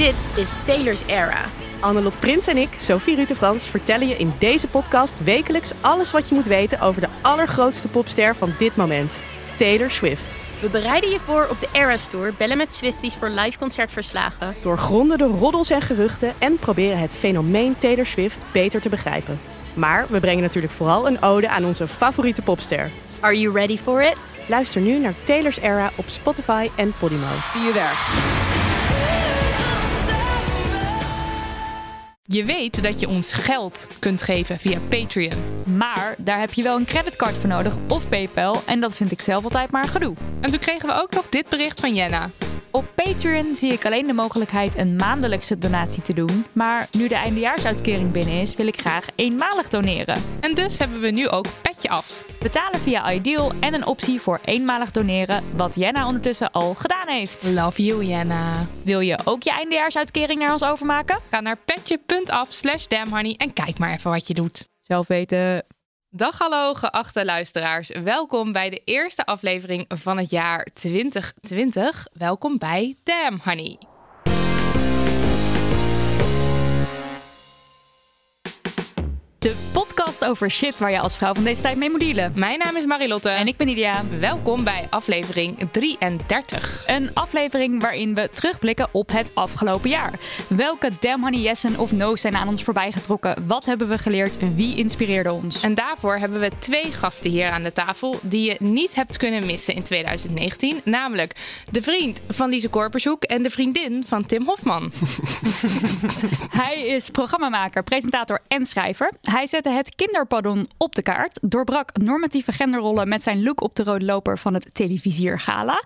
Dit is Taylor's Era. Annelot Prins en ik, Sophie Rutte-Frans, vertellen je in deze podcast wekelijks alles wat je moet weten over de allergrootste popster van dit moment, Taylor Swift. We bereiden je voor op de Eras Tour, bellen met Swifties voor live concertverslagen. Doorgronden de roddels en geruchten en proberen het fenomeen Taylor Swift beter te begrijpen. Maar we brengen natuurlijk vooral een ode aan onze favoriete popster. Are you ready for it? Luister nu naar Taylor's Era op Spotify en Podimo. See you there. Je weet dat je ons geld kunt geven via Patreon. Maar daar heb je wel een creditcard voor nodig of PayPal. En dat vind ik zelf altijd maar gedoe. En toen kregen we ook nog dit bericht van Jenna. Op Patreon zie ik alleen de mogelijkheid een maandelijkse donatie te doen. Maar nu de eindejaarsuitkering binnen is, wil ik graag eenmalig doneren. En dus hebben we nu ook Petje Af. Betalen via Ideal en een optie voor eenmalig doneren, wat Jenna ondertussen al gedaan heeft. Love you, Jenna. Wil je ook je eindejaarsuitkering naar ons overmaken? Ga naar petje.af slash damnhoney en kijk maar even wat je doet. Zelf weten. Dag hallo, geachte luisteraars. Welkom bij de eerste aflevering van het jaar 2020. Welkom bij Damn Honey. De over shit waar je als vrouw van deze tijd mee moet dealen. Mijn naam is Marilotte. En ik ben Idia. Welkom bij aflevering 33. Een aflevering waarin we terugblikken op het afgelopen jaar. Welke damn honey yessen of no's zijn aan ons voorbij getrokken? Wat hebben we geleerd? Wie inspireerde ons? En daarvoor hebben we twee gasten hier aan de tafel die je niet hebt kunnen missen in 2019. Namelijk de vriend van Lise Korpershoek en de vriendin van Tim Hofman. Hij is programmamaker, presentator en schrijver. Hij zette het kinderpardon op de kaart, doorbrak normatieve genderrollen met zijn look op de rode loper van het televisiergala,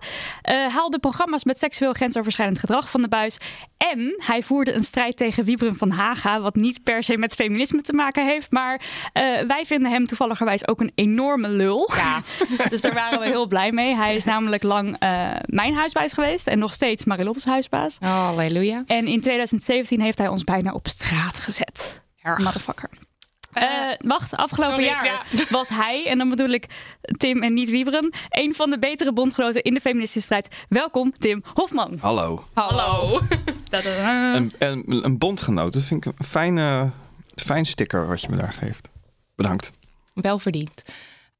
uh, haalde programma's met seksueel grensoverschrijdend gedrag van de buis en hij voerde een strijd tegen Wiebren van Haga, wat niet per se met feminisme te maken heeft, maar uh, wij vinden hem toevalligerwijs ook een enorme lul. Ja. dus daar waren we heel blij mee. Hij is namelijk lang uh, mijn huisbaas geweest en nog steeds Marilotte's huisbaas. Halleluja. En in 2017 heeft hij ons bijna op straat gezet. Erg. Motherfucker. Uh, wacht, afgelopen sorry, jaar ja. was hij, en dan bedoel ik Tim en niet Wieberen, een van de betere bondgenoten in de feministische strijd. Welkom, Tim Hofman. Hallo. Hallo. Een, een, een bondgenoot, dat vind ik een fijne, fijn sticker wat je me daar geeft. Bedankt. Wel verdiend.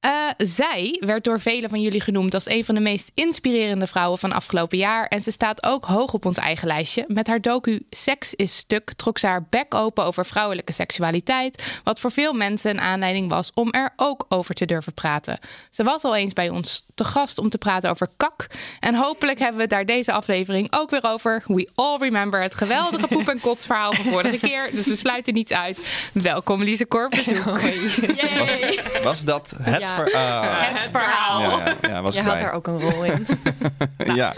Uh, zij werd door velen van jullie genoemd als een van de meest inspirerende vrouwen van afgelopen jaar. En ze staat ook hoog op ons eigen lijstje. Met haar docu Seks is Stuk trok ze haar bek open over vrouwelijke seksualiteit. Wat voor veel mensen een aanleiding was om er ook over te durven praten. Ze was al eens bij ons te gast om te praten over kak. En hopelijk hebben we daar deze aflevering ook weer over. We all remember het geweldige poep- en kotsverhaal van vorige keer. Dus we sluiten niets uit. Welkom Lise Korpershoek. Was, was dat het Ja. verhaal? Het verhaal. Ja, ja, was Je bij. had daar ook een rol in. Ja,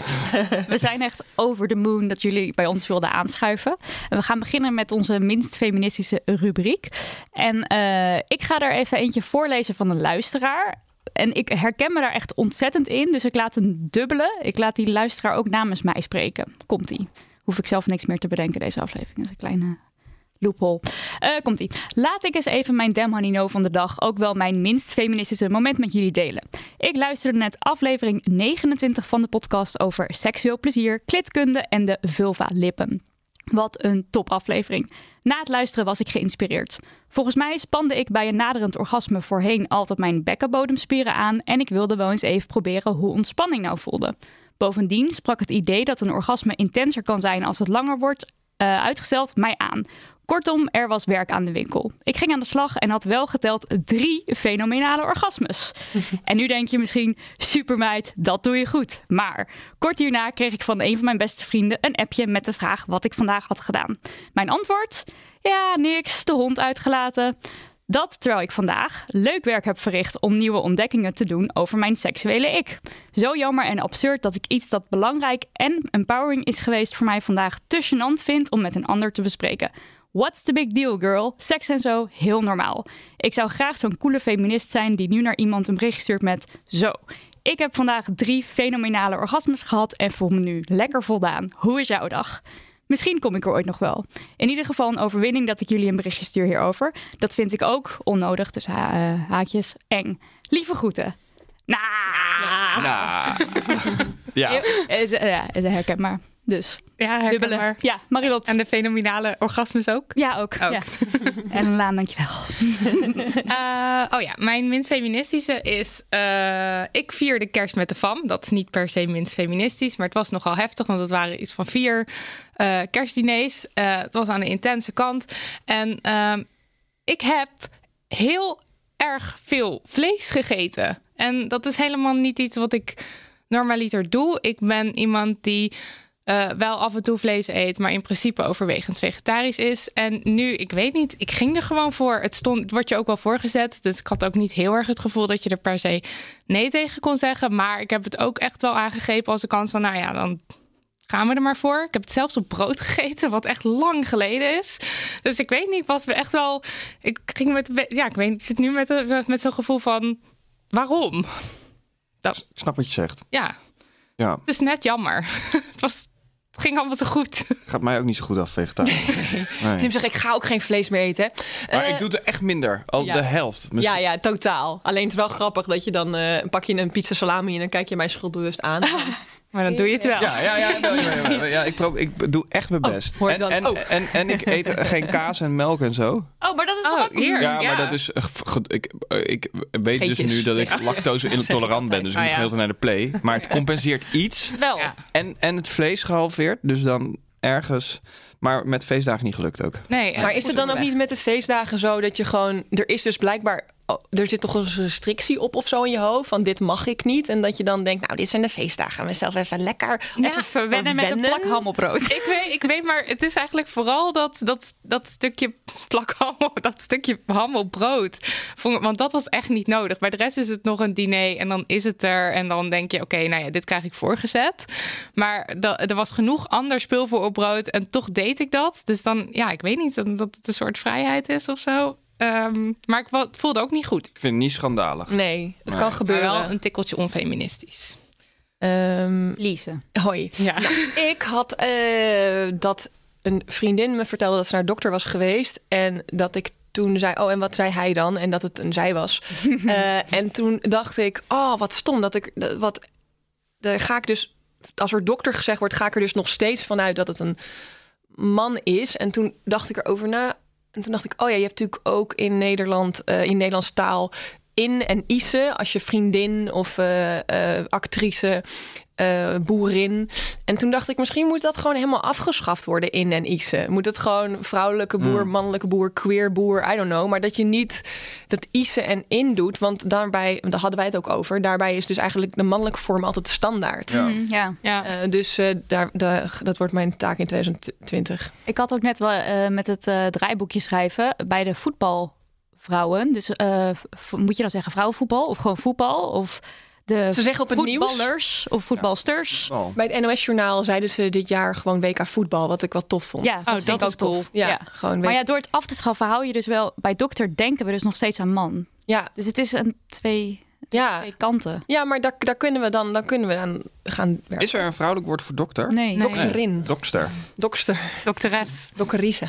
We zijn echt over de moon dat jullie bij ons wilden aanschuiven. En we gaan beginnen met onze minst feministische rubriek. En eh, ik ga er even eentje voorlezen van een luisteraar. En ik herken me daar echt ontzettend in. Dus ik laat een dubbele. Ik laat die luisteraar ook namens mij spreken. Komt-ie. Hoef ik zelf niks meer te bedenken deze aflevering. Dat is een kleine loophole. Eh, Komt-ie. Laat ik eens even mijn Damn Honey No van de dag... ook wel mijn minst feministische moment met jullie delen. Ik luisterde net aflevering 29 van de podcast... over seksueel plezier, klitkunde en de vulva-lippen. Wat een topaflevering. Na het luisteren was ik geïnspireerd. Volgens mij spande ik bij een naderend orgasme voorheen altijd mijn bekkenbodemspieren aan en ik wilde wel eens even proberen hoe ontspanning nou voelde. Bovendien sprak het idee dat een orgasme intenser kan zijn als het langer wordt eh, uitgesteld mij aan. Kortom, er was werk aan de winkel. Ik ging aan de slag en had wel geteld drie fenomenale orgasmes. en nu denk je misschien, supermeid, dat doe je goed. Maar kort hierna kreeg ik van een van mijn beste vrienden een appje met de vraag wat ik vandaag had gedaan. Mijn antwoord? Ja, niks, de hond uitgelaten. Dat terwijl ik vandaag leuk werk heb verricht om nieuwe ontdekkingen te doen over mijn seksuele ik. Zo jammer en absurd dat ik iets dat belangrijk en empowering is geweest voor mij vandaag te gênant vind om met een ander te bespreken. What's the big deal, girl? Seks en zo, heel normaal. Ik zou graag zo'n coole feminist zijn die nu naar iemand een bericht stuurt met... Zo, ik heb vandaag drie fenomenale orgasmes gehad en voel me nu lekker voldaan. Hoe is jouw dag? Misschien kom ik er ooit nog wel. In ieder geval een overwinning dat ik jullie een berichtje stuur hierover. Dat vind ik ook onnodig, ha- eh, haakjes, eng. Lieve groeten. Nou, Nou. ja. is, ja, is herkenbaar. Dus, Ja, dubbele. Ja, Marilot. En de fenomenale orgasmes ook? Ja, ook. Ook. Ja. En Laan, dankjewel. Eh, oh ja, mijn minst feministische is... eh, ik vierde kerst met de fam. Dat is niet per se minst feministisch, maar het was nogal heftig. Want het waren iets van vier eh, kerstdiners. Het was aan de intense kant. En ehm, ik heb heel erg veel vlees gegeten. En dat is helemaal niet iets wat ik normaliter doe. Ik ben iemand die eh, wel af en toe vlees eet, maar in principe overwegend vegetarisch is. En nu, ik weet niet, ik ging er gewoon voor. Het, stond, het wordt je ook wel voorgezet. Dus ik had ook niet heel erg het gevoel dat je er per se nee tegen kon zeggen. Maar ik heb het ook echt wel aangegrepen als de kans van, nou ja, dan gaan we er maar voor. Ik heb het zelfs op brood gegeten, wat echt lang geleden is. Dus ik weet niet, was we echt wel. Ik ging met, ja, ik weet, niet, ik zit nu met, met zo'n gevoel van, waarom? Ik snap wat je zegt. Ja, Ja, het is net jammer. het was, het ging allemaal zo goed. gaat mij ook niet zo goed af, vegetarisch. Nee. Tim zegt, ik ga ook geen vlees meer eten. Maar Eh, ik doe er echt minder. Al ja. de helft. Ja, Misschien- ja, totaal. Alleen het is wel grappig dat je dan eh, pak je een pizza salami en dan kijk je mij schuldbewust aan. Maar dan doe je het wel. Ja, ja, ja, ja, ja, ja, ja, ik, probeer, ik doe echt mijn best. hoor je en, dan? en, Oh. en, en ik eet geen kaas en melk en zo. Oh, maar dat is Oh, toch ook... hier. Ja, Ja. maar dat is. eh, Ik, eh, ik weet dus nu dat ik lactose intolerant ben, dus ik Oh, moet heel naar de play. Maar het compenseert iets. Wel. En, en het vlees gehalveerd, dus dan ergens. Maar met feestdagen niet gelukt ook. Nee, Maar is het dan ook niet met de feestdagen zo dat je gewoon... Er is dus blijkbaar... oh, er zit toch een restrictie op of zo in je hoofd. Van dit mag ik niet. En dat je dan denkt, nou, dit zijn de feestdagen. Mezelf even lekker... Even verwennen met een plak ham op brood. Ik weet, ik weet, maar het is eigenlijk vooral dat, dat, dat stukje plakham, dat stukje ham op brood. Want dat was echt niet nodig. Bij de rest is het nog een diner en dan is het er. En dan denk je, oké, nou ja, dit krijg ik voorgezet. Maar da- er was genoeg ander spul voor op brood en toch deed ik dat. Dus dan, ja, ik weet niet, dat dat het een soort vrijheid is of zo. Ehm, maar ik, voelde ook niet goed. Ik vind het niet schandalig. Nee, het Nee. kan Maar gebeuren. wel een tikkeltje onfeministisch. Ehm, Lise. hoi. Ja. Ik had eh, dat een vriendin me vertelde dat ze naar de dokter was geweest. En dat ik toen zei, oh, en wat zei hij dan? En dat het een zij was. Eh, en toen dacht ik, oh, wat stom. Dat ik, dat- wat, daar ga ik dus, als er dokter gezegd wordt, ga ik er dus nog steeds vanuit dat het een man is. En toen dacht ik erover na. En toen dacht ik, oh ja, je hebt natuurlijk ook in Nederland, eh, in Nederlandse taal, in en ise, als je vriendin of eh, eh, actrice, eh, boerin. En toen dacht ik, misschien moet dat gewoon helemaal afgeschaft worden, in en ise. Moet het gewoon vrouwelijke boer, Hmm. mannelijke boer, queer boer, I don't know. Maar dat je niet dat ise en in doet, want daarbij, daar hadden wij het ook over, daarbij is dus eigenlijk de mannelijke vorm altijd de standaard. Ja. Mm, ja. Ja. Eh, dus eh, daar, daar, dat wordt mijn taak in 2020. Ik had ook net wel eh, met het eh, draaiboekje schrijven bij de voetbalvrouwen. Dus eh, moet je dan zeggen vrouwenvoetbal of gewoon voetbal? Of de Ze zeggen op het nieuws- voetballers of voetbalsters? Bij het NOS-journaal zeiden ze dit jaar gewoon WK voetbal, wat ik wel tof vond. Ja, Oh, dat, vind dat ik is ook tof. Ja, Ja. gewoon Maar ja, door het af te schaffen hou je dus wel... Bij dokter denken we dus nog steeds aan man. ja, Dus het is een twee, ja. twee kanten. ja, maar daar, daar kunnen we dan, dan kunnen we aan gaan werken. Is er een vrouwelijk woord voor dokter? Nee. Nee. Dokterin, Dokster. dokster, Dokteres. dokterice.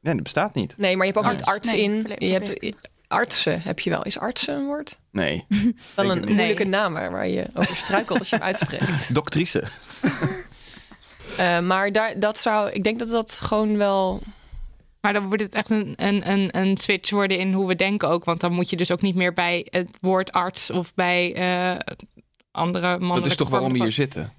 Nee, dat bestaat niet. Nee, maar je hebt ook Arts. niet arts Nee, in. Je hebt artsen heb je wel. Is artsen een woord? Nee. Wel een moeilijke Nee. naam waar, waar je over struikelt als je hem uitspreekt. Doktrice. Eh, maar daar, dat zou, ik denk dat dat gewoon wel. Maar dan wordt het echt een, een, een, een switch worden in hoe we denken ook. Want dan moet je dus ook niet meer bij het woord arts of bij eh, andere mannelijke Dat is toch waarom we hier van- zitten?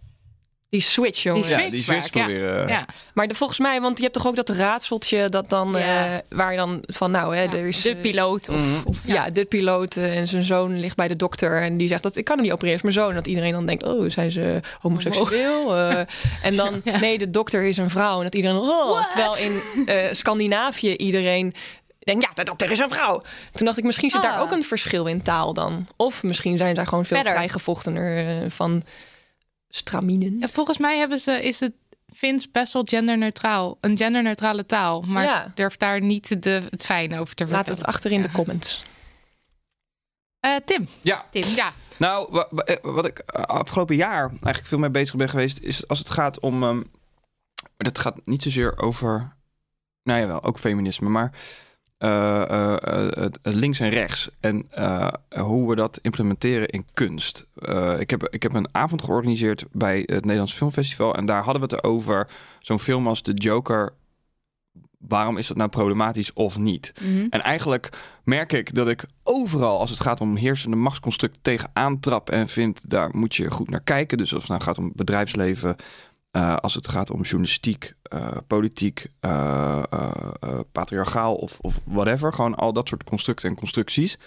Die switch, jongen. Die Ja, die switch vaak, proberen. Ja. Maar de, volgens mij, want je hebt toch ook dat raadseltje dat dan, Ja. eh, waar je dan van, nou, hè, Ja, er is De eh, piloot of... Mhm. of Ja, de piloot eh, en zijn zoon ligt bij de dokter en die zegt dat ik kan hem niet opereren, is mijn zoon. Dat iedereen dan denkt, oh, zijn ze homoseksueel? Eh, en dan, nee, de dokter is een vrouw en dat iedereen, oh, terwijl in eh, Scandinavië iedereen denk, ja, de dokter is een vrouw. Toen dacht ik, misschien zit daar Ah. ook een verschil in taal dan. Of misschien zijn zij gewoon veel vrijgevochtener eh, van straminen. Ja, volgens mij hebben ze, is het Fins best wel genderneutraal. Een genderneutrale taal. Maar Ja. ik durf daar niet de, het fijn over te Laat vertellen. het achter in de comments. Eh, Tim. Ja. Tim. Ja. Nou, eh, wat ik eh, afgelopen jaar eigenlijk veel mee bezig ben geweest, is als het gaat om. ehm, dat gaat niet zozeer over. Nou ja, wel, ook feminisme, maar. Eh, eh, eh, links en rechts. En hoe we dat implementeren in kunst. Ik, heb, ik heb een avond georganiseerd bij het Nederlands Filmfestival. En daar hadden we het over zo'n film als The Joker. Waarom is dat nou problematisch of niet? Mhm. En eigenlijk merk ik dat ik overal, als het gaat om heersende machtsconstructen, tegenaan trap en vind, daar moet je goed naar kijken. Dus of het nou gaat om bedrijfsleven, eh, als het gaat om journalistiek, eh, politiek, eh, patriarchaal of, of whatever. Gewoon al dat soort constructen en constructies.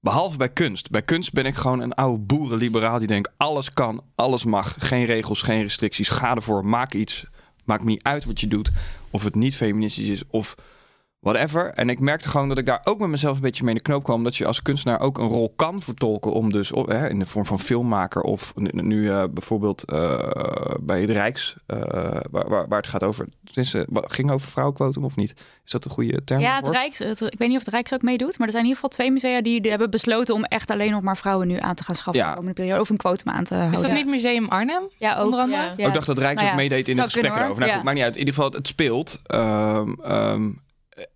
Behalve bij kunst. Bij kunst ben ik gewoon een oude boerenliberaal die denkt: alles kan, alles mag. Geen regels, geen restricties. Ga ervoor, maak iets. Maakt me niet uit wat je doet. Of het niet feministisch is of whatever. En ik merkte gewoon dat ik daar ook met mezelf een beetje mee in de knoop kwam. Dat je als kunstenaar ook een rol kan vertolken. Om dus oh, hè, in de vorm van filmmaker. Of nu, nu, eh, bijvoorbeeld eh, bij de Rijks. eh, waar, waar, waar het gaat over. Het is, ging over vrouwenquotum of niet? Is dat een goede term? Ja, het? Rijks, het, ik weet niet of het Rijks ook meedoet, maar er zijn in ieder geval twee musea die, die hebben besloten om echt alleen nog maar vrouwen nu aan te gaan schaffen Ja. de komende periode. Of een quotum aan te houden. Is dat niet Museum Arnhem? Ja, ook. Onder andere? Ja. Ja. Oh, ik dacht dat Rijks Nou ja, ook meedeed in de zou gesprekken kunnen, hoor. erover. Nou, goed, maakt niet uit. In ieder geval, het speelt. Ehm, ehm,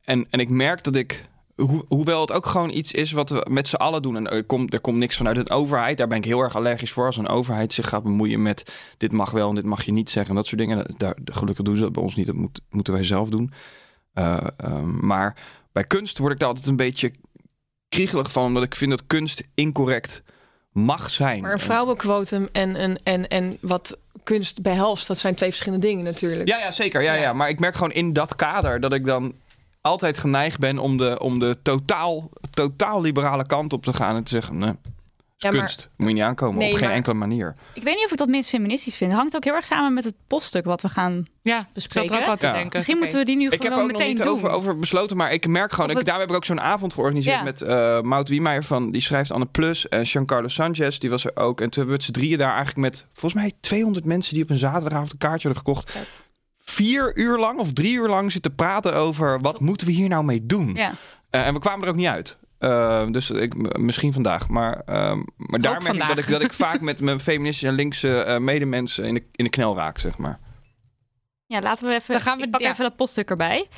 en, en ik merk dat ik... Ho hoewel het ook gewoon iets is wat we met z'n allen doen. En er komt, er komt niks vanuit een overheid. Daar ben ik heel erg allergisch voor. Als een overheid zich gaat bemoeien met... dit mag wel en dit mag je niet zeggen. En dat soort dingen. Daar, gelukkig doen ze dat bij ons niet. Dat moet, moeten wij zelf doen. Eh, ehm, maar bij kunst word ik daar altijd een beetje kriegelig van. Omdat ik vind dat kunst incorrect mag zijn. Maar een vrouwenquotum en, en, en, en wat kunst behelst, dat zijn twee verschillende dingen natuurlijk. Ja, ja, zeker. Ja, ja. Maar ik merk gewoon in dat kader dat ik dan altijd geneigd ben om de, om de totaal, totaal liberale kant op te gaan en te zeggen: nee, Ja, maar- kunst. Moet je niet aankomen. Nee, op geen maar- enkele manier. Ik weet niet of ik dat minst feministisch vind. Het hangt ook heel erg samen met het poststuk wat we gaan Ja, ik bespreken. er ook wat te Ja. denken. Misschien moeten we die nu Ik heb gewoon ook nog meteen niet doen. over, over besloten, maar ik merk gewoon. Ik, het- daarom heb ik ook zo'n avond georganiseerd Ja. met eh Maud Wiemeyer van die schrijft Anne Plus en Giancarlo Sanchez, die was er ook. En toen hebben we z'n drieën daar eigenlijk met volgens mij 200 mensen die op een zaterdagavond een kaartje hadden gekocht. Vet. Vier uur lang of drie uur lang zitten praten over wat moeten we hier nou mee doen. Ja. Eh, en we kwamen er ook niet uit. Eh, dus ik, misschien vandaag. Maar, ehm, maar daar merk ik dat, ik dat ik vaak met mijn feministische en linkse eh, medemensen in de, in de knel raak, zeg maar. Ja, laten we even. Dan gaan we- ik pak ja. even dat poststuk erbij.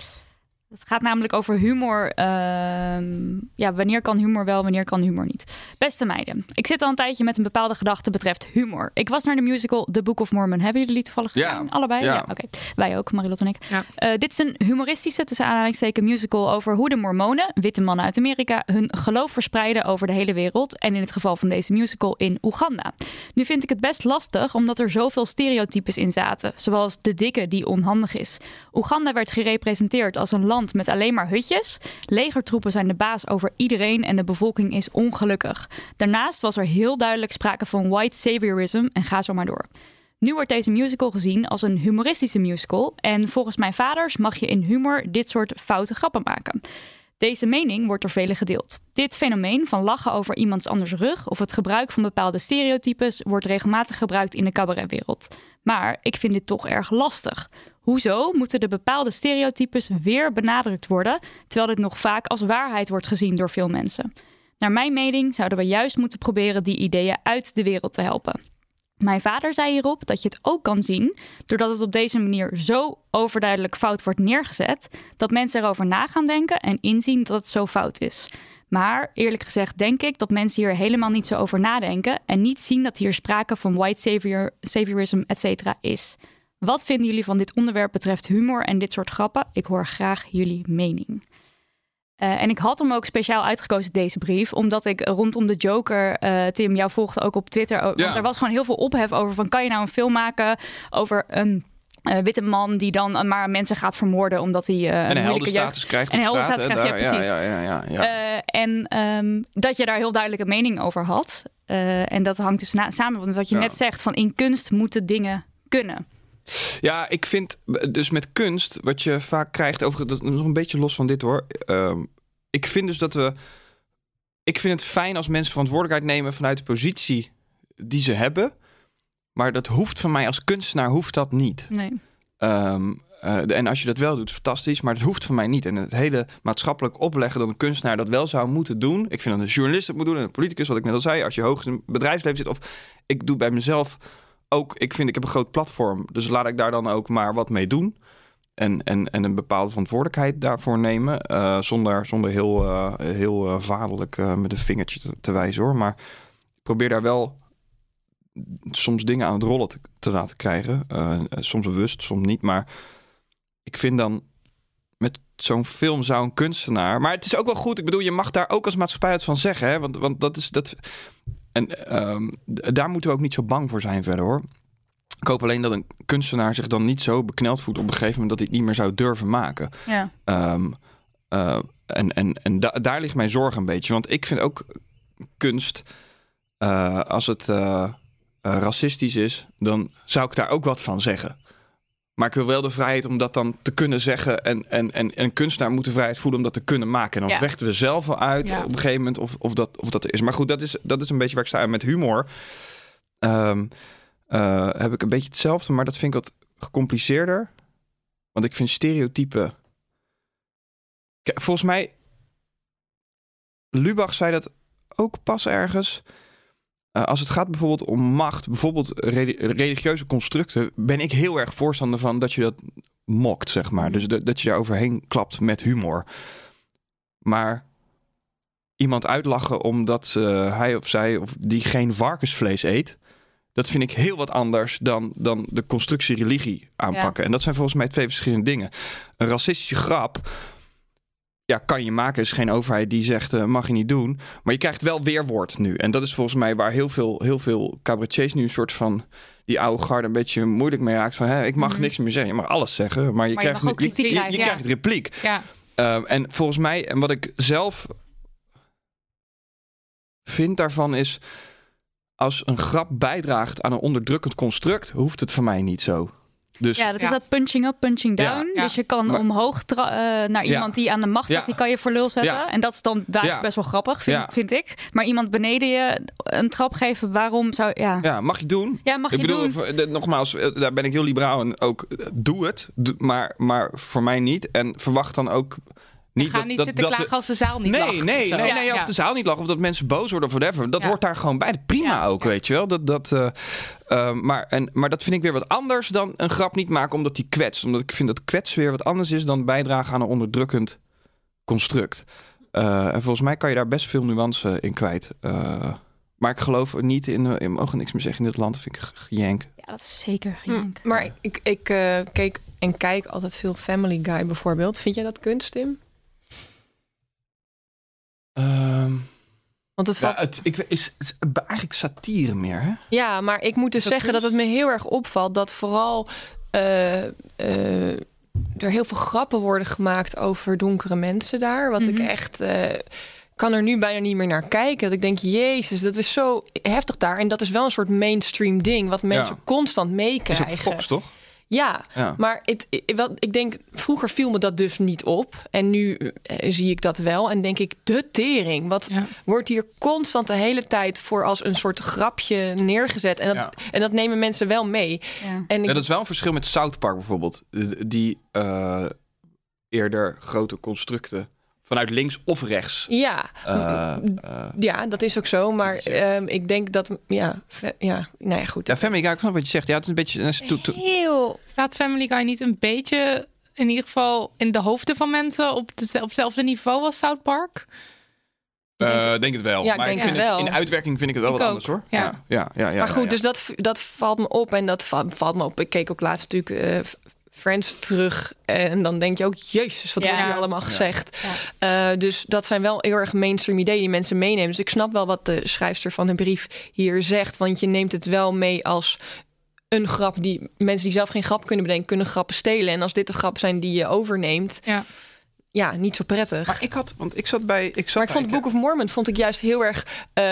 Het gaat namelijk over humor. ehm, ja, wanneer kan humor wel, wanneer kan humor niet? Beste meiden, ik zit al een tijdje met een bepaalde gedachte betreft humor. Ik was naar de musical The Book of Mormon. Hebben jullie die toevallig Ja. gezien? Allebei? Ja. oké. Wij ook, Marilotte en ik. Ja. Eh, dit is een humoristische, tussen aanhalingstekens, musical over hoe de Mormonen, witte mannen uit Amerika, hun geloof verspreiden over de hele wereld. En in het geval van deze musical in Oeganda. Nu vind ik het best lastig, omdat er zoveel stereotypes in zaten. Zoals de dikke die onhandig is. Oeganda werd gerepresenteerd als een met alleen maar hutjes. Legertroepen zijn de baas over iedereen en de bevolking is ongelukkig. Daarnaast was er heel duidelijk sprake van white saviorism en ga zo maar door. Nu wordt deze musical gezien als een humoristische musical. En volgens mijn vaders mag je in humor dit soort foute grappen maken. Deze mening wordt door velen gedeeld. Dit fenomeen van lachen over iemands anders rug of het gebruik van bepaalde stereotypes wordt regelmatig gebruikt in de cabaretwereld. Maar ik vind dit toch erg lastig. Hoezo moeten de bepaalde stereotypes weer benadrukt worden, terwijl dit nog vaak als waarheid wordt gezien door veel mensen? Naar mijn mening zouden we juist moeten proberen die ideeën uit de wereld te helpen. Mijn vader zei hierop dat je het ook kan zien doordat het op deze manier zo overduidelijk fout wordt neergezet, dat mensen erover na gaan denken en inzien dat het zo fout is. Maar eerlijk gezegd denk ik dat mensen hier helemaal niet zo over nadenken en niet zien dat hier sprake van white savior, saviorism, etc. is. Wat vinden jullie van dit onderwerp betreft humor en dit soort grappen? Ik hoor graag jullie mening. Eh, en ik had hem ook speciaal uitgekozen, deze brief, omdat ik rondom de Joker, eh, Tim, jou volgde ook op Twitter. ook- Ja. Want er was gewoon heel veel ophef over van, kan je nou een film maken over een eh, witte man die dan maar mensen gaat vermoorden omdat hij en een heldenstatus krijgt En heldenstatus krijgt, ja, precies. Ja, ja, ja, ja, en ehm, dat je daar heel duidelijke mening over had. En dat hangt dus na- samen met wat je Ja. net zegt, van in kunst moeten dingen kunnen. Ja, ik vind dus met kunst, wat je vaak krijgt over dat is nog een beetje los van dit hoor. Ehm, ik vind dus dat we. Ik vind het fijn als mensen verantwoordelijkheid nemen vanuit de positie die ze hebben. Maar dat hoeft van mij als kunstenaar hoeft dat niet. Nee. Ehm, eh, en als je dat wel doet, fantastisch. Maar dat hoeft van mij niet. En het hele maatschappelijk opleggen dat een kunstenaar dat wel zou moeten doen. Ik vind dat een journalist het moet doen en een politicus, wat ik net al zei. Als je hoog in het bedrijfsleven zit. Of ik doe bij mezelf ook. Ik vind ik heb een groot platform. Dus laat ik daar dan ook maar wat mee doen. En, en, en een bepaalde verantwoordelijkheid daarvoor nemen. eh, zonder, zonder heel, eh, heel eh, vaderlijk met een vingertje te, wijzen hoor. Maar probeer daar wel soms dingen aan het rollen te, te laten krijgen. Soms bewust, soms niet. Maar ik vind dan met zo'n film zou een kunstenaar. Maar het is ook wel goed. Ik bedoel, je mag daar ook als maatschappij het van zeggen. Hè? Want, want dat is dat. En ehm, daar moeten we ook niet zo bang voor zijn verder hoor. Ik hoop alleen dat een kunstenaar zich dan niet zo bekneld voelt op een gegeven moment dat hij het niet meer zou durven maken. Ja. Ehm, eh, en en, en da- daar ligt mijn zorg een beetje. Want ik vind ook kunst, eh, als het eh, racistisch is, dan zou ik daar ook wat van zeggen. Maar ik wil wel de vrijheid om dat dan te kunnen zeggen. En, en, en, en een kunstenaar moet de vrijheid voelen om dat te kunnen maken. En dan Ja. vechten we zelf wel uit Ja. op een gegeven moment of, of, dat, of dat is. Maar goed, dat is, dat is een beetje waar ik sta. Met humor ehm, eh, heb ik een beetje hetzelfde. Maar dat vind ik wat gecompliceerder. Want ik vind stereotypen... Volgens mij... Lubach zei dat ook pas ergens... Eh, als het gaat bijvoorbeeld om macht, bijvoorbeeld reli- religieuze constructen, ben ik heel erg voorstander van dat je dat mokt, zeg maar. Dus dat, dat je daar overheen klapt met humor. Maar iemand uitlachen omdat eh, hij of zij of die geen varkensvlees eet, dat vind ik heel wat anders dan, dan de constructie religie aanpakken. En dat zijn volgens mij twee verschillende dingen. Een racistische grap ja, kan je maken. Is geen overheid die zegt, eh, mag je niet doen. Maar je krijgt wel weerwoord nu. En dat is volgens mij waar heel veel, heel veel cabaretiers nu een soort van... die oude garde een beetje moeilijk mee raakt. Van, hè, ik mag Mhm. niks meer zeggen. Je mag alles zeggen. Maar je, Maar je krijgt, mag ook je, je, krijgt repliek. Ja, Ehm, en volgens mij, en wat ik zelf vind daarvan is... als een grap bijdraagt aan een onderdrukkend construct... hoeft het voor mij niet zo. Dus Ja, dat Ja. is dat punching up, punching Ja. down. Ja. Dus je kan Maar- omhoog eh, naar Ja. iemand die aan de macht staat, Ja. die kan je voor lul zetten. Ja. En dat is dan Ja. best wel grappig, vind, Ja. vind ik. Maar iemand beneden je een trap geven, waarom zou... Ja, ja. ja, mag je doen. mag ik je bedoel, doen. voor- de- nogmaals, eh, daar ben ik heel liberaal en ook eh, doe het, maar, maar voor mij niet. En verwacht dan ook niet ga dat, niet dat, zitten dat klagen als de zaal niet nee, lacht. nee, of nee, nee, Ja, of ja. de zaal niet lacht of dat mensen boos worden of whatever. Dat Ja. hoort daar gewoon bij. Prima Ja. ook, Ja. weet je wel. Dat, dat, eh, eh, maar, en, maar dat vind ik weer wat anders dan een grap niet maken omdat die kwetst. Omdat ik vind dat kwetsen weer wat anders is dan bijdragen aan een onderdrukkend construct. Eh, en volgens mij kan je daar best veel nuance in kwijt. Eh, maar ik geloof niet in, eh, in mogen niks meer zeggen in dit land. Dat vind ik gejank. Ja, dat is zeker Hm, geen maar ik, ik, ik eh, keek en kijk altijd veel Family Guy bijvoorbeeld. Vind jij dat kunst, Tim? Ehm, Want het ja, valt... het, ik, is, het is eigenlijk satire meer, hè? Ja, maar ik moet dus Is dat zeggen dat het me heel erg opvalt dat vooral eh, eh, er heel veel grappen worden gemaakt over donkere mensen daar. Wat ik Mhm. echt eh, kan er nu bijna niet meer naar kijken. Dat ik denk, jezus, dat is zo heftig daar. En dat is wel een soort mainstream ding wat mensen Ja. constant Dat is meekrijgen. ook Fox, toch? Ja, Ja. maar het, ik- wel, ik denk, vroeger viel me dat dus niet op. En nu eh, zie ik dat wel. En denk ik, de tering. Wat Ja. wordt hier constant de hele tijd voor als een soort grapje neergezet. En dat, Ja. en dat nemen mensen wel mee. Ja. En ik, Ja, dat is wel een verschil met South Park bijvoorbeeld. Die eh, eerder grote constructen vanuit links of rechts. ja, eh, eh, ja, dat is ook zo. Maar ehm, ik denk dat, ja, ja, nou ja, goed. ja, Family Guy, ik snap wat je zegt. Ja, het is een beetje... het is to- to- heel Staat Family Guy niet een beetje, in ieder geval in de hoofden van mensen, op, de, op hetzelfde niveau als South Park? eh, denk het wel. Ja, ik maar denk ik vind het wel. in uitwerking vind ik het wel Ik wat ook, anders hoor. ja. ja, ja, ja, ja, maar goed, ja. dus dat, dat valt me op. En dat va- valt me op. Ik keek ook laatst natuurlijk eh, Friends terug. En dan denk je ook, jezus, wat Ja. wordt hier allemaal Ja. gezegd. Eh, dus dat zijn wel heel erg mainstream ideeën die mensen meenemen. Dus ik snap wel wat de schrijfster van de brief hier zegt. Want je neemt het wel mee als een grap die mensen die zelf geen grap kunnen bedenken, kunnen grappen stelen. En als dit de grappen zijn die je overneemt, Ja. Ja, niet zo prettig. Maar ik had, want ik zat bij. Ik zat Maar ik vond bij- Book of Mormon vond ik juist heel erg. eh,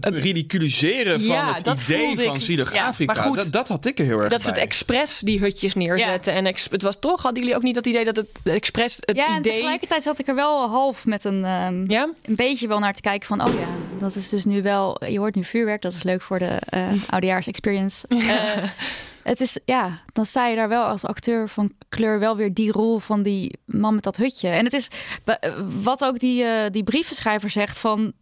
het ridiculiseren van Ja, het dat idee voelde van ik. zielig Ja, Afrika. maar goed, dat, dat had ik er heel erg dat ze het expres die hutjes neerzetten. En ex- het was toch, hadden jullie ook niet dat idee dat het expres het ja, en idee. tegelijkertijd zat ik er wel half met een, ehm, een beetje wel naar te kijken van... oh ja, dat is dus nu wel... Je hoort nu vuurwerk, dat is leuk voor de eh oudejaars-experience. Eh, het is, ja, dan sta je daar wel als acteur van kleur... wel weer die rol van die man met dat hutje. En het is wa- wat ook die, eh, die brievenschrijver zegt van...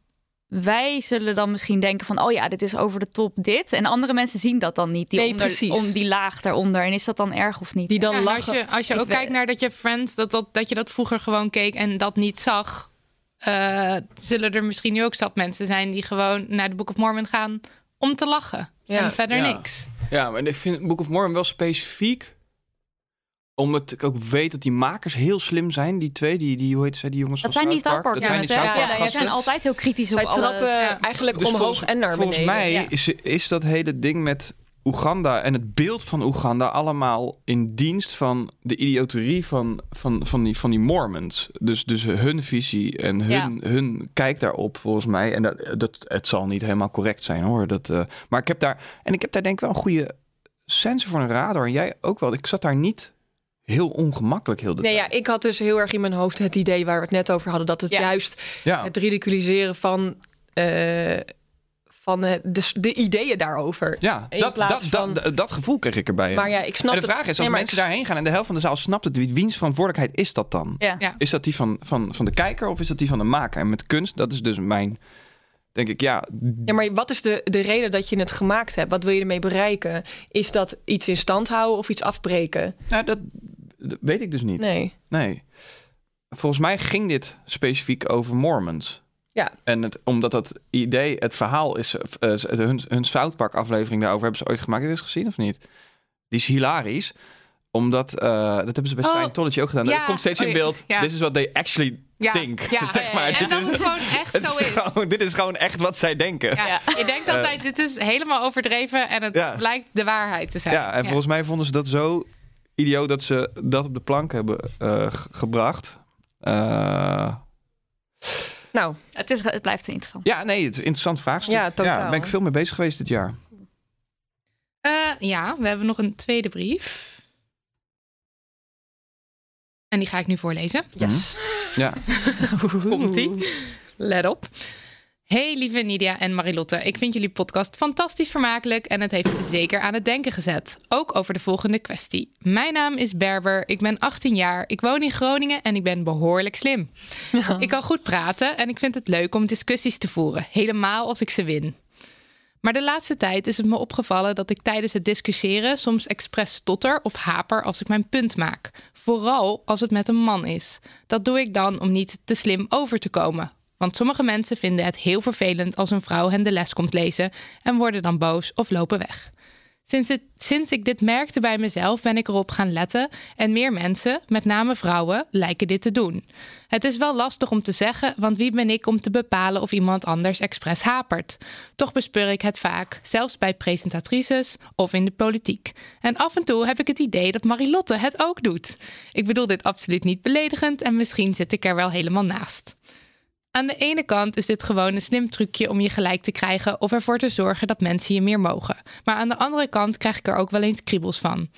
Wij zullen dan misschien denken van, oh ja, dit is over de top dit. En andere mensen zien dat dan niet, die, Nee, onder, precies. om die laag daaronder. En is dat dan erg of niet? Die dan Ja, lachen. Als je, als je ook kijkt naar dat je Friends, dat, dat, dat je dat vroeger gewoon keek en dat niet zag, eh, zullen er misschien nu ook zat mensen zijn die gewoon naar de Book of Mormon gaan om te lachen. Ja. En verder Ja. niks. Ja, maar ik vind Book of Mormon wel specifiek. Omdat ik ook weet dat die makers heel slim zijn. Die twee, die, die hoe heet zij, die jongens Dat van zijn South Park. Dat zijn die South Park ja, zijn altijd heel kritisch Zij op alles. trappen Ja. eigenlijk Dus omhoog volgens- en naar Volgens beneden. mij ja. is, is dat hele ding met Oeganda en het beeld van Oeganda allemaal in dienst van de idioterie van, van, van, die, van die Mormons. Dus, dus hun visie en hun, hun kijk daarop, volgens mij. En dat, dat, het zal niet helemaal correct zijn hoor. Dat, eh, maar ik heb daar, en ik heb daar denk ik wel een goede sensor voor een radar. En jij ook wel. Ik zat daar niet heel ongemakkelijk heel de Nee, tijd. ja, ik had dus heel erg in mijn hoofd het idee waar we het net over hadden. Dat het Ja. juist Ja. het ridiculiseren van, eh, van het, de, de ideeën daarover. Ja, dat, dat, van- dat, dat gevoel kreeg ik erbij. Maar ja, ik snap en de het- vraag is, als Nee, mensen ik- daarheen gaan en de helft van de zaal snapt het, wie- wiens verantwoordelijkheid is dat dan? Ja. Ja. Is dat die van, van, van de kijker of is dat die van de maker? En met kunst, dat is dus mijn, denk ik, ja, Ja, maar wat is de, de reden dat je het gemaakt hebt? Wat wil je ermee bereiken? Is dat iets in stand houden of iets afbreken? nou, dat, dat weet ik dus niet. Nee. Nee. Volgens mij ging dit specifiek over Mormons. Ja. En het, omdat dat idee, het verhaal is, eh, eh, hun, hun South Park aflevering daarover hebben ze ooit gemaakt. Heb je dat eens gezien of niet? Die is hilarisch. Omdat, eh, dat hebben ze bij Oh, Stijn Tolletje ook gedaan. ja. Er komt steeds Oh, in ja. beeld, Ja. this is what they actually Ja, think. ja. zeg maar. En Dit dat is, het gewoon echt het zo is is. gewoon- dit is gewoon echt wat zij denken. Ja. Je denkt altijd, dit is helemaal overdreven en het Ja. blijkt de waarheid te zijn. Ja, en volgens mij vonden ze dat zo idioot dat ze dat op de plank hebben eh, gebracht. Eh, Nou, Het, is, het blijft interessant. ja, nee, het is een interessant vraagstuk. Ja, totaal. Daar ben ik veel mee bezig geweest dit jaar. Eh, ja, we hebben nog een tweede brief. En die ga ik nu voorlezen. yes. Ja. Komt-ie. Let op. Hey lieve Nidia en Marilotte. Ik vind jullie podcast fantastisch vermakelijk en het heeft zeker aan het denken gezet. Ook over de volgende kwestie. Mijn naam is Berber, ik ben 18 jaar, ik woon in Groningen en ik ben behoorlijk slim. Ik kan goed praten en ik vind het leuk om discussies te voeren, helemaal als ik ze win. Maar de laatste tijd is het me opgevallen dat ik tijdens het discussiëren soms expres stotter of haper als ik mijn punt maak. Vooral als het met een man is. Dat doe ik dan om niet te slim over te komen. Want sommige mensen vinden het heel vervelend als een vrouw hen de les komt lezen en worden dan boos of lopen weg. Sinds, het, sinds ik dit merkte bij mezelf ben ik erop gaan letten en meer mensen, met name vrouwen, lijken dit te doen. Het is wel lastig om te zeggen, want wie ben ik om te bepalen of iemand anders expres hapert? Toch bespeur ik het vaak, zelfs bij presentatrices of in de politiek. En af en toe heb ik het idee dat Marilotte het ook doet. Ik bedoel dit absoluut niet beledigend en misschien zit ik er wel helemaal naast. Aan de ene kant is dit gewoon een slim trucje om je gelijk te krijgen of ervoor te zorgen dat mensen je meer mogen. Maar aan de andere kant krijg ik er ook wel eens kriebels van.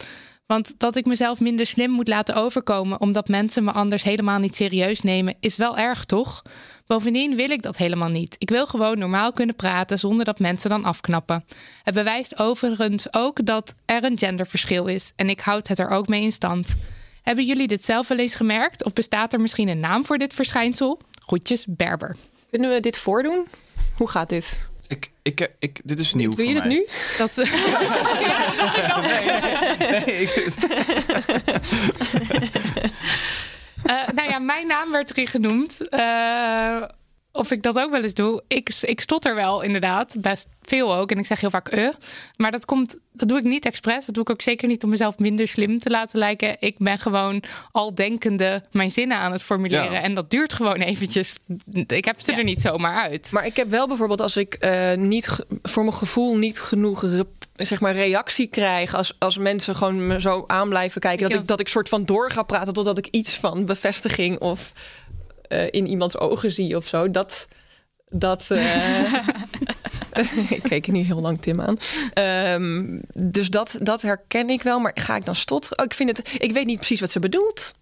Want dat ik mezelf minder slim moet laten overkomen omdat mensen me anders helemaal niet serieus nemen, is wel erg, toch? Bovendien wil ik dat helemaal niet. Ik wil gewoon normaal kunnen praten zonder dat mensen dan afknappen. Het bewijst overigens ook dat er een genderverschil is en ik houd het er ook mee in stand. Hebben jullie dit zelf wel eens gemerkt? Of bestaat er misschien een naam voor dit verschijnsel? Groetjes, Berber. Kunnen we dit voordoen? Hoe gaat dit? Ik, ik, ik, dit is nieuw Doe je voor mij. nu? Dat, Nee, ik- Eh, nou ja, mijn naam werd erin genoemd. Eh, of ik dat ook wel eens doe. Ik, ik stotter wel inderdaad, best veel ook. En ik zeg heel vaak eh. Maar dat komt, dat doe ik niet expres. Dat doe ik ook zeker niet om mezelf minder slim te laten lijken. Ik ben gewoon al denkende mijn zinnen aan het formuleren. Ja. En dat duurt gewoon eventjes. Ik heb ze er niet zomaar uit. Maar ik heb wel bijvoorbeeld als ik eh, niet voor mijn gevoel niet genoeg zeg maar reactie krijg als, als mensen gewoon me zo aan blijven kijken. Ik dat ik, dat ik soort van door ga praten totdat ik iets van bevestiging of eh, in iemands ogen zie of zo. Dat. dat eh, ik keek er niet heel lang Tim aan. Ehm, dus dat, dat herken ik wel. Maar ga ik dan stotteren? Oh, ik, vind het, ik weet niet precies wat ze bedoelt.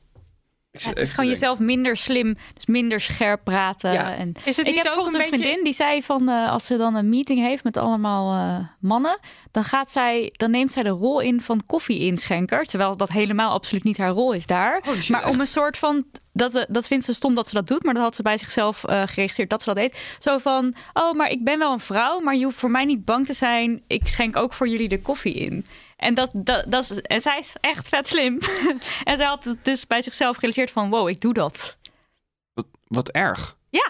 Ja, het is gewoon jezelf minder slim, dus minder scherp praten. Ja. En Is het ik niet heb ook een een, beetje... vriendin die zei van eh, als ze dan een meeting heeft met allemaal eh, mannen, dan gaat zij, dan neemt zij de rol in van koffie-inschenker, terwijl dat helemaal absoluut niet haar rol is daar. Maar om een soort van dat, eh, dat vindt ze stom dat ze dat doet, maar dat had ze bij zichzelf eh, geregistreerd dat ze dat deed. Zo van, oh, maar ik ben wel een vrouw, maar je hoeft voor mij niet bang te zijn. Ik schenk ook voor jullie de koffie in. En, dat, dat, dat, is- en zij is echt vet slim. en zij had het dus bij zichzelf gerealiseerd van, wow, ik doe dat. Wat, wat erg. Ja.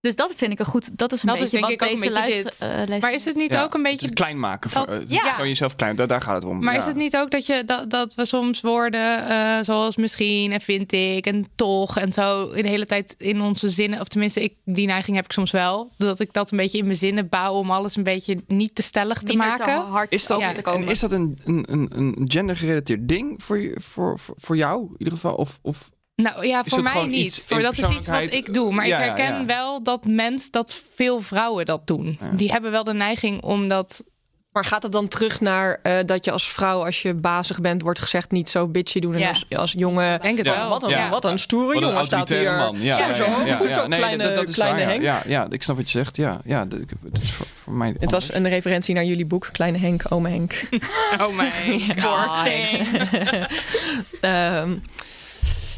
Dus dat vind ik een goed. Dat is een Dat is beetje denk wat ik ook een deze beetje luister, dit. eh, luister- Maar is het niet Ja, ook een beetje het klein maken. Voor, eh, ja. Gewoon jezelf klein. Daar, daar gaat het om. Maar ja. is het niet ook dat, je, dat, dat we soms woorden eh, zoals misschien en vind ik en toch en zo in de hele tijd in onze zinnen, of tenminste, ik, die neiging heb ik soms wel, dat ik dat een beetje in mijn zinnen bouw om alles een beetje niet te stellig te Minder maken. hard Is dat, te komen. en is dat een, een, een, een gendergerelateerd ding voor, je, voor, voor, voor jou in ieder geval? Of, of Nou ja, voor mij niet. Voor dat is iets wat ik doe. Maar Ja, ik herken ja. wel dat mens, dat veel vrouwen dat doen. Ja. Die hebben wel de neiging om dat. Maar gaat het dan terug naar eh, dat je als vrouw, als je bazig bent, wordt gezegd niet zo bitchy doen? En Ja. als, als jongen. Ik denk het Ja. wel. Wat een, Ja. wat een stoere wat een jongen staat hier. man. Ja, Zo, zo, ja, ja, goed ja. zo, Nee, kleine, dat, dat is kleine waar, Henk. ja. Ja, ja, ik snap wat je zegt. Ja, ja dat, het is voor, voor mij Het was een referentie naar jullie boek, Kleine Henk, Ome Henk. Oh mijn Poor thing.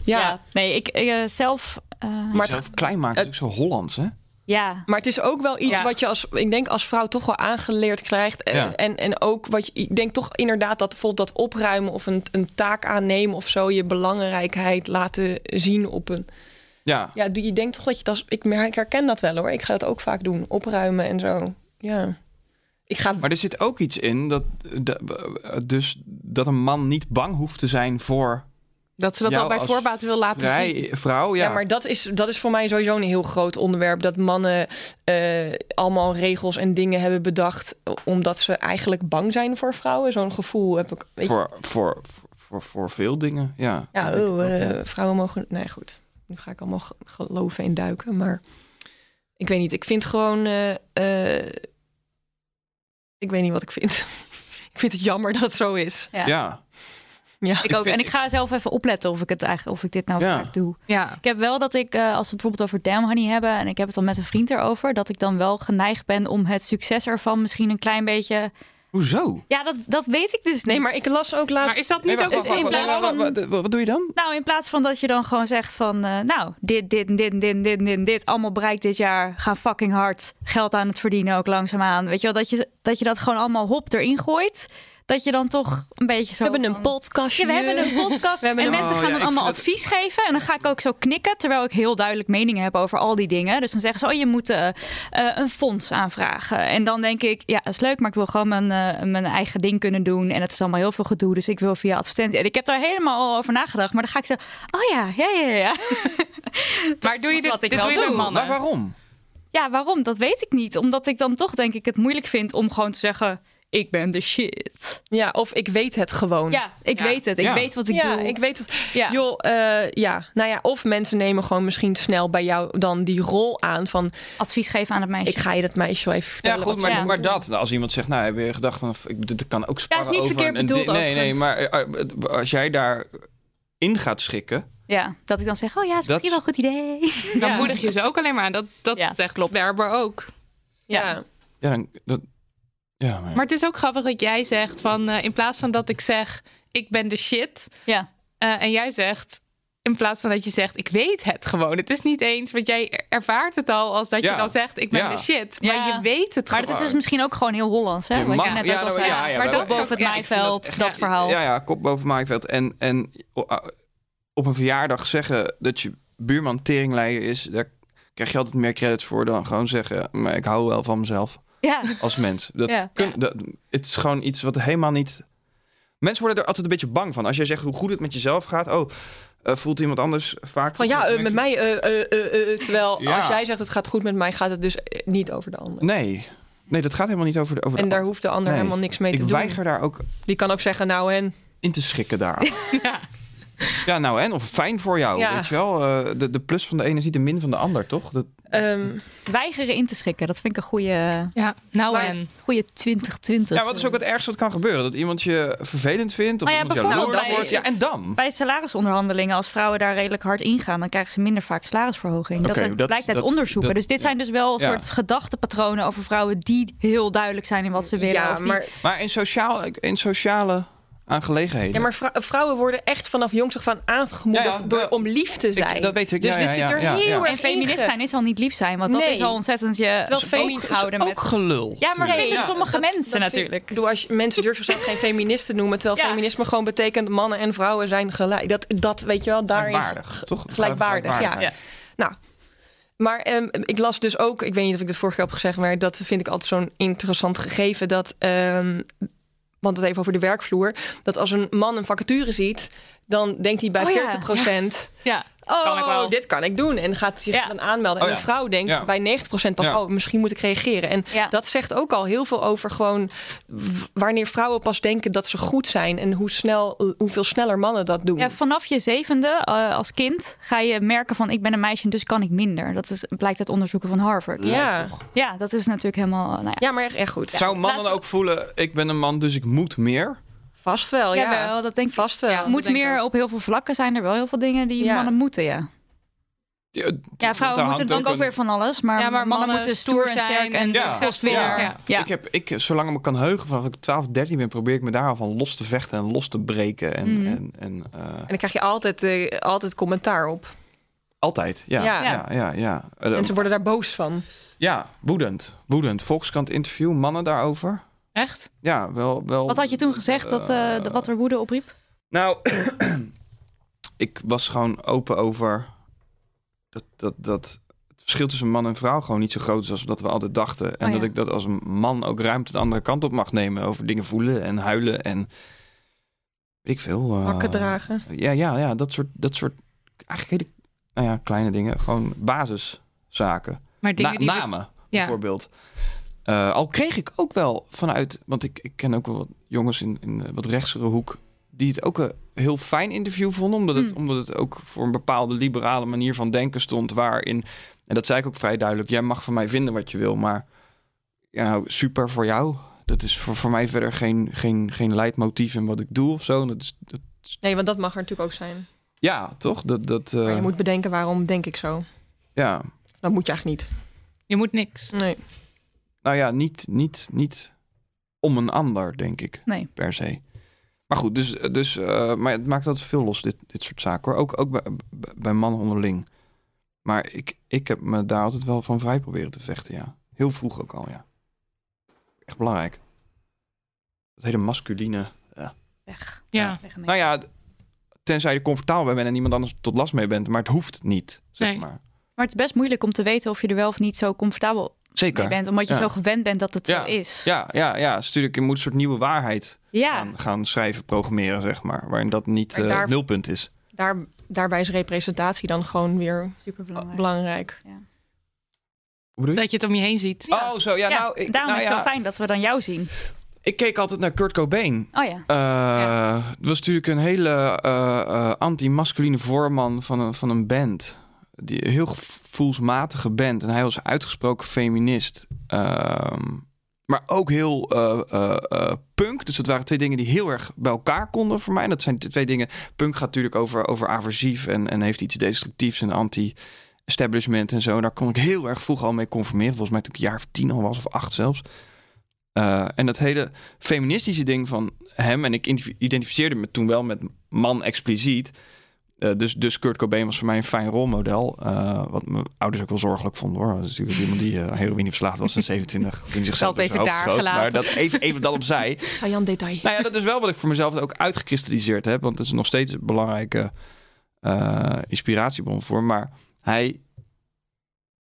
Ja, Ja. nee, ik eh, zelf. eh, Maar zelf het- klein maken is ook zo Hollands, hè? ja, maar het is ook wel iets Ja. wat je als, ik denk als vrouw toch wel aangeleerd krijgt. En, Ja. en, en ook wat je, ik denk toch inderdaad dat bijvoorbeeld dat opruimen of een, een taak aannemen of zo, je belangrijkheid laten zien op een. Ja. Ja, je denkt toch dat je dat. Ik, mer- ik herken dat wel hoor. Ik ga dat ook vaak doen, opruimen en zo. Ja. Ik ga. Maar er zit ook iets in dat, dat, dus dat een man niet bang hoeft te zijn voor Dat ze dat al bij voorbaat wil laten zien. vrij vrouw. Ja, Ja, maar dat is, dat is voor mij sowieso een heel groot onderwerp. Dat mannen eh, allemaal regels en dingen hebben bedacht. omdat ze eigenlijk bang zijn voor vrouwen. Zo'n gevoel heb ik. Weet je, voor, voor, voor, voor veel dingen. Ja, ja, oh, eh, vrouwen mogen. Nee, goed. Nu ga ik allemaal ge- geloven in duiken. Maar ik weet niet. Ik vind gewoon. eh, eh, ik weet niet wat ik vind. ik vind het jammer dat het zo is. ja. ja. Ja. ik ook. vind- en ik ga zelf even opletten of ik het eigenlijk of ik dit nou Ja. vaak doe. Ja. Ik heb wel dat ik, eh, als we het bijvoorbeeld over Damn Honey hebben en ik heb het dan met een vriend erover, dat ik dan wel geneigd ben om het succes ervan misschien een klein beetje. Hoezo? Ja, dat, dat weet ik dus niet. Nee, maar ik las ook laatst. Maar is dat Nee, niet wacht, ook in plaats van- wat, wat, doe je dan? Nou, in plaats van dat je dan gewoon zegt van, eh, nou, dit, dit, dit, dit, dit, dit, dit, allemaal bereikt dit jaar, gaan fucking hard geld aan het verdienen ook langzaamaan. Weet je wel, dat je dat, je dat gewoon allemaal hop erin gooit, dat je dan toch een beetje zo... we hebben een van- podcastje. Ja, we hebben een podcast hebben en een- mensen Oh, gaan ja, dan allemaal vind advies geven. En dan ga ik ook zo knikken, terwijl ik heel duidelijk meningen heb over al die dingen. Dus dan zeggen ze, oh, je moet eh, eh, een fonds aanvragen. En dan denk ik, ja, dat is leuk, maar ik wil gewoon mijn, eh, mijn eigen ding kunnen doen. En het is allemaal heel veel gedoe, dus ik wil via advertentie. En ik heb daar helemaal al over nagedacht, maar dan ga ik zo, oh ja, ja, ja, ja. Maar doe je dit, wat ik dit wel doe je met doe. mannen? Maar waarom? Ja, waarom? Dat weet ik niet. Omdat ik dan toch denk ik het moeilijk vind om gewoon te zeggen, ik ben de shit. Ja, of ik weet het gewoon. Ja, ik Ja. weet het. Ik Ja. weet wat ik ja, doe. ik weet het. ja. Joh, eh, ja, nou ja, of mensen nemen gewoon misschien snel bij jou dan die rol aan van Advies geven aan het meisje. ik ga je dat meisje wel even Ja, vertellen. goed, maar, Ja. moet maar doen. dat, nou, als iemand zegt, nou, heb je gedacht, dan, ik, dit kan ook sparren is niet over verkeerd bedoeld, Nee, nee, maar eh, eh, als jij daar in gaat schikken, Ja, dat ik dan zeg, oh ja, het is Dat- misschien wel een goed idee. Dan Ja. moedig je ze ook alleen maar aan. Dat, dat Ja. zegt klopt Derber ook. Ja. ja, dan, dat, ja, maar, Maar het is ook grappig dat jij zegt van eh, in plaats van dat ik zeg ik ben de shit. Ja. eh, en jij zegt in plaats van dat je zegt ik weet het gewoon. Het is niet eens, want jij ervaart het al als dat Ja. je dan zegt ik ben Ja. de shit. Maar Ja. je weet het Maar gewoon. dat is dus misschien ook gewoon heel Hollands, hè? Je Wat mag- je net ja, ook al nou, zei. ja, ja, maar dat Boven het ik maaiveld, dat verhaal. Ja, ja, kop boven maaiveld. En, en oh, op een verjaardag zeggen dat je buurman teringleier is, daar krijg je altijd meer credits voor dan gewoon zeggen, maar ik hou wel van mezelf Ja. als mens. Dat, Ja. kun- dat, het is gewoon iets wat helemaal niet... Mensen worden er altijd een beetje bang van. Als jij zegt hoe goed het met jezelf gaat, oh, eh, voelt iemand anders vaak... Van ja, eh, met mij, eh, eh, eh, eh, terwijl Ja. als jij zegt het gaat goed met mij, gaat het dus niet over de ander. Nee. Nee, dat gaat helemaal niet over de. Over En de daar hoeft de ander Nee. helemaal niks mee te Ik doen. weiger daar ook Die kan ook zeggen, nou en... in te schikken daar. ja. nou en? Of fijn voor jou, Ja. weet je wel? Eh, de, de plus van de ene is niet de min van de ander, toch? Dat, ehm, Weigeren in te schikken, dat vind ik een goede, Ja, nou Maar- en. goede 2020. ja, wat is ook het ergste wat kan gebeuren? Dat iemand je vervelend vindt of Nou ja, iemand bijvoorbeeld jaloers bij- wordt. Ja, en dan? Bij salarisonderhandelingen, als vrouwen daar redelijk hard ingaan, dan krijgen ze minder vaak salarisverhoging. Oké, dat, dat- blijkt uit dat- onderzoeken. dat- dus dit zijn dus wel een Ja. soort gedachtepatronen over vrouwen die heel duidelijk zijn in wat ze willen. ja, of die- maar, Maar in, sociaal, in sociale aangelegenheden. ja, maar vrou- vrouwen worden echt vanaf jongs af aan aangemoedigd Ja, ja, door, om lief te zijn. dat weet ik, Dus ja, dit ja, zit er ja, heel ja. erg en feminist zijn is al niet lief zijn, want dat is al ontzettend je ook houden ook met... gelul. Ja, maar Nee, vinden ja, sommige dat- mensen dat natuurlijk. Ik bedoel, als je, mensen durven zichzelf geen feministen noemen, terwijl Ja. feminisme gewoon betekent mannen en vrouwen zijn gelijk. Dat, dat weet je wel, daarin Gelijkwaardig, toch? gelijkwaardig, ja. Nou, maar ehm, ik las dus ook, ik weet niet of ik dit vorige keer heb gezegd, maar dat vind ik altijd zo'n interessant gegeven. Dat, ehm, want het even over de werkvloer. Dat als een man een vacature ziet, dan denkt hij bij Oh ja. 40 procent. Ja, Oh, Kan ik wel. dit kan ik doen. En gaat zich Ja. dan aanmelden. En Oh ja. een vrouw denkt Ja. bij 90% pas, Ja. oh, misschien moet ik reageren. En Ja. dat zegt ook al heel veel over gewoon wanneer vrouwen pas denken dat ze goed zijn. En hoe snel, hoeveel sneller mannen dat doen. Ja, vanaf je zevende eh, als kind ga je merken van ik ben een meisje, dus kan ik minder. Dat is, blijkt uit onderzoeken van Harvard. ja. Ja, dat is natuurlijk helemaal... Nou ja. ja, maar echt, echt goed. Zou mannen laten- ook voelen, ik ben een man, dus ik moet meer? Vast wel, ja. Jawel, dat denk ik. Vast wel. Ja. moet meer op heel veel vlakken zijn er wel heel veel dingen die Ja. mannen moeten, ja. Ja, Ja, vrouwen moeten ook, ook weer van alles, maar, Ja, maar mannen, mannen moeten stoer en sterk en Ja. Ja. Ja. Ja. Ik heb, ik, zolang ik me kan heugen, vanaf ik 12, 13 ben, probeer ik me daar al van los te vechten en los te breken. En, Mhm. en, en eh, En dan krijg je altijd, eh, altijd commentaar op. altijd, ja. Ja. Ja, ja, ja. Eh, Mensen worden daar boos van. ja, woedend. Woedend. Volkskrant interview, mannen daarover. Echt? Ja, wel. wel Wat had je toen gezegd dat, eh, wat er woede opriep? Nou, ik was gewoon open over dat, dat, dat het verschil tussen man en vrouw gewoon niet zo groot is als dat we altijd dachten. En Oh, dat ik dat als een man ook ruimte de andere kant op mag nemen over dingen voelen en huilen en weet ik veel. eh, Hakken dragen. Ja, ja, ja, dat soort, dat soort eigenlijk hele nou ja, kleine dingen, gewoon basiszaken. Maar dingen Na- die we- namen Ja. bijvoorbeeld. Eh, al kreeg ik ook wel vanuit, want ik, ik ken ook wel wat jongens in, in een wat rechtsere hoek die het ook een heel fijn interview vonden, omdat het, Hmm. omdat het ook voor een bepaalde liberale manier van denken stond, waarin, en dat zei ik ook vrij duidelijk, jij mag van mij vinden wat je wil, maar ja, super voor jou. Dat is voor, voor mij verder geen, geen, geen leidmotief in wat ik doe of zo. Dat is, dat, Nee, want dat mag er natuurlijk ook zijn. ja, toch? Dat, dat, eh, Maar je moet bedenken waarom denk ik zo. ja. Dat moet je eigenlijk niet. Je moet niks. Nee. Nou ja, niet, niet, niet om een ander, denk ik. Nee. Per se. Maar goed, dus, dus eh, maar het maakt altijd veel los, dit, dit soort zaken hoor. Ook, ook bij, bij mannen onderling. Maar ik, ik heb me daar altijd wel van vrij proberen te vechten, ja. Heel vroeg ook al, ja. Echt belangrijk. Dat hele masculine. Ja. Weg. Ja. Weg. Nou ja, tenzij je comfortabel bij bent en niemand anders tot last mee bent. Maar het hoeft niet, zeg Nee. maar. Maar het is best moeilijk om te weten of je er wel of niet zo comfortabel Zeker. bent. Omdat je Ja. zo gewend bent dat het Ja. zo is. Ja, ja, ja. Dus natuurlijk, je moet een soort nieuwe waarheid Ja. gaan, gaan schrijven, programmeren, zeg maar. Waarin dat niet Maar eh, daar- nulpunt is. Daar, daarbij is representatie dan gewoon weer super belangrijk. belangrijk. Hoe bedoel je? Dat je het om je heen ziet. Oh, zo. Ja, nou, ik, daarom nou is het ja, wel fijn dat we dan jou zien. ik keek altijd naar Kurt Cobain. Oh ja. Eh, Het was natuurlijk een hele eh, eh, anti-masculine voorman van een, van een band. Die heel gevoelsmatige band. En hij was uitgesproken feminist. Ehm, maar ook heel eh, eh, eh, punk. Dus dat waren twee dingen die heel erg bij elkaar konden voor mij. En dat zijn twee dingen. Punk gaat natuurlijk over, over aversief en, en heeft iets destructiefs en anti-establishment en zo. Daar kon ik heel erg vroeg al mee conformeren. Volgens mij toen ik een jaar of tien al was, of acht zelfs. En dat hele feministische ding van hem, en ik identif- identificeerde me toen wel met man expliciet. Eh, dus, dus Kurt Cobain was voor mij een fijn rolmodel. eh, wat mijn ouders ook wel zorgelijk vonden hoor. Dat is natuurlijk iemand die eh heroïne verslaafd was in 27. Toen zichzelf Dat even zijn hoofd daar. Maar gelaten. dat even, even dat opzij. Sajan detail. Nou ja, dat is wel wat ik voor mezelf ook uitgekristalliseerd heb. Want het is nog steeds een belangrijke inspiratiebron voor. Maar hij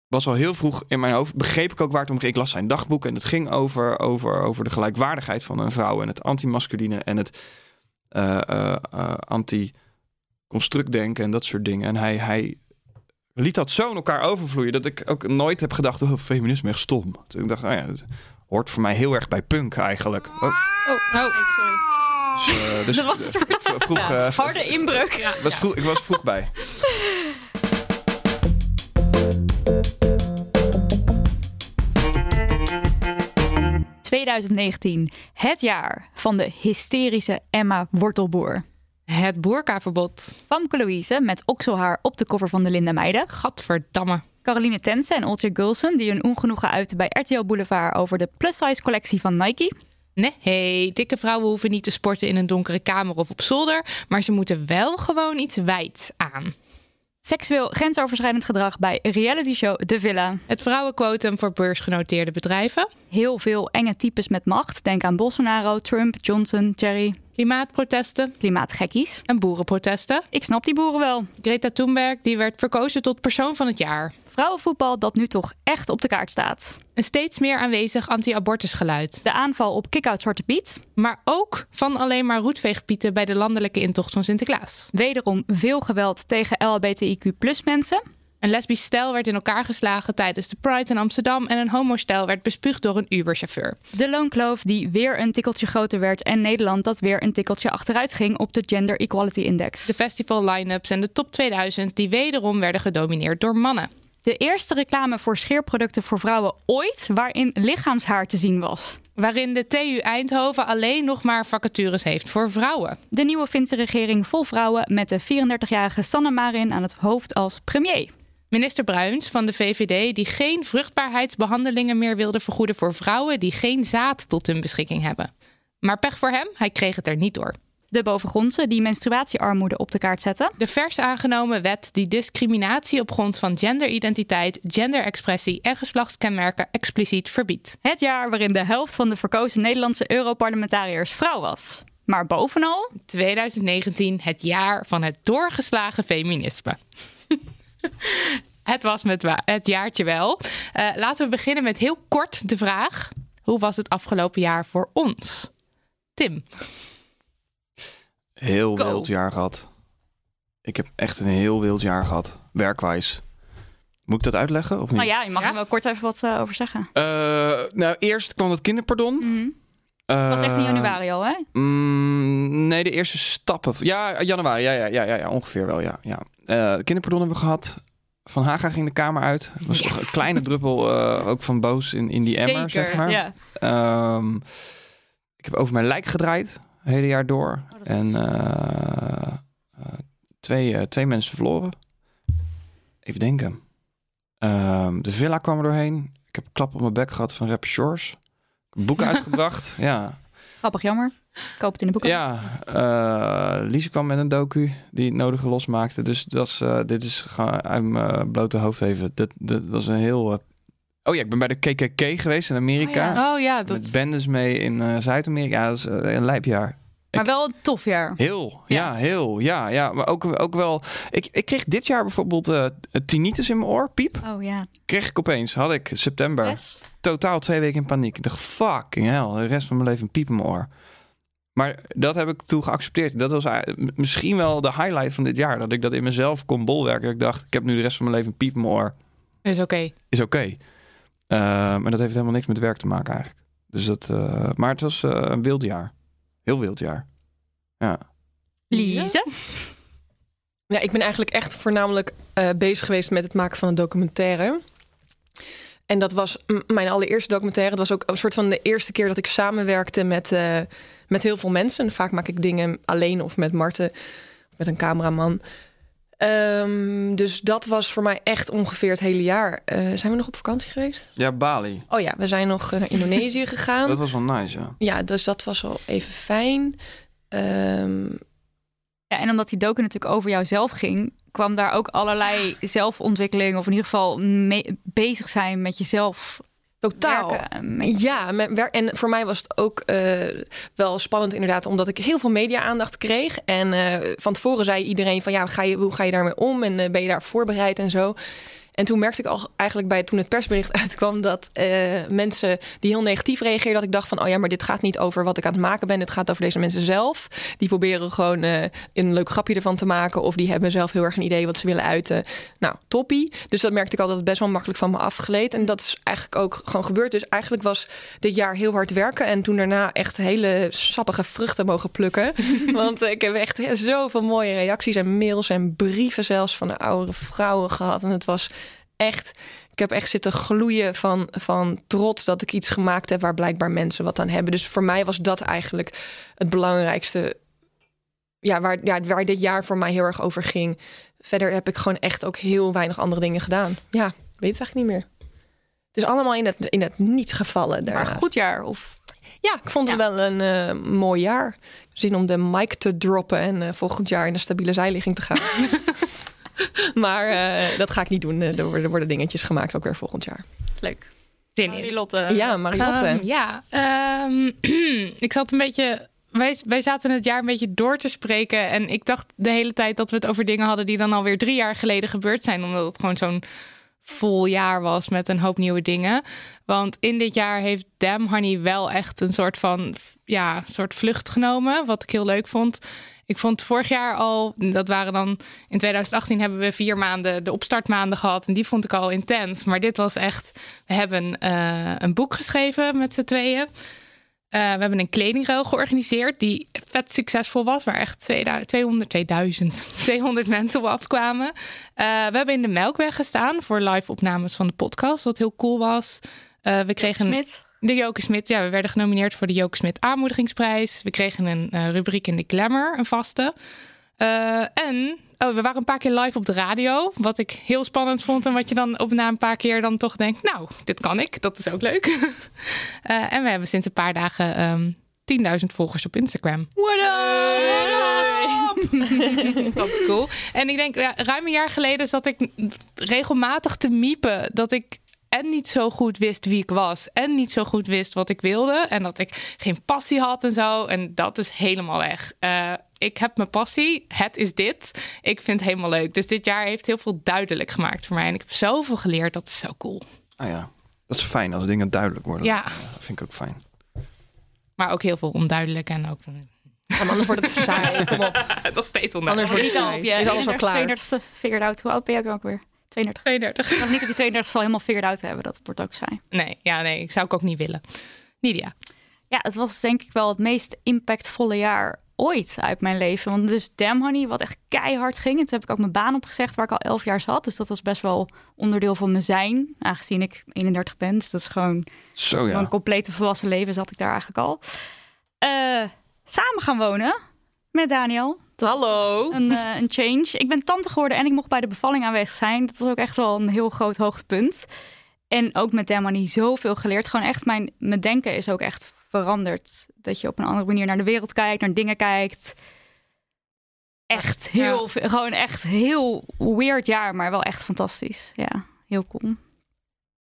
was al heel vroeg in mijn hoofd. Begreep ik ook waar het om ging. Ik las zijn dagboek en het ging over, over, over de gelijkwaardigheid van een vrouw. En het anti-masculine en het eh, anti-constructdenken en dat soort dingen. En hij, hij liet dat zo in elkaar overvloeien dat ik ook nooit heb gedacht: oh, feminisme echt stom. Toen ik dacht, nou ja, hoort voor mij heel erg bij punk eigenlijk. Oh, Oh, dus, eh, dus Er was een soort vroeg, eh, harde inbreuk. was vroeg, ik was vroeg bij. 2019, het jaar van de hysterische Emma Wortelboer. Het boerkaverbod. Famke Louise met okselhaar op de cover van de Linda Meiden. Gadverdamme. Caroline Tense en Oltje Gulsen die hun ongenoegen uiten bij RTL Boulevard over de plus-size collectie van Nike. Nee, hey, dikke vrouwen hoeven niet te sporten in een donkere kamer of op zolder, maar ze moeten wel gewoon iets wijds aan. Seksueel grensoverschrijdend gedrag bij reality show De Villa. Het vrouwenquotum voor beursgenoteerde bedrijven. Heel veel enge types met macht. Denk aan Bolsonaro, Trump, Johnson, Cherry. Klimaatprotesten Klimaatgekkies. en boerenprotesten. Ik snap die boeren wel. Greta Thunberg die werd verkozen tot persoon van het jaar. Vrouwenvoetbal dat nu toch echt op de kaart staat. Een steeds meer aanwezig anti-abortusgeluid. De aanval op kick-out Zwarte Piet. Maar ook van alleen maar roetveegpieten bij de landelijke intocht van Sinterklaas. Wederom veel geweld tegen LHBTIQ plus mensen. Een lesbisch stel werd in elkaar geslagen tijdens de Pride in Amsterdam en een homostel werd bespuugd door een Uberchauffeur. De loonkloof die weer een tikkeltje groter werd. En Nederland dat weer een tikkeltje achteruit ging op de Gender Equality Index. De festival line-ups en de top 2000 die wederom werden gedomineerd door mannen. De eerste reclame voor scheerproducten voor vrouwen ooit waarin lichaamshaar te zien was. Waarin de TU Eindhoven alleen nog maar vacatures heeft voor vrouwen. De nieuwe Finse regering vol vrouwen met de 34-jarige Sanne Marin aan het hoofd als premier. Minister Bruins van de VVD die geen vruchtbaarheidsbehandelingen meer wilde vergoeden voor vrouwen die geen zaad tot hun beschikking hebben. Maar pech voor hem, hij kreeg het er niet door. De bovengrondse die menstruatiearmoede op de kaart zetten. De vers aangenomen wet die discriminatie op grond van genderidentiteit, genderexpressie en geslachtskenmerken expliciet verbiedt. Het jaar waarin de helft van de verkozen Nederlandse Europarlementariërs vrouw was. Maar bovenal 2019, het jaar van het doorgeslagen feminisme. het was met het jaartje wel. Eh, laten we beginnen met heel kort de vraag: hoe was het afgelopen jaar voor ons? Tim. Heel Go. wild jaar gehad. Ik heb echt een heel wild jaar gehad. Werkwijs. Moet ik dat uitleggen of niet? Nou ja, je mag Ja? er wel kort even wat eh, over zeggen. Eh, nou, eerst kwam het kinderpardon. Mhm. Dat was echt in januari al, hè? Mm, nee, de eerste stappen. Ja, januari. Ja, ja, ja, ja, ja ongeveer wel. Ja, ja. De kinderpardon hebben we gehad. Van Haga ging de kamer uit. Het was Yes. een kleine druppel eh, ook van boos in, in die emmer, zeg maar. ja. Ehm, ik heb over mijn lijk gedraaid, het hele jaar door. Oh, en eh, twee, twee mensen verloren. Even denken. Ehm, de villa kwam er doorheen. Ik heb klap op mijn bek gehad van rapper Shores. Boek uitgebracht. Ja, Grappig, jammer. Koop het in de boeken. ja uh, Lise kwam met een docu die het nodige losmaakte. Dus dat is, eh, dit is uit mijn blote hoofd even. Dat, dat was een heel... eh, Oh ja, ik ben bij de KKK geweest in Amerika. Oh ja, dat Met bendes mee in eh, Zuid-Amerika. Dat is eh, een lijpjaar. Maar wel een tof jaar. Heel, ja, heel, ja, ja. Maar ook, ook wel... Ik, ik kreeg dit jaar bijvoorbeeld eh tinnitus in mijn oor, piep. Oh ja. Kreeg ik opeens, had ik september. Stress. Totaal twee weken in paniek. Ik dacht, fucking hell, de rest van mijn leven een piep in mijn oor. Maar dat heb ik toen geaccepteerd. Dat was eigenlijk misschien wel de highlight van dit jaar. Dat ik dat in mezelf kon bolwerken. Ik dacht, ik heb nu de rest van mijn leven een piep in mijn oor. is oké. Is oké. Eh, maar dat heeft helemaal niks met werk te maken eigenlijk. Dus dat, eh, maar het was eh, een wild jaar. Heel wild jaar. Ja. Lise? Ja, ik ben eigenlijk echt voornamelijk eh, bezig geweest met het maken van een documentaire. En dat was mijn allereerste documentaire. Dat was ook een soort van de eerste keer dat ik samenwerkte met, eh, met heel veel mensen. Vaak maak ik dingen alleen of met Marten, met een cameraman. Ehm, dus dat was voor mij echt ongeveer het hele jaar. Eh, zijn we nog op vakantie geweest? Ja, Bali. Oh ja, we zijn nog eh, naar Indonesië gegaan. Dat was wel nice, ja. Ja, dus dat was wel even fijn. Ehm, Ja, en omdat die docu natuurlijk over jouzelf ging, kwam daar ook allerlei zelfontwikkeling, of in ieder geval mee- bezig zijn met jezelf. Totaal. werken, met- Ja, met werk. en voor mij was het ook eh, wel spannend inderdaad, omdat ik heel veel media-aandacht kreeg. En eh, van tevoren zei iedereen van ja, ga je, hoe ga je daarmee om en eh, ben je daar voorbereid en zo. En toen merkte ik al eigenlijk bij toen het persbericht uitkwam dat eh, mensen die heel negatief reageerden, dat ik dacht van oh ja, maar dit gaat niet over wat ik aan het maken ben. Het gaat over deze mensen zelf. Die proberen gewoon eh, een leuk grapje ervan te maken. Of die hebben zelf heel erg een idee wat ze willen uiten. Nou, toppie. Dus dat merkte ik al dat het best wel makkelijk van me afgeleed. En dat is eigenlijk ook gewoon gebeurd. Dus eigenlijk was dit jaar heel hard werken. En toen daarna echt hele sappige vruchten mogen plukken. Want ik heb echt zoveel mooie reacties en mails en brieven zelfs van de oudere vrouwen gehad. En het was echt. Ik heb echt zitten gloeien van, van trots dat ik iets gemaakt heb waar blijkbaar mensen wat aan hebben. Dus voor mij was dat eigenlijk het belangrijkste. Ja, waar, ja, waar dit jaar voor mij heel erg over ging. Verder heb ik gewoon echt ook heel weinig andere dingen gedaan. Ja, weet het eigenlijk niet meer. Het is allemaal in het, in het niet gevallen. Daar. Maar goed jaar of Ja, ik vond het wel een eh, mooi jaar. Zin om de mic te droppen en eh, volgend jaar in een stabiele zijligging te gaan. maar eh, dat ga ik niet doen. Eh, Er worden, er worden dingetjes gemaakt ook weer volgend jaar. leuk. Zin in. Marilotte. ja, Mariotte. Ehm, ja, ehm, ik zat een beetje. Wij, wij zaten het jaar een beetje door te spreken. En ik dacht de hele tijd dat we het over dingen hadden die dan alweer drie jaar geleden gebeurd zijn. Omdat het gewoon zo'n vol jaar was met een hoop nieuwe dingen. Want in dit jaar heeft Damn Honey wel echt een soort van ja, soort vlucht genomen. Wat ik heel leuk vond. Ik vond vorig jaar al, dat waren dan in 2018 hebben we vier maanden de opstartmaanden gehad. En die vond ik al intens. Maar dit was echt, we hebben eh, een boek geschreven met z'n tweeën. Eh, we hebben een kledingruil georganiseerd die vet succesvol was, waar echt 2000, 200, 2000, 200 mensen op afkwamen. Eh, we hebben in de Melkweg gestaan voor live opnames van de podcast, wat heel cool was. Eh, we kregen Smit. de Joke Smit, ja, we werden genomineerd voor de Joke Smit aanmoedigingsprijs. We kregen een rubriek in de Glamour, een vaste. En oh, we waren een paar keer live op de radio, wat ik heel spannend vond en wat je dan op na een paar keer dan toch denkt, nou, dit kan ik, dat is ook leuk. Eh, en we hebben sinds een paar dagen ehm 10.000 volgers op Instagram. What up? Dat is cool. En ik denk, ja, ruim een jaar geleden zat ik regelmatig te miepen dat ik en niet zo goed wist wie ik was en niet zo goed wist wat ik wilde en dat ik geen passie had en zo. En dat is helemaal weg. Eh, ik heb mijn passie, het is dit. Ik vind het helemaal leuk. Dus dit jaar heeft heel veel duidelijk gemaakt voor mij en ik heb zoveel geleerd. Dat is zo cool. Ah ja, dat is fijn als dingen duidelijk worden. Ja. Dat vind ik ook fijn. Maar ook heel veel onduidelijk en ook Ja, anders wordt het saai. Kom op. nog steeds Anders onduidelijk. wordt het saai. op je Is alles al klaar? 32e figured out. Hoe oud ben je ook weer? 32. 32. Nog niet op je 32 al helemaal figured out hebben. Dat wordt ook saai. Nee, ja, nee, ik zou ik ook niet willen. Nidia. Ja, het was denk ik wel het meest impactvolle jaar ooit uit mijn leven. Want dus Damn Honey, wat echt keihard ging. En toen heb ik ook mijn baan opgezegd waar ik al elf jaar zat. Dus dat was best wel onderdeel van mijn zijn. Aangezien ik 31 ben. Dus dat is gewoon Zo ja. mijn complete volwassen leven zat ik daar eigenlijk al. Eh, samen gaan wonen met Daniel. Hallo. Een, eh, een change. Ik ben tante geworden en ik mocht bij de bevalling aanwezig zijn. Dat was ook echt wel een heel groot hoogtepunt. En ook met Damn Honey zoveel geleerd. Gewoon echt, mijn, mijn denken is ook echt veranderd. Dat je op een andere manier naar de wereld kijkt, naar dingen kijkt. Echt heel, gewoon echt heel weird jaar, maar wel echt fantastisch. Ja, heel cool.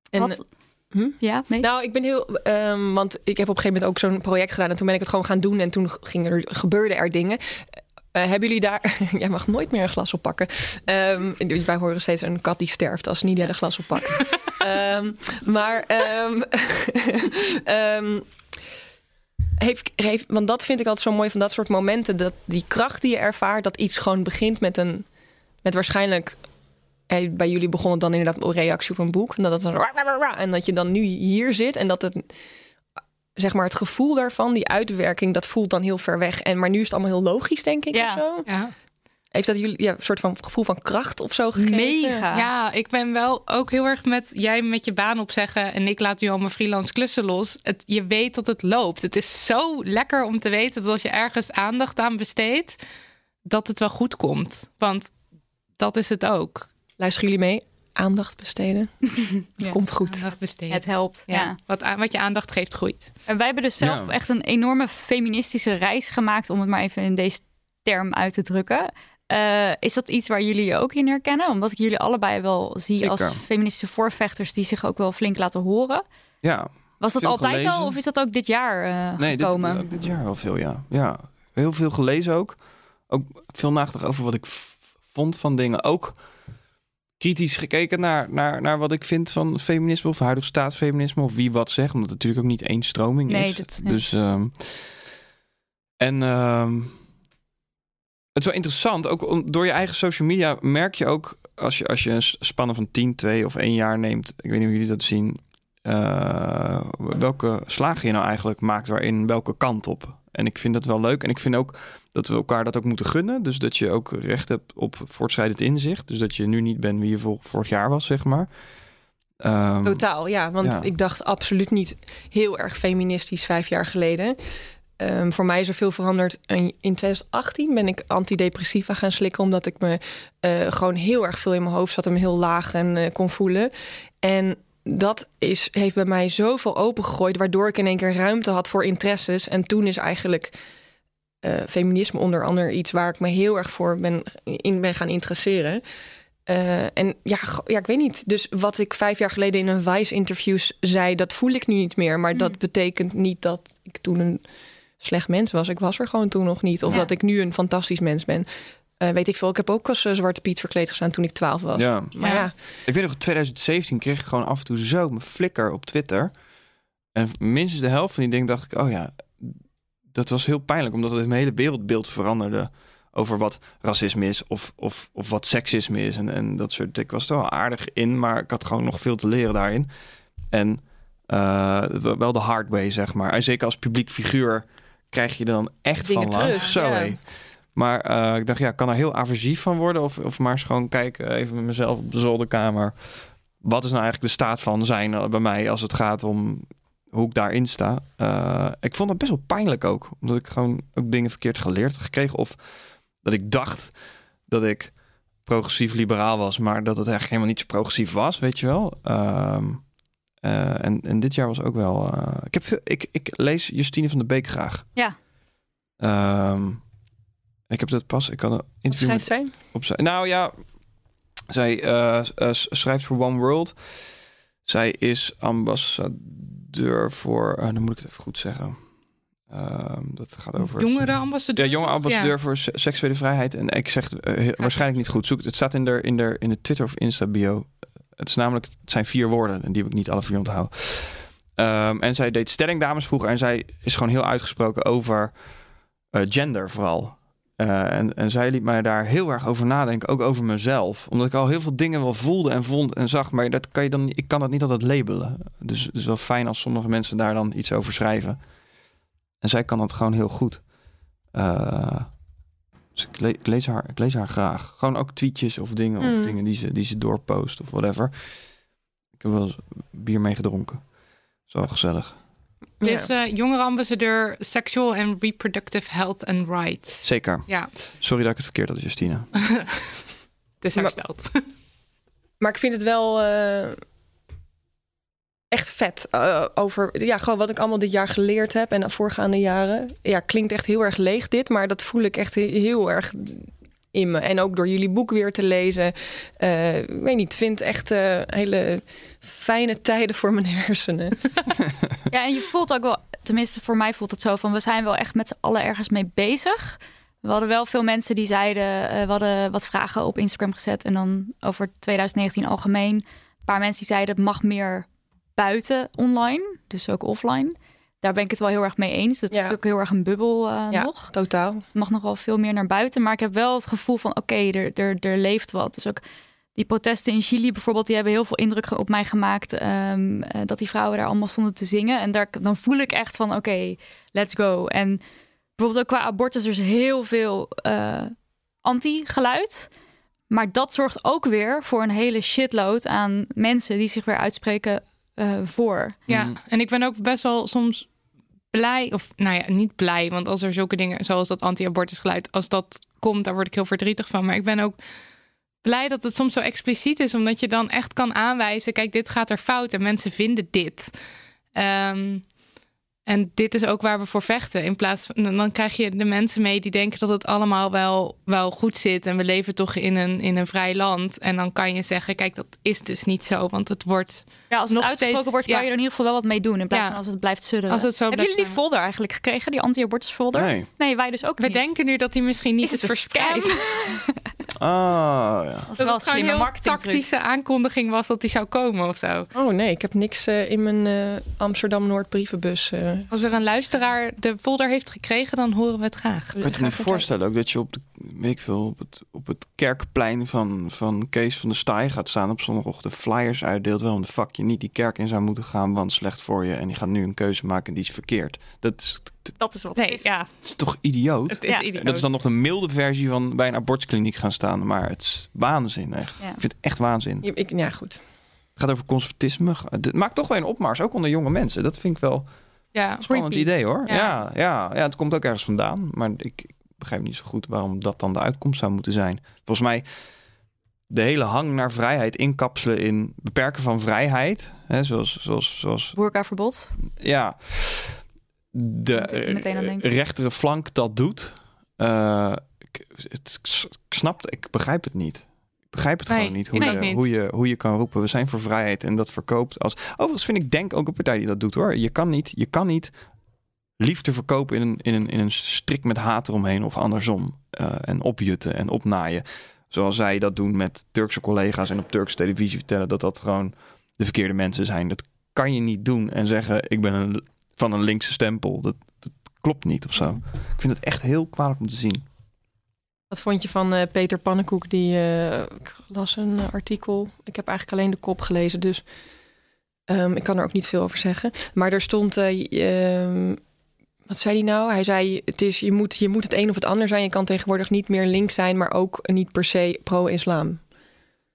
En, Wat? hm? Ja, nee. Nou, ik ben heel. ehm, want ik heb op een gegeven moment ook zo'n project gedaan. En toen ben ik het gewoon gaan doen. En toen ging er, gebeurden er dingen. Eh, hebben jullie daar. Jij mag nooit meer een glas oppakken. Ehm, wij horen steeds een kat die sterft als Nidia de glas oppakt. Ehm, maar. heeft, heeft, want dat vind ik altijd zo mooi van dat soort momenten. Dat die kracht die je ervaart, dat iets gewoon begint met een. Met waarschijnlijk bij jullie begon het dan inderdaad een reactie op een boek. En dat, het dan, en dat je dan nu hier zit en dat het, zeg maar, het gevoel daarvan, die uitwerking, dat voelt dan heel ver weg. En, maar nu is het allemaal heel logisch, denk ik. Ja. Of zo. Ja. Heeft dat jullie ja, een soort van gevoel van kracht of zo gegeven? Mega. Ja, ik ben wel ook heel erg met jij met je baan opzeggen en ik laat nu al mijn freelance klussen los. Het, je weet dat het loopt. Het is zo lekker om te weten dat als je ergens aandacht aan besteedt, dat het wel goed komt. Want dat is het ook. Luisteren jullie mee? Aandacht besteden. Het komt goed. Aandacht besteden. Het helpt. ja. ja. Wat, wat je aandacht geeft, groeit. En wij hebben dus zelf Ja. echt een enorme feministische reis gemaakt, om het maar even in deze term uit te drukken. Eh, is dat iets waar jullie je ook in herkennen? Omdat ik jullie allebei wel zie Zeker. als feministische voorvechters die zich ook wel flink laten horen. Ja, Was dat altijd gelezen. al of is dat ook dit jaar eh, nee, dit, gekomen? ook dit jaar wel veel, ja. Ja, heel veel gelezen ook. Ook veel nagedacht over wat ik vond van dingen. Ook kritisch gekeken naar, naar, naar wat ik vind van feminisme of huidig staatsfeminisme of wie wat zegt, omdat het natuurlijk ook niet één stroming Nee, is. dat- ja. Dus ehm, en ehm, het is wel interessant, ook om, door je eigen social media merk je ook als je als je een spannen van 10, 2 of 1 jaar neemt, ik weet niet hoe jullie dat zien, eh, welke slagen je nou eigenlijk maakt waarin welke kant op. En ik vind dat wel leuk en ik vind ook dat we elkaar dat ook moeten gunnen. Dus dat je ook recht hebt op voortschrijdend inzicht. Dus dat je nu niet bent wie je vor- vorig jaar was, zeg maar. Ehm, Totaal, ja. Want ja. ik dacht absoluut niet heel erg feministisch vijf jaar geleden. Ehm, voor mij is er veel veranderd. En In 2018 ben ik antidepressiva gaan slikken... omdat ik me eh, gewoon heel erg veel in mijn hoofd zat... en me heel laag en eh, kon voelen. En dat is, heeft bij mij zoveel opengegooid... waardoor ik in één keer ruimte had voor interesses. En toen is eigenlijk eh, feminisme onder andere iets... waar ik me heel erg voor ben, in ben gaan interesseren... En ja, ja, ik weet niet. Dus wat ik vijf jaar geleden in een Vice-interview zei, dat voel ik nu niet meer. Maar dat betekent niet dat ik toen een slecht mens was. Ik was er gewoon toen nog niet. Of Ja. dat ik nu een fantastisch mens ben. Eh, weet ik veel. Ik heb ook als eh, Zwarte Piet verkleed gestaan toen ik twaalf was. Ja. Maar ja, Ik weet nog, in 2017 kreeg ik gewoon af en toe zo mijn flikker op Twitter. En minstens de helft van die dingen dacht ik, oh ja, dat was heel pijnlijk. Omdat het mijn hele wereldbeeld veranderde over wat racisme is of, of, of wat seksisme is. En, en dat soort. Ik was er wel aardig in, maar ik had gewoon nog veel te leren daarin. En eh, wel de hard way, zeg maar. En zeker als publiek figuur krijg je er dan echt Dingen van terug, ja. hé. Maar eh, ik dacht, ja, kan er heel aversief van worden. Of, of maar eens gewoon kijken, even met mezelf op de zolderkamer. Wat is nou eigenlijk de staat van zijn eh, bij mij als het gaat om hoe ik daarin sta? Eh, ik vond het best wel pijnlijk ook. Omdat ik gewoon ook dingen verkeerd geleerd had gekregen. Of dat ik dacht dat ik progressief liberaal was. Maar dat het eigenlijk helemaal niet zo progressief was, weet je wel. Ehm, eh, en, en dit jaar was ook wel... eh, ik, heb veel, ik, ik lees Justine van der Beek graag. Ja. Ehm, ik heb dat pas... Ik had een interview schrijft met, zij? op zijn. Nou ja, zij eh, schrijft voor One World. Zij is ambassadeur voor. eh, dan moet ik het even goed zeggen. Ehm, dat gaat over. Jongere ambassadeur. Ja, jonge ambassadeur voor se- seksuele vrijheid. En ik zeg het waarschijnlijk niet goed. Zoek het. Het staat in de, in de, in de Twitter of Insta bio. Het is namelijk, het zijn vier woorden en die heb ik niet alle vier onthouden. Ehm, en zij deed stellingdames vroeger en zij is gewoon heel uitgesproken over eh, gender vooral. Eh, en, en zij liet mij daar heel erg over nadenken, ook over mezelf. Omdat ik al heel veel dingen wel voelde en vond en zag, maar dat kan je dan, ik kan dat niet altijd labelen. Dus het wel fijn als sommige mensen daar dan iets over schrijven. En zij kan dat gewoon heel goed. Eh, dus ik, le- ik lees haar, ik lees haar graag. Gewoon ook tweetjes of dingen, of Hmm. dingen die ze, die ze doorpost of whatever. Ik heb wel eens bier mee gedronken. Zo gezellig. Ze is eh, jongere ambassadeur Sexual and Reproductive Health and Rights. Zeker. Ja, Sorry dat ik het verkeerd had, Justine. het is hersteld. Maar ik vind het wel eh, echt vet. eh, over ja, gewoon wat ik allemaal dit jaar geleerd heb en de voorgaande jaren. Ja, klinkt echt heel erg leeg dit, maar dat voel ik echt he- heel erg in me. En ook door jullie boek weer te lezen. Eh, ik weet niet, vind echt eh, hele fijne tijden voor mijn hersenen. Ja, en je voelt ook wel, tenminste voor mij voelt het zo van, we zijn wel echt met z'n allen ergens mee bezig. We hadden wel veel mensen die zeiden, we hadden wat vragen op Instagram gezet en dan over 2019 algemeen. Een paar mensen die zeiden, het mag meer buiten online, dus ook offline. Daar ben ik het wel heel erg mee eens. Dat Ja. is ook heel erg een bubbel eh, Ja, nog. totaal. Het mag nog wel veel meer naar buiten. Maar ik heb wel het gevoel van oké, er, er, er leeft wat. Dus ook die protesten in Chili bijvoorbeeld, die hebben heel veel indruk op mij gemaakt. ehm, eh, dat die vrouwen daar allemaal stonden te zingen. En daar, dan voel ik echt van oké, let's go. En bijvoorbeeld ook qua abortus, er is heel veel eh, anti-geluid. Maar dat zorgt ook weer voor een hele shitload aan mensen die zich weer uitspreken eh, voor. Ja, Mhm. en ik ben ook best wel soms blij, of nou ja, niet blij, want als er zulke dingen zoals dat anti-abortusgeluid, als dat komt, daar word ik heel verdrietig van. Maar ik ben ook blij dat het soms zo expliciet is, omdat je dan echt kan aanwijzen: kijk, dit gaat er fout en mensen vinden dit. Ehm, en dit is ook waar we voor vechten. In plaats van dan- dan krijg je de mensen mee die denken dat het allemaal wel, wel goed zit. En we leven toch in een, in een vrij land. En dan kan je zeggen: kijk, dat is dus niet zo. Want het wordt Ja, als het Nog uitgesproken steeds- wordt, kan ja. je er in ieder geval wel wat mee doen. In plaats Ja. van als het blijft sudderen. Als het zo Hebben jullie die folder eigenlijk gekregen? Die anti-abortus folder? Nee. Nee, wij dus ook We niet. denken nu dat die misschien niet is, een verspreid. Ah, ja. Dat het een heel tactische aankondiging was dat hij zou komen of zo. Oh nee, ik heb niks eh, in mijn eh, Amsterdam-Noord brievenbus. eh. Als er een luisteraar de folder heeft gekregen, dan horen we het graag. Ik kan het me voorstellen ook dat je op, de, weet ik veel, op, het, op het kerkplein van, van Kees van der Staaij gaat staan op zondagochtend flyers uitdeelt. Waarom de fuck je niet die kerk in zou moeten gaan, want slecht voor je. En die gaat nu een keuze maken en die is verkeerd. Dat is, dat Dat is wat Nee, het is. ja, dat is toch idioot? het is Ja. idioot. En dat is dan nog de milde versie van bij een abortuskliniek gaan staan. Maar het is waanzin echt. Ja. Ik vind het echt waanzin. Ja, ik, ja, goed. Het gaat over conservatisme. Het maakt toch wel een opmars, ook onder jonge mensen. Dat vind ik wel ja. een spannend Creepy. idee hoor. Ja. Ja. Ja, ja, het komt ook ergens vandaan. Maar ik, ik begrijp niet zo goed waarom dat dan de uitkomst zou moeten zijn. Volgens mij de hele hang naar vrijheid inkapselen in beperken van vrijheid. Hè, zoals, zoals, zoals ja, de rechtere flank dat doet. Eh, ik, het, ik snap ik begrijp het niet. Ik begrijp het Nee, gewoon niet hoe, je, niet. Hoe, je, hoe je kan roepen, we zijn voor vrijheid en dat verkoopt als... Overigens vind ik Denk ook een partij die dat doet hoor. Je kan niet, je kan niet liefde verkopen in een, in een, in een strik met haat eromheen of andersom. eh, en opjutten en opnaaien. Zoals zij dat doen met Turkse collega's en op Turkse televisie vertellen dat dat gewoon de verkeerde mensen zijn. Dat kan je niet doen en zeggen ik ben een, van een linkse stempel. Dat, dat klopt niet of zo. Ik vind het echt heel kwalijk om te zien. Wat vond je van eh, Peter Pannenkoek? Die, ik las een artikel. Ik heb eigenlijk alleen de kop gelezen, dus ehm, ik kan er ook niet veel over zeggen. Maar er stond, ehm, wat zei hij nou? Hij zei, het is, je, moet, je moet het een of het ander zijn. Je kan tegenwoordig niet meer links zijn, maar ook niet per se pro-islam.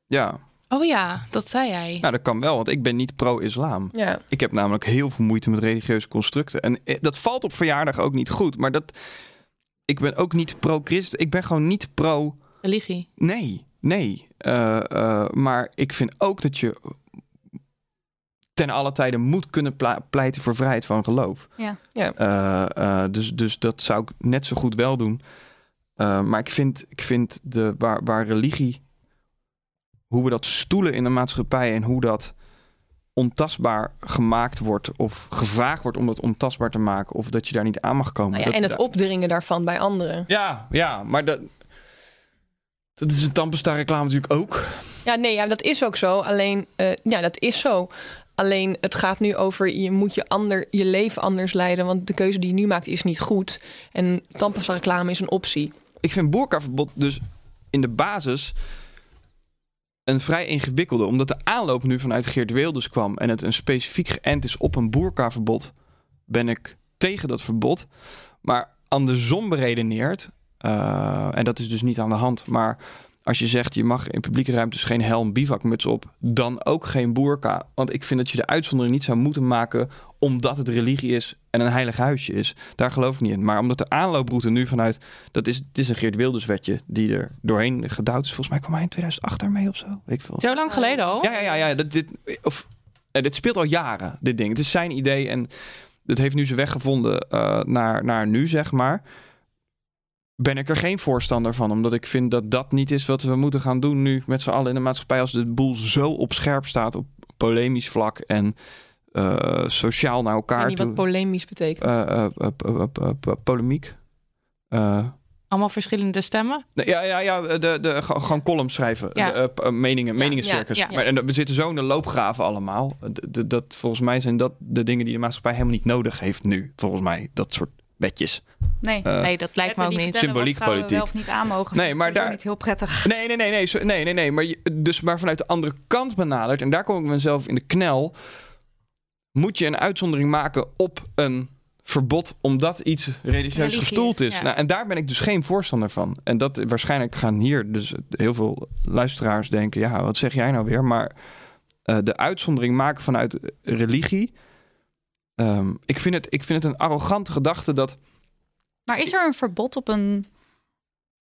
Ja, Oh ja, dat zei hij. nou dat kan wel, want ik ben niet pro-islam. Ja, Ik heb namelijk heel veel moeite met religieuze constructen. En eh, dat valt op verjaardag ook niet goed. Maar dat, ik ben ook niet pro-christen. Ik ben gewoon niet pro... Religie. Nee, nee. Eh, eh, maar ik vind ook dat je ten alle tijden moet kunnen pleiten voor vrijheid van geloof. Ja. Ja. Eh, eh, dus, dus dat zou ik net zo goed wel doen. Eh, maar ik vind, ik vind de, waar, waar religie, hoe we dat stoelen in de maatschappij en hoe dat ontastbaar gemaakt wordt of gevraagd wordt om dat ontastbaar te maken of dat je daar niet aan mag komen. Nou ja, Dat- en het opdringen daarvan bij anderen. ja, ja, maar dat, dat is een tandpasta reclame natuurlijk ook. Ja, nee, ja, dat is ook zo. Alleen, eh, ja, dat is zo. Alleen, het gaat nu over je moet je, ander, je leven anders leiden. Want de keuze die je nu maakt is niet goed. En reclame is een optie. Ik vind boerkaverbod dus in de basis een vrij ingewikkelde. Omdat de aanloop nu vanuit Geert Wilders kwam en het een specifiek geënt is op een boerkaverbod, ben ik tegen dat verbod. Maar andersom beredeneerd, eh, en dat is dus niet aan de hand, maar als je zegt je mag in publieke ruimtes geen helm, bivakmuts op, dan ook geen boerka. Want ik vind dat je de uitzondering niet zou moeten maken omdat het religie is en een heilig huisje is. Daar geloof ik niet in. Maar omdat de aanlooproute nu vanuit, dat is, het is een Geert Wilders wetje die er doorheen gedouwd is. Volgens mij kwam hij in 2008 daarmee of zo. Weet ik veel. Zo lang geleden al? Ja, ja, ja, ja. Dat, dit, of, eh, dit speelt al jaren, dit ding. Het is zijn idee en het heeft nu zijn weg gevonden eh, naar, naar nu, zeg maar. Ben ik er geen voorstander van, omdat ik vind dat dat niet is wat we moeten gaan doen nu met z'n allen in de maatschappij. Als de boel zo op scherp staat op polemisch vlak en eh, sociaal naar Ik elkaar weet niet toe. wat polemisch betekent. Eh, eh, polemiek. Eh, Allemaal verschillende stemmen? Nee, Ja, ja, ja de, de, gewoon columns schrijven. Ja. De, meningen, Ja, meningencircus. ja, ja. Maar en we zitten zo in de loopgraven allemaal. De- de- dat, volgens mij zijn dat de dingen die de maatschappij helemaal niet nodig heeft nu. Volgens mij, dat soort wetjes. Nee. Eh, nee, dat lijkt me ook niet. Symboliek politiek. wel of niet aan mogen. Nee, vind ik maar daar- niet heel prettig. Nee, nee, nee, nee, zo- nee, nee, nee. Maar je, dus maar vanuit de andere kant benaderd, en daar kom ik mezelf in de knel, moet je een uitzondering maken op een verbod omdat iets religieus gestoeld is. ja. Nou, en daar ben ik dus geen voorstander van. En dat waarschijnlijk gaan hier dus heel veel luisteraars denken, ja, wat zeg jij nou weer? Maar eh, de uitzondering maken vanuit religie. Ehm, ik, vind het, ik vind het een arrogante gedachte dat Maar is er een verbod op een,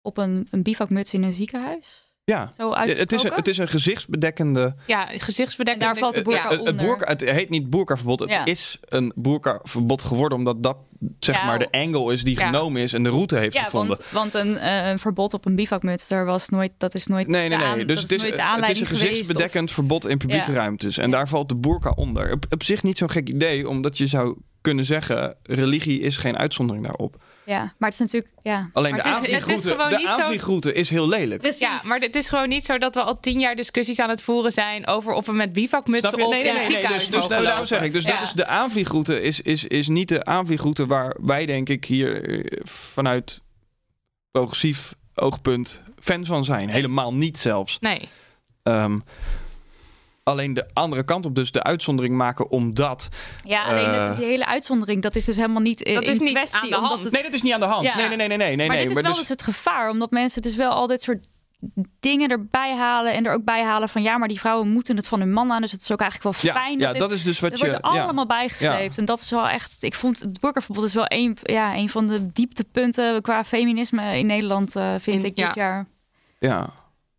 op een, een bivakmuts in een ziekenhuis? Ja, Zo het is, een, het is een gezichtsbedekkende Ja, gezichtsbedekkende. En daar valt de boerka ja. het, het, onder. boerka, het heet niet boerkaverbod. Het Ja. is een boerkaverbod geworden omdat dat zeg Ja. maar de angle is die Ja. genomen is en de route heeft Ja, gevonden. want, want een, eh, een verbod op een bivakmuts, daar was nooit, dat is nooit Nee, nee, nee. aan- dus het is, het is een gezichtsbedekkend verbod in publieke Ja. ruimtes. En Ja. daar valt de boerka onder. Op, op zich niet zo'n gek idee, omdat je zou kunnen zeggen: religie is geen uitzondering daarop. Ja, maar het is natuurlijk... Ja. Alleen Maar de is- is aanvliegroute, de zo- aanvliegroute is heel lelijk. Precies. Ja, maar het is gewoon niet zo dat we al tien jaar discussies aan het voeren zijn over of we met bivakmutsen je? op Nee, nee, in het nee. nee. ziekenhuis Dus, dus nou, daarom zeg ik. Dus Ja. dat is de aanvliegroute is, is, is niet de aanvliegroute waar wij denk ik hier eh, vanuit progressief oogpunt fan van zijn. Helemaal niet zelfs. Nee. Ehm, alleen de andere kant op, dus de uitzondering maken omdat. Ja, alleen Eh. dat, die hele uitzondering, dat is dus helemaal niet in, Dat is in niet kwestie. aan de hand. Het, Nee, dat is niet aan de hand. Ja. Nee, nee, nee, nee, nee, nee. maar nee. dit is wel dus- dus het gevaar, omdat mensen dus wel al dit soort dingen erbij halen en er ook bij halen van ja, maar die vrouwen moeten het van hun man aan, dus het is ook eigenlijk wel ja, fijn. ja, dit- dat is dus wat je. wordt er ja. allemaal bijgesleept. En dat is wel echt. Ik vond het burgerverbod is wel een, ja, een van de dieptepunten qua feminisme in Nederland, eh, vind In- ik dit ja. jaar. Ja,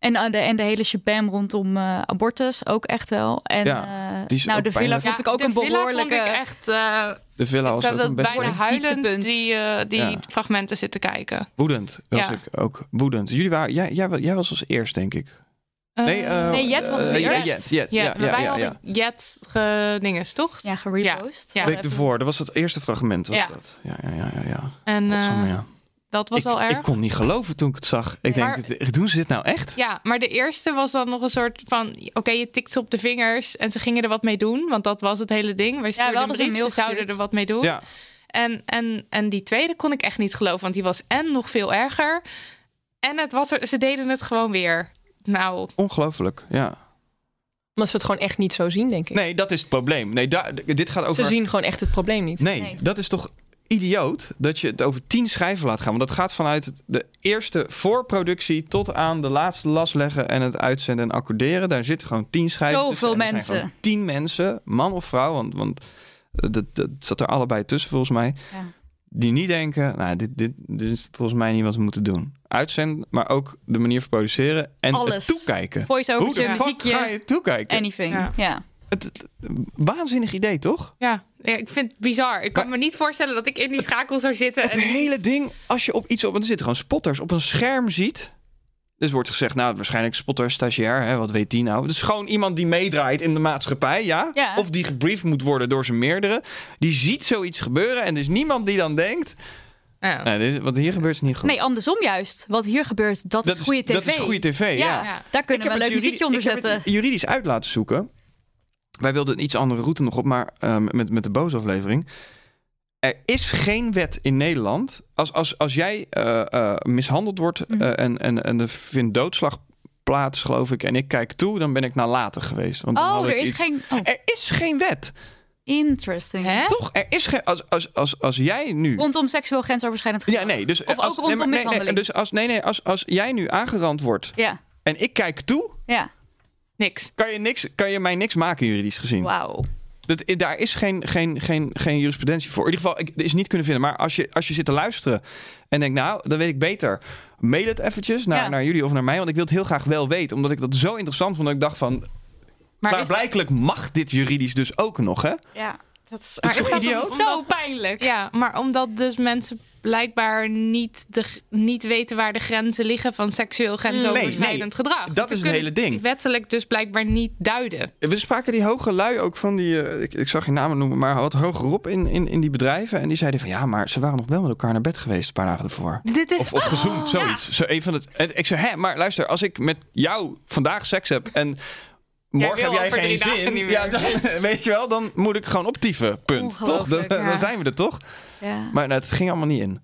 En, eh, de, en de hele shabam rondom eh, abortus ook echt wel. En Ja, eh, die is nou, ook de villa pijnlijk. vond ik ook de een villa behoorlijke. vond ik echt... eh, de villa ik was ook een best bijna wel huilend die, eh, die Ja. fragmenten zitten kijken. woedend. Was Ja. ik ook woedend. Jullie waren, jij, jij, jij was als eerst, denk ik. Nee, Eh, eh, Nee, Jet was eh, eerst. Jet, Jet, ja, ja, wij ja, ja, hadden Jet gedinges, toch? ja, gerepost. Ja. Week ervoor, dat was het eerste fragment. Was Ja. dat. Ja, ja, ja, ja. ja. En eh, ja. Dat was ik, al erg. ik kon niet geloven toen ik het zag. Ik Maar- denk, het- doen ze dit nou echt? Ja, maar de eerste was dan nog een soort van... Oké, je tikt ze op de vingers en ze gingen er wat mee doen. Want dat was het hele ding. Wij stuurden hadden een brief, ze zouden er wat mee doen. Ja. En, en, en die tweede kon ik echt niet geloven. Want die was en nog veel erger. En het was er, ze deden het gewoon weer. Nou, Ongelooflijk, ja. Omdat ze het gewoon echt niet zo zien, denk ik. Nee, dat is het probleem. Nee, daar, dit gaat over... Ze zien gewoon echt het probleem niet. Nee, Nee. dat is toch idioot dat je het over tien schijven laat gaan. Want dat gaat vanuit de eerste voorproductie tot aan de laatste las leggen en het uitzenden en accorderen. Daar zitten gewoon tien schijven Zoveel mensen. tien mensen, man of vrouw, want, want dat, dat zat er allebei tussen volgens mij. Ja. Die niet denken, nou, dit, dit, dit is volgens mij niet wat we moeten doen. Uitzenden, maar ook de manier van produceren en Alles. het toekijken. Voice-over, Hoe de fuck muziekje, ga je toekijken? anything. Ja. Ja. Het, het- waanzinnig idee, toch? ja. Ja, ik vind het bizar. Ik kan Maar- me niet voorstellen dat ik in die schakel zou zitten. Het En hele ding, als je op iets op, want er zitten gewoon spotters, op een scherm ziet. Dus wordt gezegd, nou, waarschijnlijk spotter, stagiair, hè, wat weet die nou? Het is gewoon iemand die meedraait in de maatschappij, ja? Ja. Of die gebriefd moet worden door zijn meerdere. Die ziet zoiets gebeuren en er is niemand die dan denkt... Ja. Nou, dit is, wat hier gebeurt is niet goed. Nee, andersom juist. Wat hier gebeurt, dat, dat is goede tv. Dat is goede tv, ja. Ja, Ja. daar kunnen we een het leuk muziekje onder ik zetten. juridisch uit laten zoeken. Wij wilden een iets andere route nog op, maar ehm, met, met de boosaflevering. Er is geen wet in Nederland. Als, als, als jij eh, eh, mishandeld wordt Mhm. eh, en, en, en er vindt doodslag plaats, geloof ik, en ik kijk toe, dan ben ik later geweest. Want Oh, er is iets- geen... Oh, Er is geen wet. interesting. Hè? Toch? Er is geen. Als, als, als, als jij nu. Rondom seksueel grensoverschrijdend gedrag. Ja, nee. Dus Of ook rondom nee, maar- nee, dus als, nee, nee, als, als jij nu aangerand wordt Ja, en ik kijk toe, ja. Niks. kan je, niks, kan je mij niks maken, juridisch gezien. Wauw. Dat, daar is geen, geen, geen, geen jurisprudentie voor. In ieder geval, ik, is niet kunnen vinden. Maar als je, als je zit te luisteren en denkt, nou, dan weet ik beter. Mail het eventjes naar, Ja. naar jullie of naar mij. Want ik wil het heel graag wel weten. Omdat ik dat zo interessant vond. Dat ik dacht van, Maar is, blijkelijk mag dit juridisch dus ook nog, hè? Ja, dat is, Maar is dat idioot? zo pijnlijk. Ja, maar omdat dus mensen blijkbaar niet, de, niet weten waar de grenzen liggen van seksueel grensoverschrijdend gedrag. dat Ze is het hele ding. Wettelijk dus blijkbaar niet duiden. We spraken die hoge lui ook van die... eh, ik, ik zag je namen noemen, maar wat hogerop in, in, in die bedrijven. En die zeiden van, ja, maar ze waren nog wel met elkaar naar bed geweest... een paar dagen ervoor. Dit is Of, of gezoend, zoiets. Zo een van het, en ik zei, hè, maar luister, als ik met jou vandaag seks heb en morgen heb jij geen drie dagen zin, niet ja, meer. dan, weet je wel, dan moet ik gewoon optieven, punt. Toch? Dan, zijn we er toch? Ja. Maar nou, het ging allemaal niet in.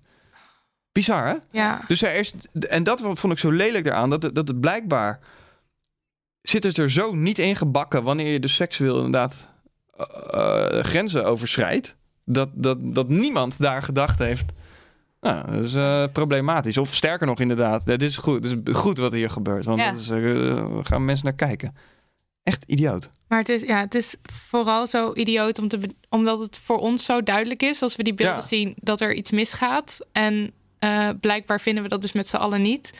Bizar, hè? Ja. Dus er is, en dat vond ik zo lelijk eraan, dat, het- dat het blijkbaar zit het er zo niet ingebakken wanneer je de seksueel inderdaad eh, eh, grenzen overschrijdt, dat, dat, dat niemand daar gedacht heeft. Nou, dat is eh, problematisch. Of sterker nog, inderdaad, dit is goed, dit is goed wat hier gebeurt. Want Ja. dat is, we gaan mensen naar kijken. Echt idioot. Maar het is, ja, het is vooral zo idioot om te, omdat het voor ons zo duidelijk is als we die beelden Ja. zien dat er iets misgaat. En eh, blijkbaar vinden we dat dus met z'n allen niet.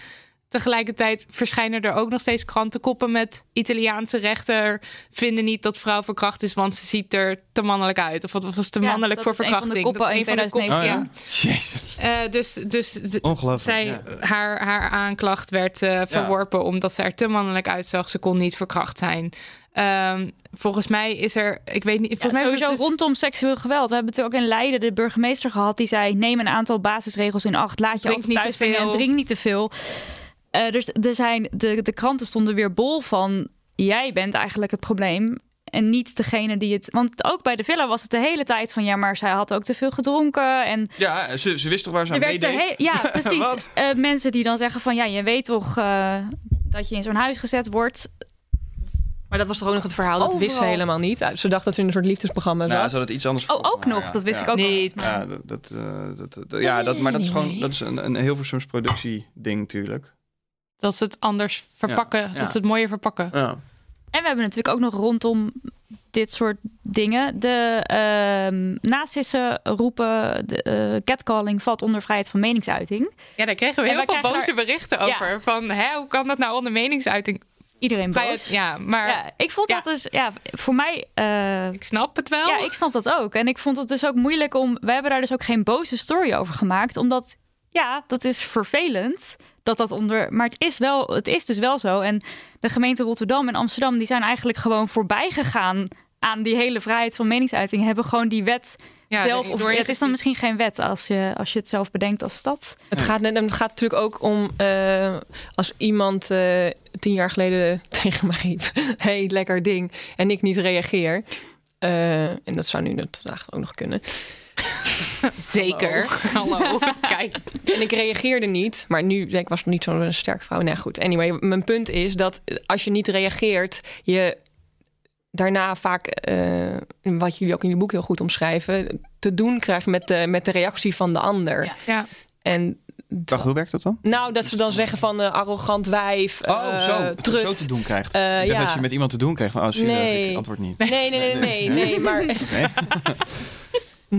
Tegelijkertijd verschijnen er ook nog steeds krantenkoppen met Italiaanse rechter vinden niet dat vrouw verkracht is, want ze ziet er te mannelijk uit. Of wat was te Ja, mannelijk dat voor is een van de verkrachting. koppen dat is een van de koppen. 2019. Oh, ja. ja. Jezus. Eh, dus dus zij, ja. haar, haar aanklacht werd eh, verworpen omdat ze er te mannelijk uitzag. Ze kon niet verkracht zijn. Ehm, volgens mij is er, ik weet niet, Ja, volgens mij was sowieso het dus- rondom seksueel geweld. We hebben natuurlijk ook in Leiden de burgemeester gehad die zei: neem een aantal basisregels in acht. Laat je Drink altijd niet te en veel. drink niet te veel. Eh, dus er zijn, de, de kranten stonden weer bol van: jij bent eigenlijk het probleem. En niet degene die het. Want ook bij de villa was het de hele tijd van ja, maar zij had ook te veel gedronken. En Ja, ze, ze wist toch waar ze aan er meedeed? Ja, precies. Eh, mensen die dan zeggen van ja, je weet toch eh, dat je in zo'n huis gezet wordt. Maar dat was toch ook nog het verhaal, dat wist ze helemaal niet. Ze dacht dat ze in een soort liefdesprogramma Nou, zat. ze had het iets anders Oh, voor, ook nog. ja, Dat wist ja. ik ook Niet. Ja, dat, dat, eh, dat, dat- ja dat, maar dat is gewoon dat is een, een Hilversums productie ding natuurlijk. Dat ze het anders verpakken. Ja, ja. Dat ze het mooier verpakken. Ja. En we hebben natuurlijk ook nog rondom dit soort dingen. De ehm nazissen roepen, de eh, catcalling valt onder vrijheid van meningsuiting. Ja, daar kregen we heel veel boze berichten Ja. over. Van, hè, hoe kan dat nou onder meningsuiting? Iedereen Vrijheid- boos. Ja, maar Ja, ik vond Ja. dat dus, ja, voor mij, eh, ik snap het wel. ja, ik snap dat ook. En ik vond het dus ook moeilijk om, we hebben daar dus ook geen boze story over gemaakt, omdat, ja, dat is vervelend dat dat onder, maar het is wel, het is dus wel zo. En de gemeente Rotterdam en Amsterdam, die zijn eigenlijk gewoon voorbij gegaan aan die hele vrijheid van meningsuiting, hebben gewoon die wet Ja, zelf, of het is dan misschien geen wet als je, als je het zelf bedenkt als stad. Het gaat, net, en het gaat natuurlijk ook om eh, als iemand eh, tien jaar geleden tegen mij riep: hey, lekker ding. En ik niet reageer. Eh, en dat zou nu vandaag ook nog kunnen. Zeker. Hallo. Kijk. En ik reageerde niet. Maar nu denk ik, was nog niet zo'n sterke vrouw. Nou goed, anyway. Mijn punt is dat als je niet reageert, je daarna vaak, eh, wat jullie ook in je boek heel goed omschrijven, te doen krijgt met de, met de reactie van de ander. Ja. Ja. En Wacht, hoe werkt dat dan? nou, dat ze dan zeggen van eh, arrogant wijf, Oh, eh, zo. trut. Zo te doen krijgt. Eh, ik dacht ja. dat je met iemand te doen kreeg. Van, oh, zielig, Nee. ik antwoord niet. Nee, nee, nee, nee, nee, maar...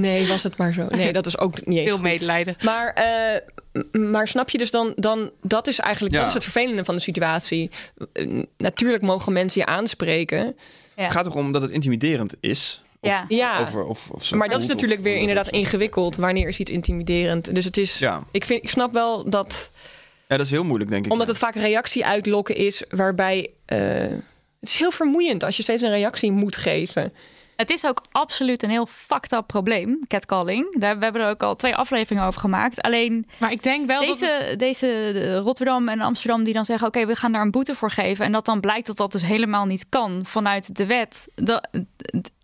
Nee, was het maar zo. Nee, dat is ook niet eens Veel goed. medelijden. Maar, eh, maar snap je dus dan, dan dat is eigenlijk Ja. dat is het vervelende van de situatie. Eh, Natuurlijk mogen mensen je aanspreken. Ja. Het gaat toch om dat het intimiderend is? Of, Ja. Ja, Over, of, maar dat is natuurlijk of- weer of- inderdaad of- ingewikkeld. Wanneer is iets intimiderend? Dus het is. Ja. Ik, vind, ik snap wel dat. ja, dat is heel moeilijk, denk ik. Omdat het vaak reactie uitlokken is, waarbij. eh, het is heel vermoeiend als je steeds een reactie moet geven. Het is ook absoluut een heel fucked up probleem, catcalling. Daar, we hebben er ook al twee afleveringen over gemaakt. Alleen Maar ik denk wel dat het- deze, deze eh, Rotterdam en Amsterdam die dan zeggen... oké, we gaan daar een boete voor geven. En dat dan blijkt dat dat dus helemaal niet kan vanuit de wet. Dat,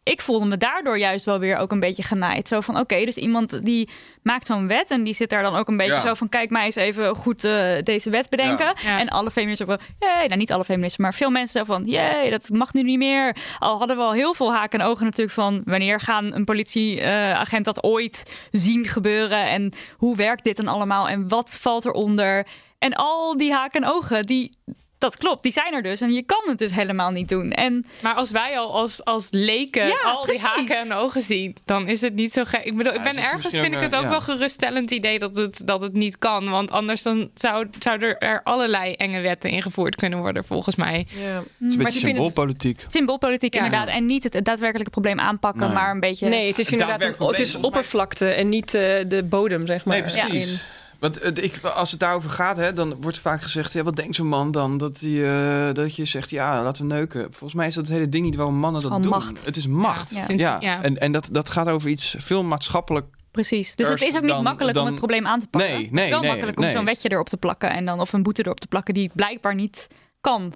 ik voelde me daardoor juist wel weer ook een beetje genaaid. Zo van, oké, dus iemand die maakt zo'n wet... en die zit daar dan ook een beetje Ja. zo van... kijk mij eens even goed eh, deze wet bedenken. Ja. Ja. En alle feministen ook wel... Jee, nou niet alle feministen, maar veel mensen zo van... jee, dat mag nu niet meer. Al hadden we al heel veel haken en ogen natuurlijk van... wanneer gaan een politieagent dat ooit zien gebeuren... en hoe werkt dit dan allemaal en wat valt eronder... En al die haken en ogen, die, dat klopt, die zijn er dus. En je kan het dus helemaal niet doen. En Maar als wij al als, als leken Ja, al die haken en ogen zien, dan is het niet zo gek. Ik bedoel, ik ben is ergens vind ik het ook ja. wel geruststellend idee dat het, dat het niet kan. Want anders dan zou, zouden er allerlei enge wetten ingevoerd kunnen worden, volgens mij. Ja. Het is een Maar beetje vinden het- symboolpolitiek. symboolpolitiek Ja. inderdaad. En niet het daadwerkelijke probleem aanpakken, Nee. maar een beetje... Nee, het is inderdaad een, het is oppervlakte en niet eh, de bodem, zeg maar. Nee, precies. Want ik, als het daarover gaat, hè, dan wordt vaak gezegd... Ja, wat denkt zo'n man dan? Dat, die, eh, dat je zegt, ja, laten we neuken. Volgens mij is dat het hele ding niet waarom mannen dat doen. macht. Het is macht. Ja. Ja, Ja. En, en dat, dat gaat over iets veel maatschappelijk... Precies. Dus het is ook niet Dan- makkelijk om het probleem aan te pakken. Nee, het nee, is wel nee, makkelijk om nee. zo'n wetje erop te plakken en dan of een boete erop te plakken die blijkbaar niet kan.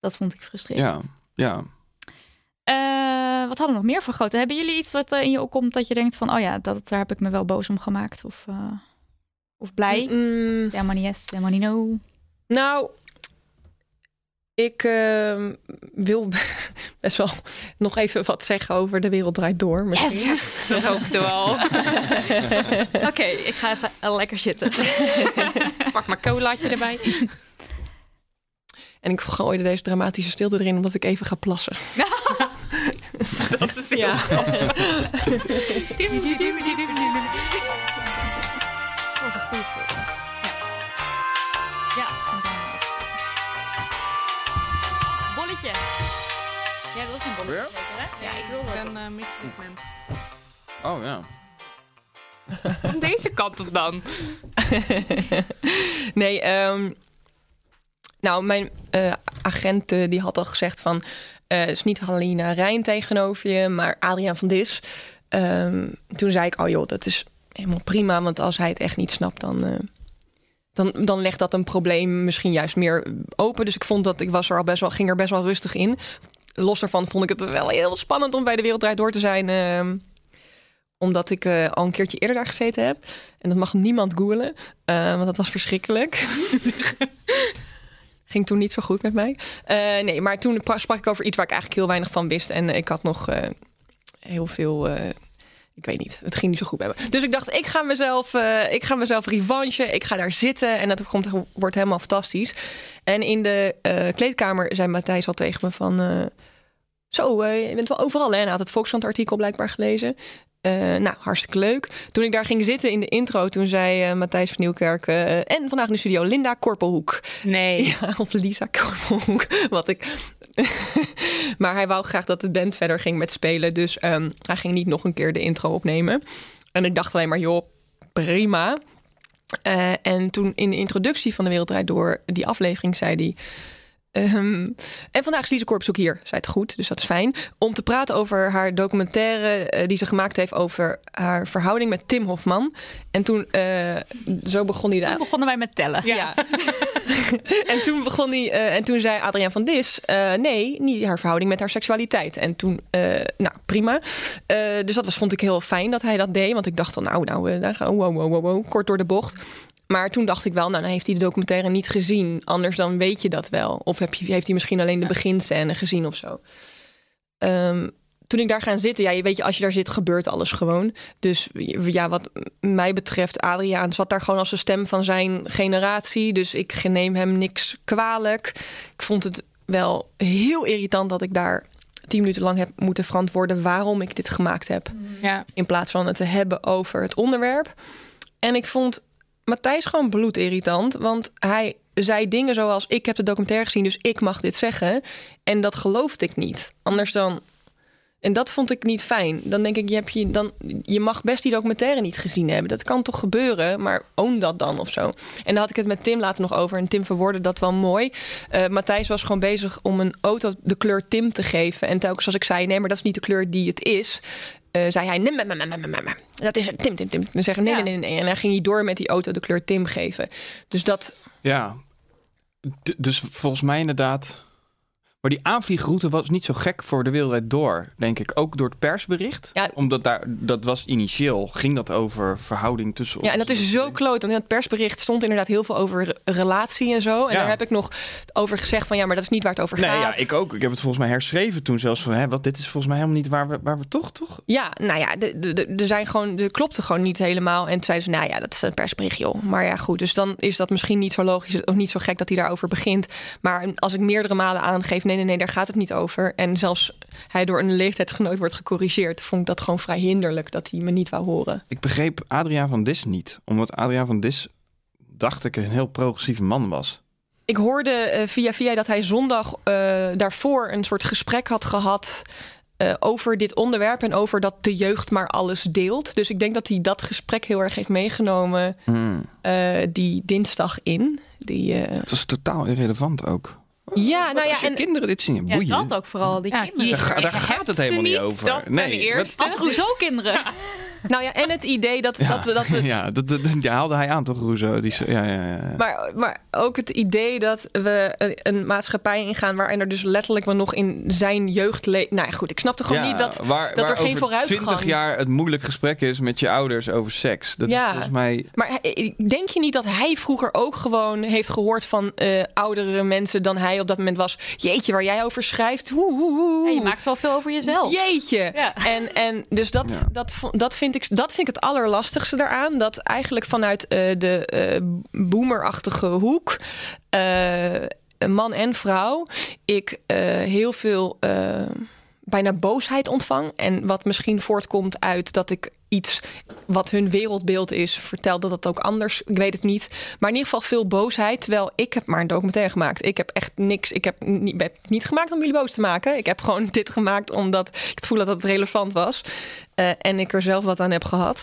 Dat vond ik frustrerend. Ja, ja. Eh, wat hadden we nog meer voor grote? Hebben jullie iets wat eh, in je opkomt dat je denkt van, oh ja, dat, daar heb ik me wel boos om gemaakt of, eh, of blij? Mm, Helemaal niet yes, helemaal niet no. nou, ik ehm, wil best wel nog even wat zeggen over de wereld draait door. misschien. Yes! Dat hoopten we al. Oké, ik ga even lekker zitten. Pak maar colaatje erbij. En ik gooide deze dramatische stilte erin omdat ik even ga plassen. Dat is Ja. Ja, ja. Bolletje. Jij wil geen bolletje ja? zeker, hè? Ja, ik wil wel. Ik ben een eh, misselijk mens. Oh, ja. Deze kant op dan. nee, um, nou, mijn uh, agent eh, die had al gezegd van... het is niet Halina Rijn tegenover je, maar Adriaan van Dis. Um, toen zei ik, oh joh, dat is helemaal prima. Want als hij het echt niet snapt, dan, eh, dan, dan legt dat een probleem misschien juist meer open. Dus ik vond dat ik was er al best wel, ging er best wel rustig in. Los daarvan vond ik het wel heel spannend om bij de Wereldrijd door te zijn... ehm, omdat ik eh, al een keertje eerder daar gezeten heb. En dat mag niemand googlen, eh, want dat was verschrikkelijk. Ging toen niet zo goed met mij. Nee, maar toen pra- sprak ik over iets waar ik eigenlijk heel weinig van wist. En ik had nog heel veel. Ik weet niet, het ging niet zo goed me. Dus ik dacht, ik ga mezelf, eh, ik ga mezelf revanche. Ik ga daar zitten en dat komt, wordt helemaal fantastisch. En in de eh, kleedkamer zei Matthijs al tegen me van... eh, zo, je bent wel overal, hè? En hij had het Volkskrant-artikel blijkbaar gelezen. Nou, hartstikke leuk. Toen ik daar ging zitten in de intro, toen zei Matthijs van Nieuwkerk... en vandaag in de studio Linda Korpelhoek. Nee. Ja, of Lisa Korpelhoek. Wat ik... maar hij wou graag dat de band verder ging met spelen. Dus ehm, hij ging niet nog een keer de intro opnemen. En ik dacht alleen maar, joh, prima. Eh, en toen in de introductie van de Wereldrijd Door die aflevering zei hij... ehm, en vandaag is Lise Korpshoek hier, zei het goed, dus dat is fijn. Om te praten over haar documentaire eh, die ze gemaakt heeft over haar verhouding met Tim Hofman. En toen, eh, zo begon hij Toen daar. begonnen wij met tellen. Ja. en toen begon hij, eh, en toen zei Adriaan van Dis, eh, nee, niet haar verhouding met haar seksualiteit. En toen, eh, nou prima. Eh, dus dat was, vond ik heel fijn dat hij dat deed, want ik dacht dan, nou, nou, daar gaan wow, wow, wow, kort door de bocht. Maar toen dacht ik wel, nou, dan heeft hij de documentaire niet gezien. Anders dan weet je dat wel. Of heb je, heeft hij misschien alleen de beginscène gezien of zo. Ehm, toen ik daar gaan zitten, ja, je weet je, als je daar zit, gebeurt alles gewoon. Dus ja, wat mij betreft, Adriaan zat daar gewoon als de stem van zijn generatie. Dus ik neem hem niks kwalijk. Ik vond het wel heel irritant dat ik daar tien minuten lang heb moeten verantwoorden waarom ik dit gemaakt heb. Ja. In plaats van het te hebben over het onderwerp. En ik vond Matthijs gewoon bloedirritant. Want hij zei dingen zoals: Ik heb de documentaire gezien, dus ik mag dit zeggen. En dat geloofde ik niet. Anders dan. En dat vond ik niet fijn. Dan denk ik, je, hebt je, dan, je mag best die documentaire niet gezien hebben. Dat kan toch gebeuren, maar own dat dan of zo. En daar had ik het met Tim later nog over. En Tim verwoordde dat wel mooi. Eh, Matthijs was gewoon bezig om een auto de kleur Tim te geven. En telkens als ik zei, nee, maar dat is niet de kleur die het is... eh, zei hij, dat is het, Tim, Tim, Tim. Dan zeggen nee, Ja. nee, nee, nee. En dan ging hij door met die auto de kleur Tim geven. Dus dat, Ja. D- dus volgens mij inderdaad. Maar die aanvliegroute was niet zo gek voor de wereld door, denk ik. Ook door het persbericht. Ja. Omdat daar, dat was initieel, ging dat over verhouding tussen Ja, en dat is zo kloot. Want in het persbericht stond inderdaad heel veel over re- relatie en zo. En Ja. daar heb ik nog over gezegd van ja, maar dat is niet waar het over Nee, gaat. ja, ik ook. Ik heb het volgens mij herschreven toen zelfs van, hè, wat, dit is volgens mij helemaal niet waar we, waar we toch, toch? Ja, nou ja, de- de- de- er zijn gewoon, er klopte gewoon niet helemaal. En toen zeiden ze, nou ja, dat is een persbericht, joh. Maar ja, goed, dus dan is dat misschien niet zo logisch of niet zo gek dat hij daarover begint. Maar als ik meerdere malen aangeef, nee, nee, nee, daar gaat het niet over. En zelfs hij door een leeftijdsgenoot wordt gecorrigeerd, vond ik dat gewoon vrij hinderlijk dat hij me niet wou horen. Ik begreep Adriaan van Dis niet. Omdat Adriaan van Dis, dacht ik, een heel progressieve man was. Ik hoorde eh, via via dat hij zondag eh, daarvoor een soort gesprek had gehad eh, over dit onderwerp en over dat de jeugd maar alles deelt. Dus ik denk dat hij dat gesprek heel erg heeft meegenomen Hmm. die dinsdag in. Die, Het was totaal irrelevant ook. Ja, nou ja, Als je en kinderen dit zien, Ja, boeien. dat ook vooral, die Ja, kinderen. Daar gaat het helemaal niet niet, over. Dat ten Nee, eerste. Als hoezo kinderen? nou ja, en het idee dat, Ja, dat, dat we ja dat, dat, die haalde hij aan, toch, Roezo? Die, zo- ja, ja, ja. Maar, maar ook het idee dat we een, een maatschappij ingaan waarin er dus letterlijk wel nog in zijn jeugd leeft. Nou ja, goed, ik snapte gewoon Ja, niet dat, waar, dat waar er geen vooruitgang 20 jaar het moeilijk gesprek is met je ouders over seks. Dat Ja. is volgens mij... Maar denk je niet dat hij vroeger ook gewoon heeft gehoord van eh, oudere mensen dan hij op dat moment was? Jeetje, waar jij over schrijft. Hoe, hoe, hoe. Ja, je maakt wel veel over jezelf. Jeetje. Ja. En, en dus dat, Ja. dat, dat, vind dat vind ik het allerlastigste daaraan. Dat eigenlijk vanuit eh, de eh boomerachtige hoek, eh, man en vrouw, ik heel veel bijna boosheid ontvang. En wat misschien voortkomt uit dat ik iets wat hun wereldbeeld is, vertelt dat het ook anders. Ik weet het niet. Maar in ieder geval veel boosheid. Terwijl ik heb maar een documentaire gemaakt. Ik heb echt niks. Ik heb niet, niet gemaakt om jullie boos te maken. Ik heb gewoon dit gemaakt omdat ik het had dat het relevant was. Uh, en ik er zelf wat aan heb gehad.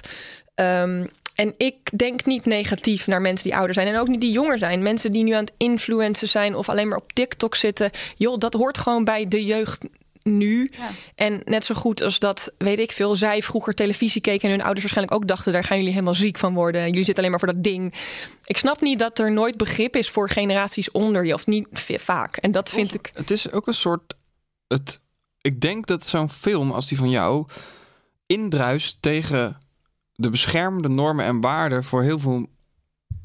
Um, en ik denk niet negatief naar mensen die ouder zijn. En ook niet die jonger zijn. Mensen die nu aan het influencen zijn of alleen maar op TikTok zitten. Joh, dat hoort gewoon bij de jeugd nu. Ja. En net zo goed als dat, weet ik veel, zij vroeger televisie keken en hun ouders waarschijnlijk ook dachten: daar gaan jullie helemaal ziek van worden. Jullie zitten alleen maar voor dat ding. Ik snap niet dat er nooit begrip is voor generaties onder je, of niet vaak. En dat vind ik. Het is ook een soort. Het, ik denk dat zo'n film als die van jou indruist tegen de beschermde normen en waarden voor heel veel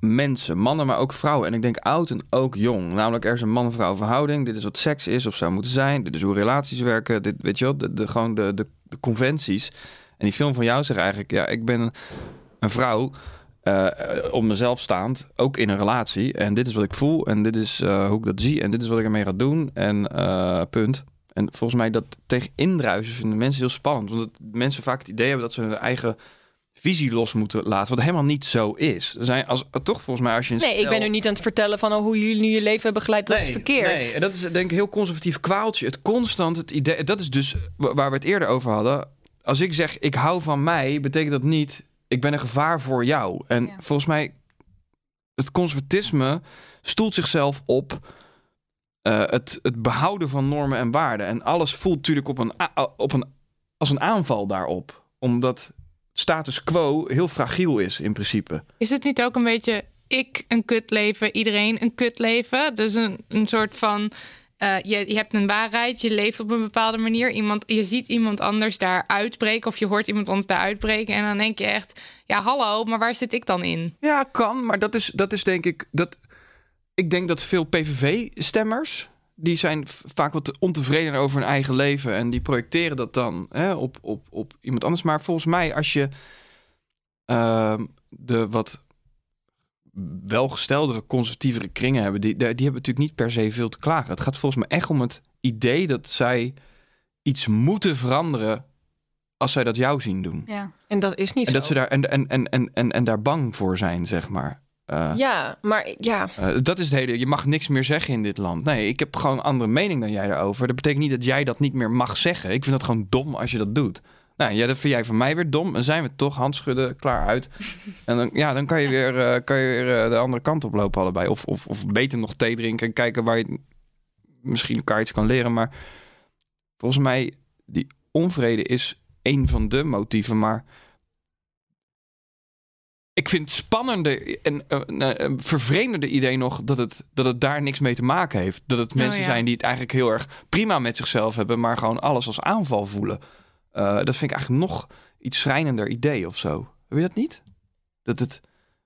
mensen, mannen, maar ook vrouwen. En ik denk oud en ook jong. Namelijk, er is een man-vrouw verhouding. Dit is wat seks is of zou moeten zijn. Dit is hoe relaties werken. Dit, weet je wel, de, gewoon de, de, conventies. En die film van jou zegt eigenlijk, ja, ik ben een, vrouw. Uh, op mezelf staand, ook in een relatie. En dit is wat ik voel en dit is uh, hoe ik dat zie en dit is wat ik ermee ga doen. En uh, punt. En volgens mij dat tegen indruisen vinden mensen heel spannend. Want mensen vaak het idee hebben dat ze hun eigen visie los moeten laten, wat helemaal niet zo is. Er zijn als, toch volgens mij als je... Een nee, ik ben nu niet aan het vertellen van oh, hoe jullie nu je leven hebben geleid, dat is verkeerd. Nee, en dat is denk ik een heel conservatief kwaaltje. Het constant, het idee, dat is dus waar we het eerder over hadden. Als ik zeg, ik hou van mij, betekent dat niet, ik ben een gevaar voor jou. En volgens mij, het conservatisme stoelt zichzelf op uh, het, het behouden van normen en waarden. En alles voelt natuurlijk op een, op een, als een aanval daarop. Omdat status quo heel fragiel is in principe. Is het niet ook een beetje ik een kut leven, iedereen een kut leven? Dus een, een soort van. Uh, je, je hebt een waarheid, je leeft op een bepaalde manier. Iemand, je ziet iemand anders daar uitbreken of je hoort iemand anders daar uitbreken. En dan denk je echt, ja hallo, maar waar zit ik dan in? Ja, kan, maar dat is, dat is denk ik... Dat, ik denk dat veel PVV-stemmers die zijn vaak wat ontevreden over hun eigen leven. En die projecteren dat dan hè, op, op, op iemand anders. Maar volgens mij, als je uh, de wat welgesteldere, conservatievere kringen hebben, die, die hebben natuurlijk niet per se veel te klagen. Het gaat volgens mij echt om het idee dat zij iets moeten veranderen als zij dat jou zien doen. Ja. En dat is niet en zo. Dat ze daar, en, en, en, en, en, en daar bang voor zijn, zeg maar. Uh, ja, maar ja. Uh, dat is het hele. Je mag niks meer zeggen in dit land. Nee, ik heb gewoon een andere mening dan jij daarover. Dat betekent niet dat jij dat niet meer mag zeggen. Ik vind dat gewoon dom als je dat doet. Nou, ja, dat vind jij van mij weer dom. En zijn we toch handschudden, klaar uit. En dan, ja, dan kan je weer, uh, kan je weer de andere kant op lopen allebei. Of, of, of beter nog thee drinken en kijken waar je misschien elkaar iets kan leren. Maar volgens mij, die onvrede is een van de motieven. Maar ik vind het spannender en uh, vervreemdende idee nog dat het, dat het daar niks mee te maken heeft. Dat het mensen oh, ja. zijn die het eigenlijk heel erg prima met zichzelf hebben, maar gewoon alles als aanval voelen. Uh, dat vind ik eigenlijk nog iets schrijnender idee of zo. Heb je dat niet? Dat het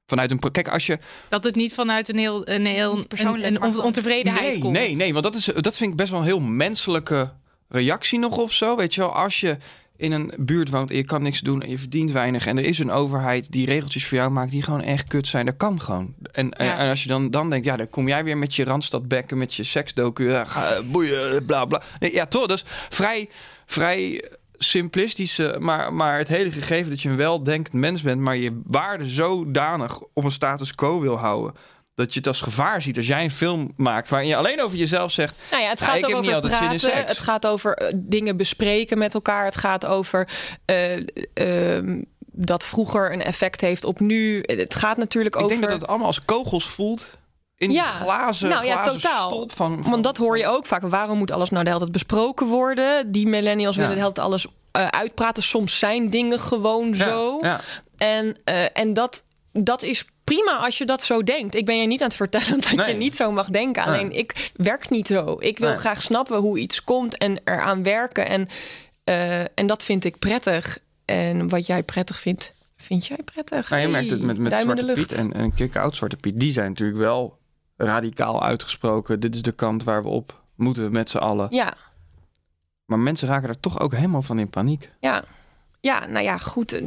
vanuit een. Kijk, als je. Dat het niet vanuit een heel. Een heel een, een on ontevredenheid nee, komt. Nee, nee, want dat, is, dat vind ik best wel een heel menselijke reactie nog of zo. Weet je wel, als je in een buurt woont en je kan niks doen en je verdient weinig. En er is een overheid die regeltjes voor jou maakt die gewoon echt kut zijn. Dat kan gewoon. En, ja. en als je dan, dan denkt, ja, dan kom jij weer met je Randstadbekken, met je seksdocu. Ja, ga, boeien, bla bla. Nee, ja, toch? Dus vrij, vrij simplistische, maar, maar het hele gegeven dat je een weldenkend mens bent, maar je waarde zodanig op een status quo wil houden dat je het als gevaar ziet als jij een film maakt waarin je alleen over jezelf zegt. Nou ja, het gaat ook over praten. Het gaat over uh, dingen bespreken met elkaar. Het gaat over uh, uh, dat vroeger een effect heeft op nu. Het gaat natuurlijk ik over. Ik denk dat het allemaal als kogels voelt. In ja, glazen, nou, ja, glazen totaal. stop van, van, Want dat hoor je ook vaak. Waarom moet alles nou de hele tijd besproken worden? Die millennials ja. willen de hele tijd alles uitpraten. Soms zijn dingen gewoon ja, zo. Ja. En, en dat, dat is prima als je dat zo denkt. Ik ben je niet aan het vertellen dat nee. je niet zo mag denken. Alleen nee. ik werk niet zo. Ik wil nee. graag snappen hoe iets komt en eraan werken. En, uh, en dat vind ik prettig. En wat jij prettig vindt, vind jij prettig. Nou, je merkt het met, met Zwarte Piet en, en Kick-Out Zwarte Piet. Die zijn natuurlijk wel radicaal uitgesproken. Dit is de kant waar we op moeten met z'n allen. Ja. Maar mensen raken er toch ook helemaal van in paniek. Ja, ja nou ja, goed.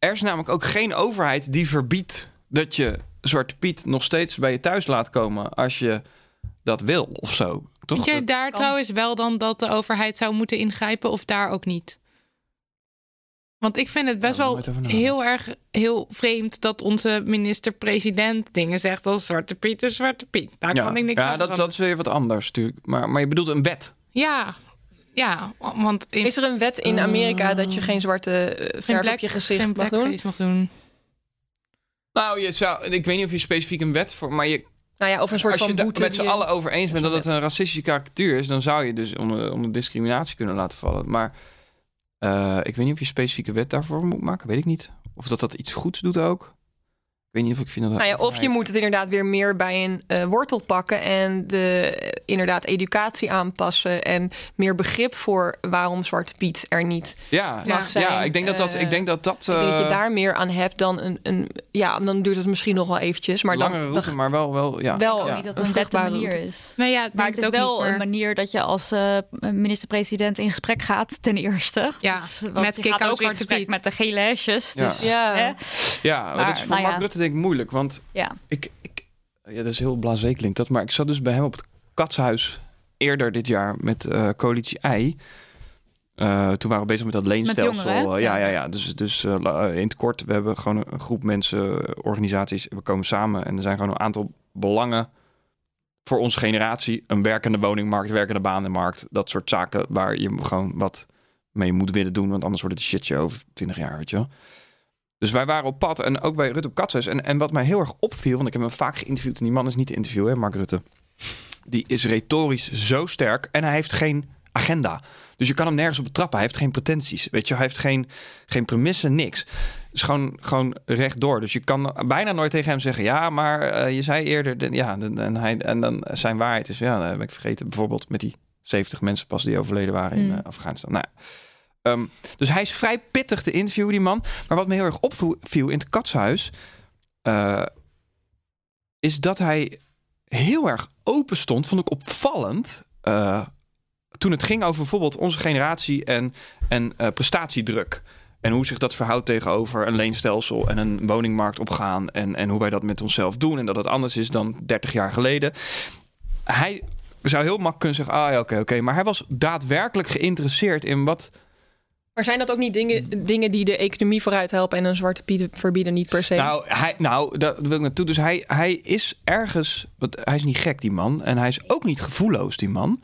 Er is namelijk ook geen overheid die verbiedt dat je Zwarte Piet nog steeds bij je thuis laat komen als je dat wil of zo. Toch? Vind je daar trouwens wel dan dat de overheid zou moeten ingrijpen of daar ook niet? Want ik vind het best Ja, wel heel erg heel vreemd dat onze minister-president dingen zegt als Zwarte Piet is Zwarte Piet. Daar ja, kan ik niks ja over dat, van- dat is weer wat anders natuurlijk. Maar, maar je bedoelt een wet. Ja, ja, want in Is er een wet in Amerika dat je geen zwarte eh, geen verf black- op je gezicht geen mag doen? mag doen. Nou, je zou, ik weet niet of je specifiek een wet voor, maar je, Nou ja, of een soort als je van het met z'n allen over eens bent dat het een racistische karikatuur is, dan zou je dus onder, onder discriminatie kunnen laten vallen. Maar eh, ik weet niet of je een specifieke wet daarvoor moet maken, weet ik niet. Of dat dat iets goeds doet ook. Ik weet niet of ik vind dat. Nou ja, of je moet het inderdaad weer meer bij een eh, wortel pakken en de eh, inderdaad educatie aanpassen en meer begrip voor waarom Zwarte Piet er niet Ja, mag ja, zijn. ik denk dat dat. Eh, Ik denk dat dat. Ik denk dat je daar meer aan hebt dan een, een ja, dan duurt het misschien nog wel eventjes, maar langere dan, route, dan maar wel, wel ja. wel ja. niet dat een een vruchtbare manier route. is. Ja, Maar denk het is ook wel een manier dat je als eh, minister-president in gesprek gaat, ten eerste. Ja, Dus, met je kick-out gaat ook in Zwarte gesprek Piet. met de gele hesjes. Ja. Dus, Ja. hè? Ja, dat is voor nou Mark ja. Rutte denk ik moeilijk, want ja. ik, ik, ja, dat is heel blasé klinkt dat, maar ik zat dus bij hem op het katshuis eerder dit jaar met eh coalitie I. Eh, toen waren we bezig met dat leenstelsel. jongeren, hè? Eh, ja, ja, Ja. Dus, dus in het kort, we hebben gewoon een groep mensen, organisaties. We komen samen en er zijn gewoon een aantal belangen voor onze generatie. Een werkende woningmarkt, werkende banenmarkt. Dat soort zaken waar je gewoon wat mee moet willen doen. Want anders wordt het een shitshow over 20 jaar, weet je wel. Dus wij waren op pad en ook bij Rutte op Katshuis. En, en wat mij heel erg opviel, want ik heb hem vaak geïnterviewd... en die man is niet te interviewen, hè, Mark Rutte. Die is retorisch zo sterk en hij heeft geen agenda. Dus je kan hem nergens op betrappen. Hij heeft geen pretenties, weet je. Hij heeft geen, geen premissen, niks. Het is gewoon, gewoon rechtdoor. Dus je kan bijna nooit tegen hem zeggen... ja, maar eh, je zei eerder... de- ja, de- en, hij, en dan zijn waarheid is... ja, dat heb ik vergeten. Bijvoorbeeld met die 70 mensen pas die overleden waren in Mm. eh, Afghanistan. Nou, Ehm, dus hij is vrij pittig te interviewen, die man. Maar wat me heel erg opviel in het katshuis... eh, is dat hij heel erg open stond, vond ik opvallend... eh, toen het ging over bijvoorbeeld onze generatie en, en eh, prestatiedruk. En hoe zich dat verhoudt tegenover een leenstelsel en een woningmarkt opgaan. En, en hoe wij dat met onszelf doen. En dat het anders is dan 30 jaar geleden. Hij zou heel makkelijk kunnen zeggen: ah oké, oké. Maar hij was daadwerkelijk geïnteresseerd in wat. Maar zijn dat ook niet dingen, dingen die de economie vooruit helpen en een zwarte piet verbieden niet per se? Nou, hij, nou, daar wil ik naartoe. Dus hij, hij is ergens. Want hij is niet gek, die man. En hij is ook niet gevoelloos, die man.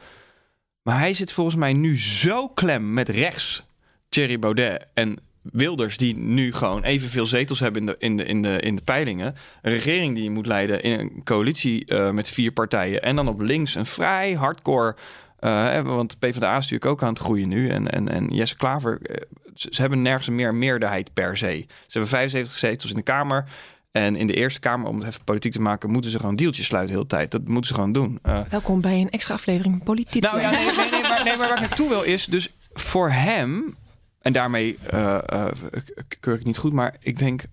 Maar hij zit volgens mij nu zo klem met rechts. Thierry Baudet en Wilders, die nu gewoon evenveel zetels hebben in de, in de, in de, in de peilingen. Een regering die je moet leiden in een coalitie eh, met vier partijen. En dan op links een vrij hardcore. Hè, want PvdA is natuurlijk ook aan het groeien nu. En, en, en Jesse Klaver, eh, ze, ze hebben nergens meer meerderheid per se. Ze hebben 75 zetels in de Kamer. En in de Eerste Kamer, om het even politiek te maken, moeten ze gewoon deeltjes sluiten de hele tijd. Dat moeten ze gewoon doen. Eh, Welkom bij een extra aflevering Politiek. nou ja, nee, nee, nee, maar, nee, maar waar ik naartoe wil is, dus voor hem, en daarmee keur ik niet goed, maar ik denk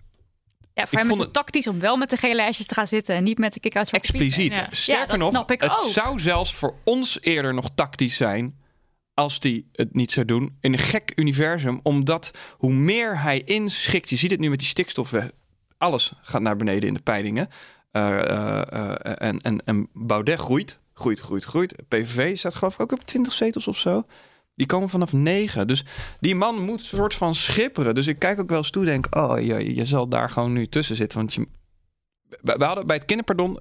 Ja, voor hem is het tactisch om wel met de gele hesjes te gaan zitten en niet met de kick-out Zwarte Piet. expliciet. Ja. Sterker Ja, nog, snap ik het ook. zou zelfs voor ons eerder nog tactisch zijn als die het niet zou doen in een gek universum, omdat hoe meer hij inschikt, je ziet het nu met die stikstoffen, alles gaat naar beneden in de peilingen. Eh, eh, eh, en, en, en Baudet groeit, groeit, groeit, groeit. PVV staat geloof ik ook op 20 zetels of zo. Die komen vanaf 9. Dus die man moet een soort van schipperen. Dus ik kijk ook wel eens toe denk, oh, je, je zal daar gewoon nu tussen zitten. Want je, we hadden bij het kinderpardon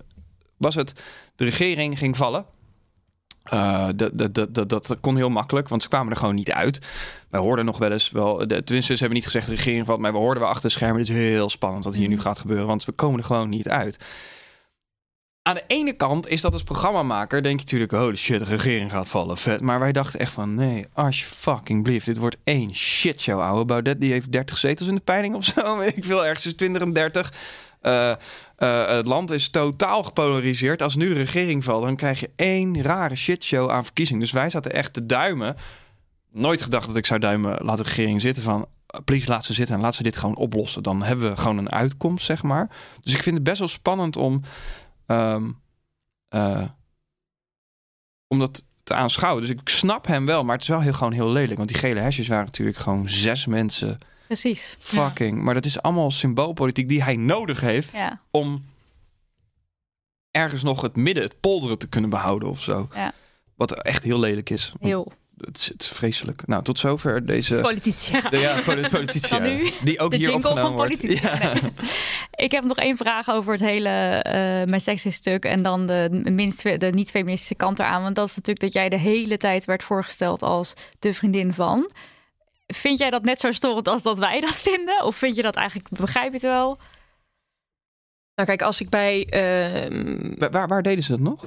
was het de regering ging vallen. Eh, dat, dat, dat, dat, dat kon heel makkelijk, want ze kwamen er gewoon niet uit. Wij hoorden nog wel eens wel, de, tenminste, ze hebben niet gezegd de regering valt, maar we hoorden wel achter de schermen. Het is heel spannend wat hier nu gaat gebeuren, want we komen er gewoon niet uit. Aan de ene kant is dat als programmamaker, denk je natuurlijk, holy shit, de regering gaat vallen, vet. Maar wij dachten echt van, nee, als fucking blief, dit wordt één shitshow, ouwe. Baudet die heeft 30 zetels in de peiling of zo, ik veel, ergens is 20 en 30. Eh, eh, het land is totaal gepolariseerd. Als nu de regering valt, dan krijg je één rare shitshow aan verkiezingen. Dus wij zaten echt te duimen. Nooit gedacht dat ik zou duimen, laat de regering zitten van... Please, laat ze zitten en laat ze dit gewoon oplossen. Dan hebben we gewoon een uitkomst, zeg maar. Dus ik vind het best wel spannend om... eh, om dat te aanschouwen. Dus ik snap hem wel, maar het is wel heel, gewoon heel lelijk. Want die gele hesjes waren natuurlijk gewoon zes mensen. Precies. Fucking. Maar dat is allemaal symboolpolitiek die hij nodig heeft Ja. om ergens nog het midden, het polderen te kunnen behouden of zo. Ja. Wat echt heel lelijk is. Heel. Het, is, het is vreselijk. Nou, tot zover deze... Politici. De, ja, nu Die ook de hier opgenomen van wordt. politici. Ja. Nee. Ik heb nog één vraag over het hele eh mijn seksist stuk en dan de minst de niet-feministische kant eraan. Want dat is natuurlijk dat jij de hele tijd werd voorgesteld als de vriendin van. Vind jij dat net zo storend als dat wij dat vinden? Of vind je dat eigenlijk, begrijp je het wel? Nou, kijk, als ik bij. ehm, Waar, waar- waar deden ze dat nog?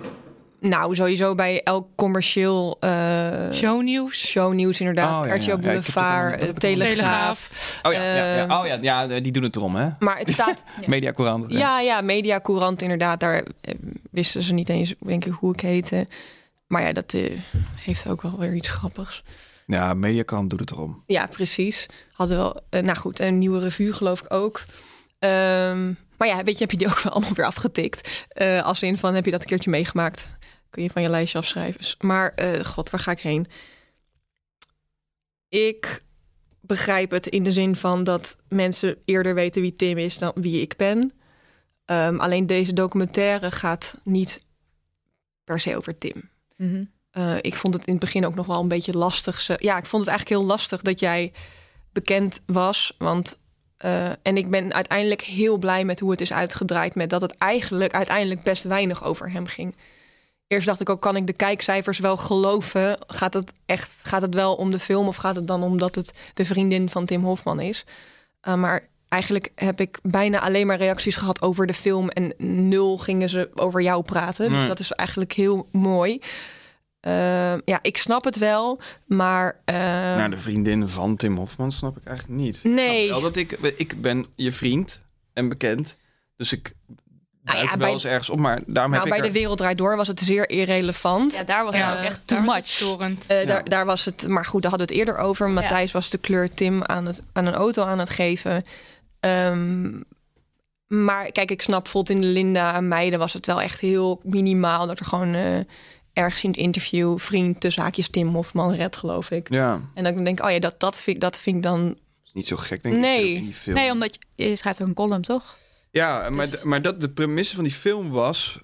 Nou, sowieso bij elk commercieel. eh Shownieuws. Shownieuws, inderdaad. Oh, ja. RTL Ja, Boulevard, eh, Telegraaf. Oh ja, ja, ja. Ehm, Oh, ja, ja, die doen het erom, hè? Maar het staat. Mediacourant. ja, ja, Mediacourant, inderdaad. Daar eh, wisten ze niet eens, denk ik, hoe ik heette. Maar ja, dat eh, heeft ook wel weer iets grappigs. Ja, Mediacourant doet het erom. Ja, precies. Hadden wel, eh, nou goed, een nieuwe revue geloof ik ook. Ehm, maar ja, weet je, heb je die ook wel allemaal weer afgetikt. Eh, als in van, heb je dat een keertje meegemaakt? Kun je van je lijstje afschrijven. Maar, eh, god, waar ga ik heen? Ik begrijp het in de zin van dat mensen eerder weten wie Tim is dan wie ik ben. Ehm, alleen deze documentaire gaat niet per se over Tim. Mhm. Eh, ik vond het in het begin ook nog wel een beetje lastig. Ja, ik vond het eigenlijk heel lastig dat jij bekend was. Want, eh, en ik ben uiteindelijk heel blij met hoe het is uitgedraaid. Met dat het eigenlijk uiteindelijk best weinig over hem ging. Eerst dacht ik ook, kan ik de kijkcijfers wel geloven? Gaat het echt gaat het wel om de film of gaat het dan omdat het de vriendin van Tim Hofman is? Uh, maar eigenlijk heb ik bijna alleen maar reacties gehad over de film en nul gingen ze over jou praten. Nee. Dus dat is eigenlijk heel mooi. Uh, ja, ik snap het wel, maar. Uh, nou, de vriendin van Tim Hofman snap ik eigenlijk niet. Nee. Ik wel dat ik, ik ben je vriend en bekend. Dus ik nou ja, wel bij, eens ergens op. Maar daarom nou, heb bij ik de er... Wereld Draait Door was het zeer irrelevant. Ja, daar was Ja, het ook echt too was much. het storend. Uh, Ja. daar, daar was het, maar goed, daar hadden we het eerder over. Matthijs was de kleur Tim aan, het, aan een auto aan het geven. Um, maar kijk, ik snap bijvoorbeeld in de Linda en Meiden was het wel echt heel minimaal. Dat er gewoon uh, ergens in het interview vriend tussen haakjes Tim Hofman red, geloof ik. Ja, En dan denk ik, oh ja, dat, dat, vind, dat vind ik dan... is niet zo gek, denk ik. Nee. Nee, omdat je, je schrijft ook een column, toch? Ja, maar, Dus- maar dat de premisse van die film was...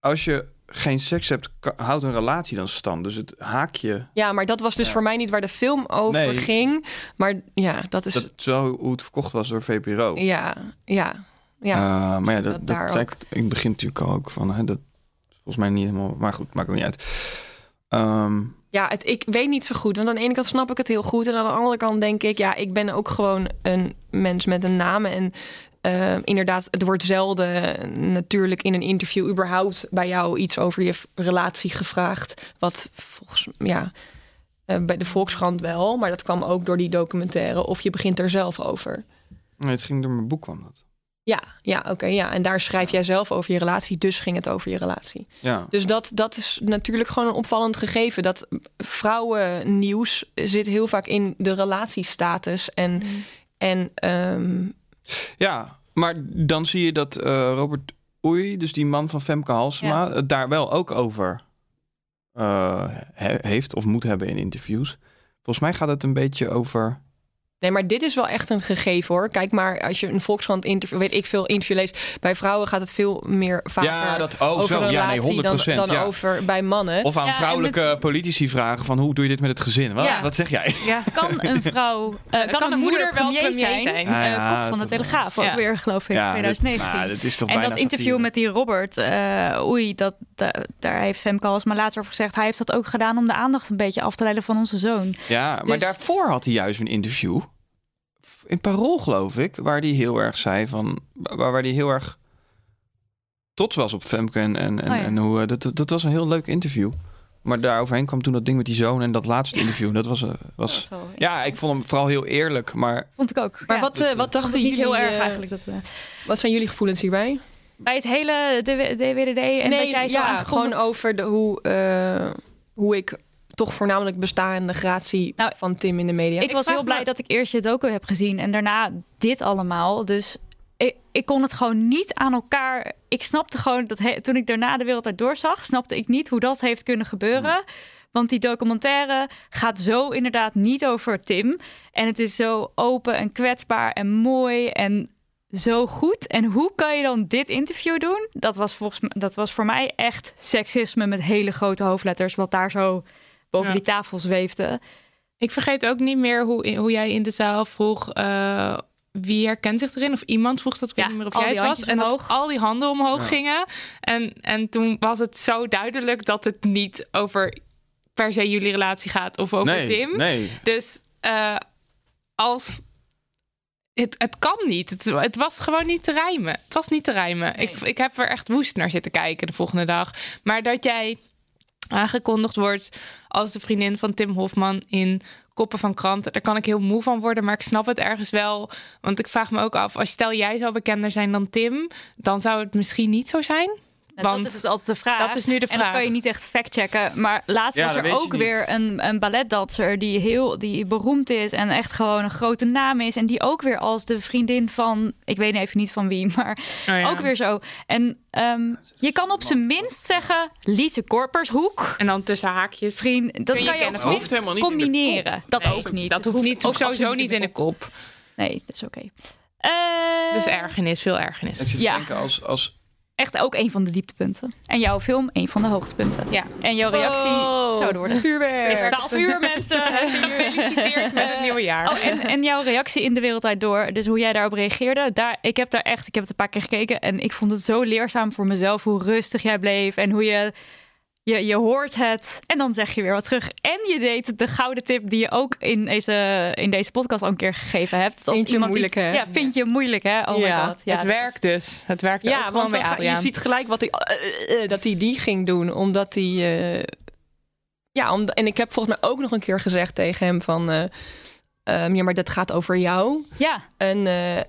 als je geen seks hebt, houdt een relatie dan stand. Dus het haakje... Ja, maar dat was dus Ja. voor mij niet waar de film over Nee. ging. Maar ja, dat is... Dat wel hoe het verkocht was door VPRO. Ja, ja, ja. Eh, maar ja, dat dat, dat zei ik in het begin natuurlijk al ook van... Hè, dat volgens mij niet helemaal... Maar goed, maakt ook niet uit. Ehm, Ja, het, ik weet niet zo goed. Want aan de ene kant snap ik het heel goed. En aan de andere kant denk ik, ja, ik ben ook gewoon een mens met een naam. En eh, inderdaad, het wordt zelden natuurlijk in een interview überhaupt bij jou iets over je relatie gevraagd. Wat volgens ja, eh, bij de Volkskrant wel, maar dat kwam ook door die documentaire. Of je begint er zelf over. nee, het ging door mijn boek kwam dat. Ja, ja, oké, ja. En daar schrijf jij zelf over je relatie, dus ging het over je relatie. Ja. Dus dat, dat is natuurlijk gewoon een opvallend gegeven. Dat vrouwennieuws zit heel vaak in de relatiestatus. En, en ehm, Ja, maar dan zie je dat eh, Robert Oei, dus die man van Femke Halsema, het daar wel ook over eh, he- heeft of moet hebben in interviews. Volgens mij gaat het een beetje over. Nee, maar dit is wel echt een gegeven hoor. Kijk maar, als je een Volkskrant interview, weet ik veel, interview leest. Bij vrouwen gaat het veel meer vaker Ja, dat- oh, over zo. een Ja, nee, relatie 100%, dan, dan ja. over bij mannen. Of aan Ja, vrouwelijke met- politici vragen van hoe doe je dit met het gezin? Wat, Ja. wat zeg jij? Ja. Kan een vrouw, eh, kan, een moeder, premier zijn? Eh, ja, kop van de Telegraaf, ook Ja. weer geloof ik, Ja, 2019. Dat, maar dat is toch en bijna dat interview satire. met die Robert, eh oei, dat, da- daar heeft Femke Halsema later over gezegd. Hij heeft dat ook gedaan om de aandacht een beetje af te leiden van onze zoon. Ja, maar Dus- daarvoor had hij juist een interview. In Parool, geloof ik. Waar hij heel erg zei van. Waar, waar hij heel erg trots was op Femke. En, en, en, Oh ja. en hoe. eh, Dat, dat was een heel leuk interview. Maar daaroverheen kwam toen dat ding met die zoon. En dat laatste interview. Dat was. eh, was wel- ja, ik vond hem vooral heel eerlijk. Maar Vond ik ook. Maar Ja. wat, eh, wat dachten ik niet jullie? heel erg eigenlijk. Dat, eh, Wat zijn jullie gevoelens hierbij? bij het hele DWDD en dat jij zo ja, gewoon over de, hoe, eh, hoe ik toch voornamelijk besta in de gratie Nou, van Tim in de media. Ik was heel blij me- dat ik eerst je docu heb gezien en daarna dit allemaal. Dus ik, ik kon het gewoon niet aan elkaar. Ik snapte gewoon dat he- toen ik daarna de wereld uit doorzag, snapte ik niet hoe dat heeft kunnen gebeuren. Want die documentaire gaat zo inderdaad niet over Tim. En het is zo open en kwetsbaar en mooi en zo goed. En hoe kan je dan dit interview doen? Dat was volgens mij, dat was voor mij echt seksisme met hele grote hoofdletters, wat daar zo boven Ja. die tafel zweefde. Ik vergeet ook niet meer hoe, hoe jij in de zaal vroeg... eh, wie herkent zich erin? Of iemand vroeg dat, ik weet Ja, niet meer of jij het was. En dat al die handen omhoog Ja. gingen. En, en toen was het zo duidelijk dat het niet over per se jullie relatie gaat... of over nee, Tim. nee. Dus eh, als... Het, het kan niet. Het, het was gewoon niet te rijmen. Het was niet te rijmen. Ik, ik heb er echt woest naar zitten kijken de volgende dag. Maar dat jij aangekondigd wordt als de vriendin van Tim Hofman in koppen van kranten. Daar kan ik heel moe van worden, maar ik snap het ergens wel. Want ik vraag me ook af, als stel jij zou bekender zijn dan Tim, dan zou het misschien niet zo zijn. Nou, Want dat is dus altijd de vraag. dat is nu de En dat vraag. kan je niet echt factchecken. Maar laatst Ja, was er ook weer een, een balletdanser die heel die beroemd is en echt gewoon een grote naam is. En die ook weer als de vriendin van, ik weet even niet van wie, maar Oh ja. ook weer zo. En ehm, je kan op zijn minst zeggen Lise Korpershoek. En dan tussen haakjes. Vriend, dat je kan je Hoeft helemaal niet combineren. Dat Nee, ook niet. Dat hoeft niet, ook sowieso niet in de kop. Nee, dat is oké. Eh, Dus ergernis, veel Ik ergernis. zit te Ja. denken als, als Echt ook een van de dieptepunten. En jouw film een van de hoogtepunten. Ja. En jouw reactie... Oh, Zo, wordt vuurwerk. Is 12 uur, mensen. Gefeliciteerd met het nieuwe jaar. Oh, en, en jouw reactie in de wereldtijd door, dus hoe jij daarop reageerde, daar, ik heb daar echt, ik heb het een paar keer gekeken en ik vond het zo leerzaam voor mezelf hoe rustig jij bleef en hoe je, je, je hoort het en dan zeg je weer wat terug. En je deed de gouden tip die je ook in deze, in deze podcast al een keer gegeven hebt. Dat als Vind je iemand moeilijk, iets- hè? Ja, vind je moeilijk, hè? Oh Ja. my god. Ja, het werkt dus. Het werkt ook Ja, gewoon want bij dan ga- Adriaan. je ziet gelijk wat hij, eh, eh, dat hij die ging doen. Omdat hij... eh, ja, om, en ik heb volgens mij ook nog een keer gezegd tegen hem van... eh, ehm, ja, maar dat gaat over jou. Ja, En, eh,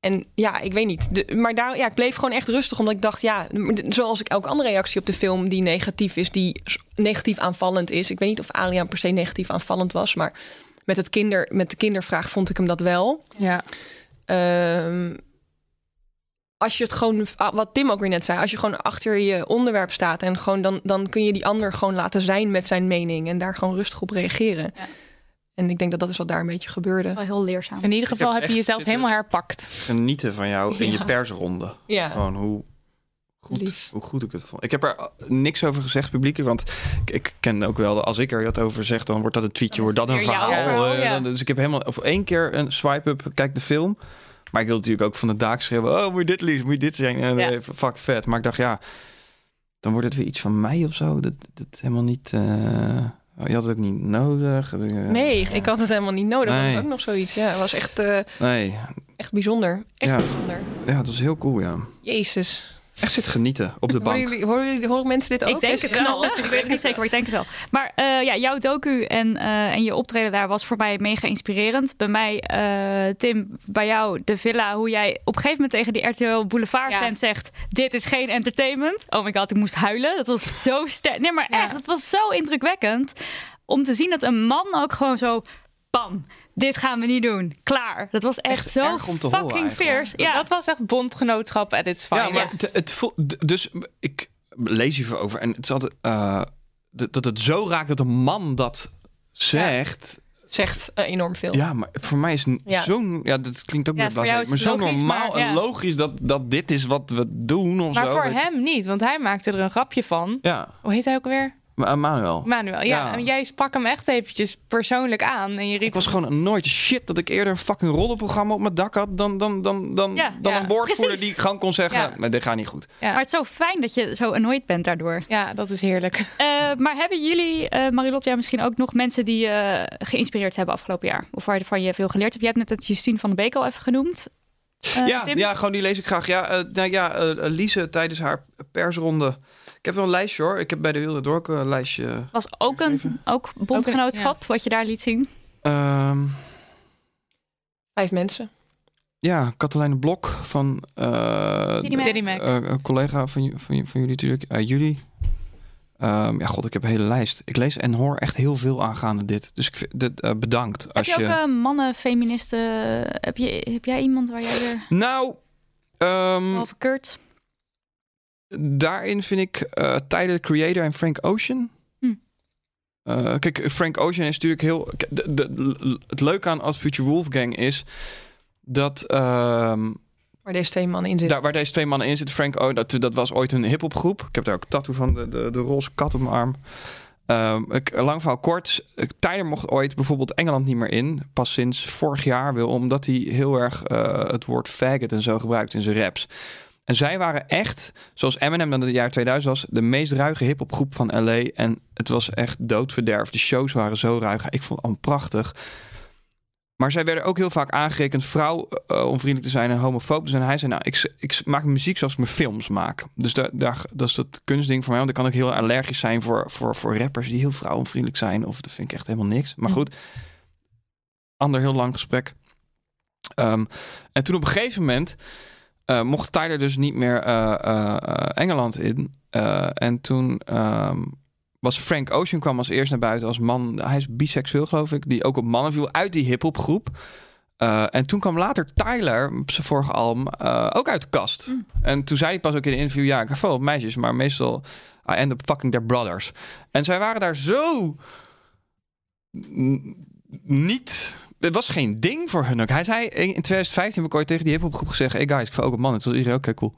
en ja, ik weet niet. De, maar daar, ja, ik bleef gewoon echt rustig. Omdat ik dacht, ja, zoals ik elke andere reactie op de film die negatief is, die negatief aanvallend is. Ik weet niet of Alian per se negatief aanvallend was, maar met, het kinder, met de kindervraag vond ik hem dat wel. Ja. Ehm, als je het gewoon, ah, wat Tim ook weer net zei, als je gewoon achter je onderwerp staat en gewoon dan, dan kun je die ander gewoon laten zijn met zijn mening en daar gewoon rustig op reageren. Ja. En ik denk dat dat is wat daar een beetje gebeurde. wel heel leerzaam. In ieder geval heb heb je jezelf helemaal herpakt. genieten van jou in je persronde. Ja. Gewoon hoe goed, Lief. hoe goed ik het vond. Ik heb er niks over gezegd, publiek. Want ik, ik ken ook wel, als ik er wat over zeg, dan wordt dat een tweetje, wordt dat een verhaal. verhaal, eh, ja. Dus ik heb helemaal op één keer een swipe-up, kijk de film. Maar ik wil natuurlijk ook van de daak schreeuwen, oh, moet je dit lezen, moet je dit zijn. En, Ja. eh, fuck vet. Maar ik dacht, ja, dan wordt het weer iets van mij of zo. Dat, dat helemaal niet... eh, oh, je had het ook niet nodig. Nee, ik had het helemaal niet nodig. Dat Nee. was ook nog zoiets. Ja, het was echt, eh, Nee, echt bijzonder. Echt Ja. bijzonder. ja, dat was heel cool, ja. Jezus. Echt zit genieten op de Horen, bank. jullie, horen, jullie, horen mensen dit ook? Ik denk het wel. Ik weet het niet zeker, maar ik denk het wel. Maar eh, ja, jouw docu en, eh, en je optreden daar was voor mij mega inspirerend. Bij mij, eh, Tim, bij jou de villa, hoe jij op een gegeven moment tegen die RTL Boulevard Ja. fans zegt: dit is geen entertainment. Oh my god, ik moest huilen. Dat was zo sterk. Nee, maar Ja. echt, het was zo indrukwekkend om te zien dat een man ook gewoon zo, bam. Dit gaan we niet doen. Klaar. Dat was echt, Echt zo horen fucking fierce. Ja, Dat was echt bondgenootschap at its Ja, finest. maar het, het voelt- dus ik lees hierover over en het is altijd eh, dat het zo raakt dat een man dat zegt. Zegt eh, enorm veel. Ja, maar voor mij is Ja. zo'n ja, dat klinkt ook Ja, weer maar zo logisch, normaal maar ja. en logisch dat, dat dit is wat we doen of maar zo. voor hem niet, want hij maakte er een grapje van. Ja, Hoe heet hij ook weer? Maar eh, Manuel. Manuel. Ja, Ja. en jij sprak hem echt eventjes persoonlijk aan. En je riep Ik was gewoon nooit shit dat ik eerder een fucking rollenprogramma op mijn dak had dan, dan, dan, dan, Ja, dan ja, een woordvoerder precies. die gewoon kon zeggen, Ja. maar dit gaat niet goed. Ja. maar het is zo fijn dat je zo annoyed bent daardoor. Ja, dat is heerlijk. Eh, maar hebben jullie, eh Marilot, ja, misschien ook nog mensen die je geïnspireerd hebben afgelopen jaar? Of waarvan je veel geleerd hebt? Je hebt net het Justine van de Beek al even genoemd. Ja, Tim? ja, gewoon die lees ik graag. Ja, eh, nou ja, Lise tijdens haar persronde. Ik heb wel een lijstje hoor. Ik heb bij de Wilde Dork een lijstje. Was ook een ook bondgenootschap, wat je daar liet zien. Ehm, Vijf mensen. ja, Katelijne Blok van eh, Diddy Mac. Een collega van, van, van jullie natuurlijk. eh, jullie. Ehm, ja, god, ik heb een hele lijst. Ik lees en hoor echt heel veel aangaande dit. Dus ik vind, dit, bedankt. Heb Als je ook eh, mannen, feministen? Heb, je, heb jij iemand waar jij weer... Nou, ehm, Behalve Kurt? Daarin vind ik eh Tyler, Creator en Frank Ocean. Hm. Eh, kijk, Frank Ocean is natuurlijk heel... De, de, het leuke aan Als Future Wolfgang is dat... ehm, Waar deze twee mannen in zitten. daar, waar deze twee mannen in zitten, Frank O, dat, dat was ooit een hip-hop groep. Ik heb daar ook tattoo van, de, de, de roze kat op mijn arm. Ehm, ik, lang verhaal kort. Tyler mocht ooit bijvoorbeeld Engeland niet meer in. Pas sinds vorig jaar wil, omdat hij heel erg eh, het woord faggot en zo gebruikt in zijn raps. En zij waren echt, zoals Eminem dan in het jaar 2000 was, de meest ruige hip-hopgroep van LA. En het was echt doodverderf. De shows waren zo ruig. Ik vond het allemaal prachtig. Maar zij werden ook heel vaak aangerekend vrouw onvriendelijk te zijn en homofoob te zijn. Hij zei, nou, ik, ik maak muziek zoals ik mijn films maak. Dus daar, daar, dat is dat kunstding voor mij. Want ik kan ook heel allergisch zijn voor, voor, voor rappers die heel vrouwonvriendelijk zijn. Of dat vind ik echt helemaal niks. Maar goed, ander heel lang gesprek. Ehm, en toen op een gegeven moment eh, mocht Tyler dus niet meer eh, eh, Engeland in. En toen ehm, was Frank Ocean kwam als eerst naar buiten als man. Hij is biseksueel, geloof ik. Die ook op mannen viel uit die hip-hop groep. En toen kwam later Tyler op zijn vorige album ook uit de kast. En toen zei hij pas ook in een interview: Ja, ik heb veel op meisjes, maar meestal I end up fucking their brothers. En zij waren daar zo niet. Het was geen ding voor hun ook. Hij zei in 2015 heb ik tegen die hip-hopgroep gezegd: Hey guys, ik val ook op mannen. Toen was iedereen oké, cool.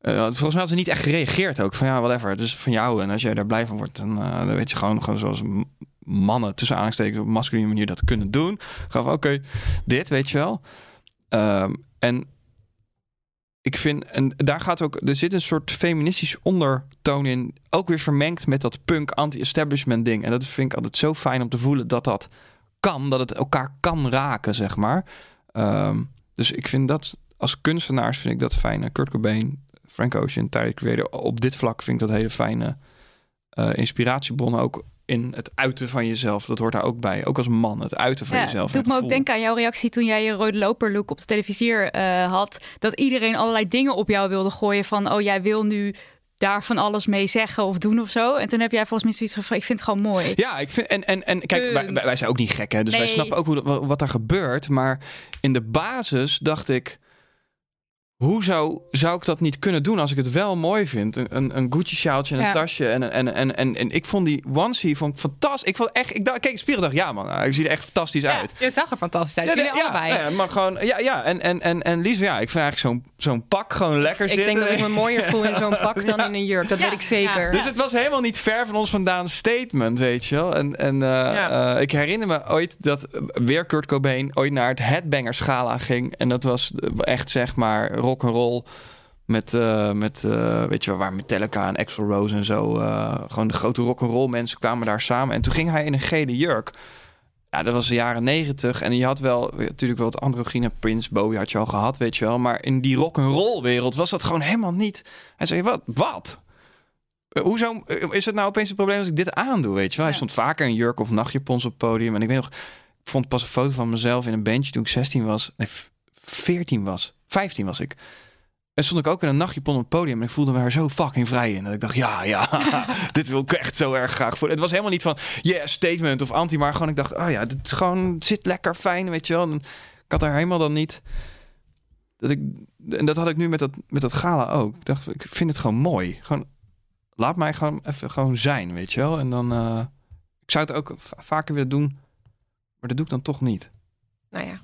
Eh, volgens mij hadden ze niet echt gereageerd ook. Van ja, whatever. Het is van jou. En als jij daar blij van wordt, dan, eh, dan weet je gewoon, gewoon zoals mannen tussen aanstekens op een masculine manier dat kunnen doen. Van oké, dit weet je wel. Ehm, en ik vind, en daar gaat ook, er zit een soort feministisch ondertoon in, ook weer vermengd met dat punk anti-establishment ding. En dat vind ik altijd zo fijn om te voelen dat dat kan, dat het elkaar kan raken, zeg maar. Ehm, dus ik vind dat als kunstenaars vind ik dat fijn. Eh, Kurt Cobain, Frank Ocean, Tyler Creator. Op dit vlak vind ik dat hele fijne inspiratiebronnen ook in het uiten van jezelf. Dat hoort daar ook bij. Ook als man, het uiten van Ja, jezelf. doet me ook denken aan jouw reactie toen jij je rode loperlook op de televisier eh, had. Dat iedereen allerlei dingen op jou wilde gooien van... oh, jij wil nu daar van alles mee zeggen of doen of zo. En toen heb jij volgens mij zoiets van... ik vind het gewoon mooi. Ja, ik vind. En, en, en kijk, wij, wij zijn ook niet gek, hè? Dus wij snappen ook hoe, wat, wat er gebeurt. Maar in de basis dacht ik. Hoe zou, zou ik dat niet kunnen doen als ik het wel mooi vind? Een, een, een Gucci-sjaaltje en een Ja. tasje. En, en, en, en, en ik vond die onesie vond ik fantastisch. Ik vond echt, ik dacht, kijk, spieren dacht, ja man, ik zie er echt fantastisch uit. Je zag er fantastisch uit. Ja, Jullie ja, allebei. ja, maar gewoon, ja, ja. En, en, en, en Lies, ja, ik vind eigenlijk zo'n zo'n pak gewoon lekker Ik zitten. denk dat ik me mooier voel in zo'n pak dan in een jurk. Dat weet ik zeker. Dus het was helemaal niet ver van ons vandaan statement, weet je wel. En, en eh, eh, ik herinner me ooit dat weer Kurt Cobain ooit naar het Headbanger Scala ging. En dat was echt zeg maar rock and roll met, eh, met eh, weet je wel, waar Metallica en Axl Rose en zo. eh, gewoon de grote rock and roll mensen kwamen daar samen. En toen ging hij in een gele jurk. Ja, dat was de jaren negentig. En je had wel natuurlijk wel het androgyne Prince, Bowie had je al gehad, weet je wel. Maar in die rock and roll wereld was dat gewoon helemaal niet. Hij zei, wat? Wat? Hoezo is het nou opeens een probleem als ik dit aandoe, weet je wel? Hij stond vaker in jurk of nachtjapons op het podium. En ik weet nog, ik vond pas een foto van mezelf in een bandje toen ik 16 was. Nee, 14 was. 15 was ik. En stond ik ook in een nachtjapon op het podium. En ik voelde me er zo fucking vrij in. Dat ik dacht, ja, ja, dit wil ik echt zo erg graag voelen. Het was helemaal niet van, yeah, statement of anti. Maar gewoon, ik dacht, oh ja, dit gewoon, zit lekker fijn, weet je wel. En ik had daar helemaal dan niet... Dat ik, en dat had ik nu met dat, met dat gala ook. Ik dacht, ik vind het gewoon mooi. Gewoon, laat mij gewoon even gewoon zijn, weet je wel. En dan, eh, ik zou het ook va- vaker willen doen. Maar dat doe ik dan toch niet. Nou ja,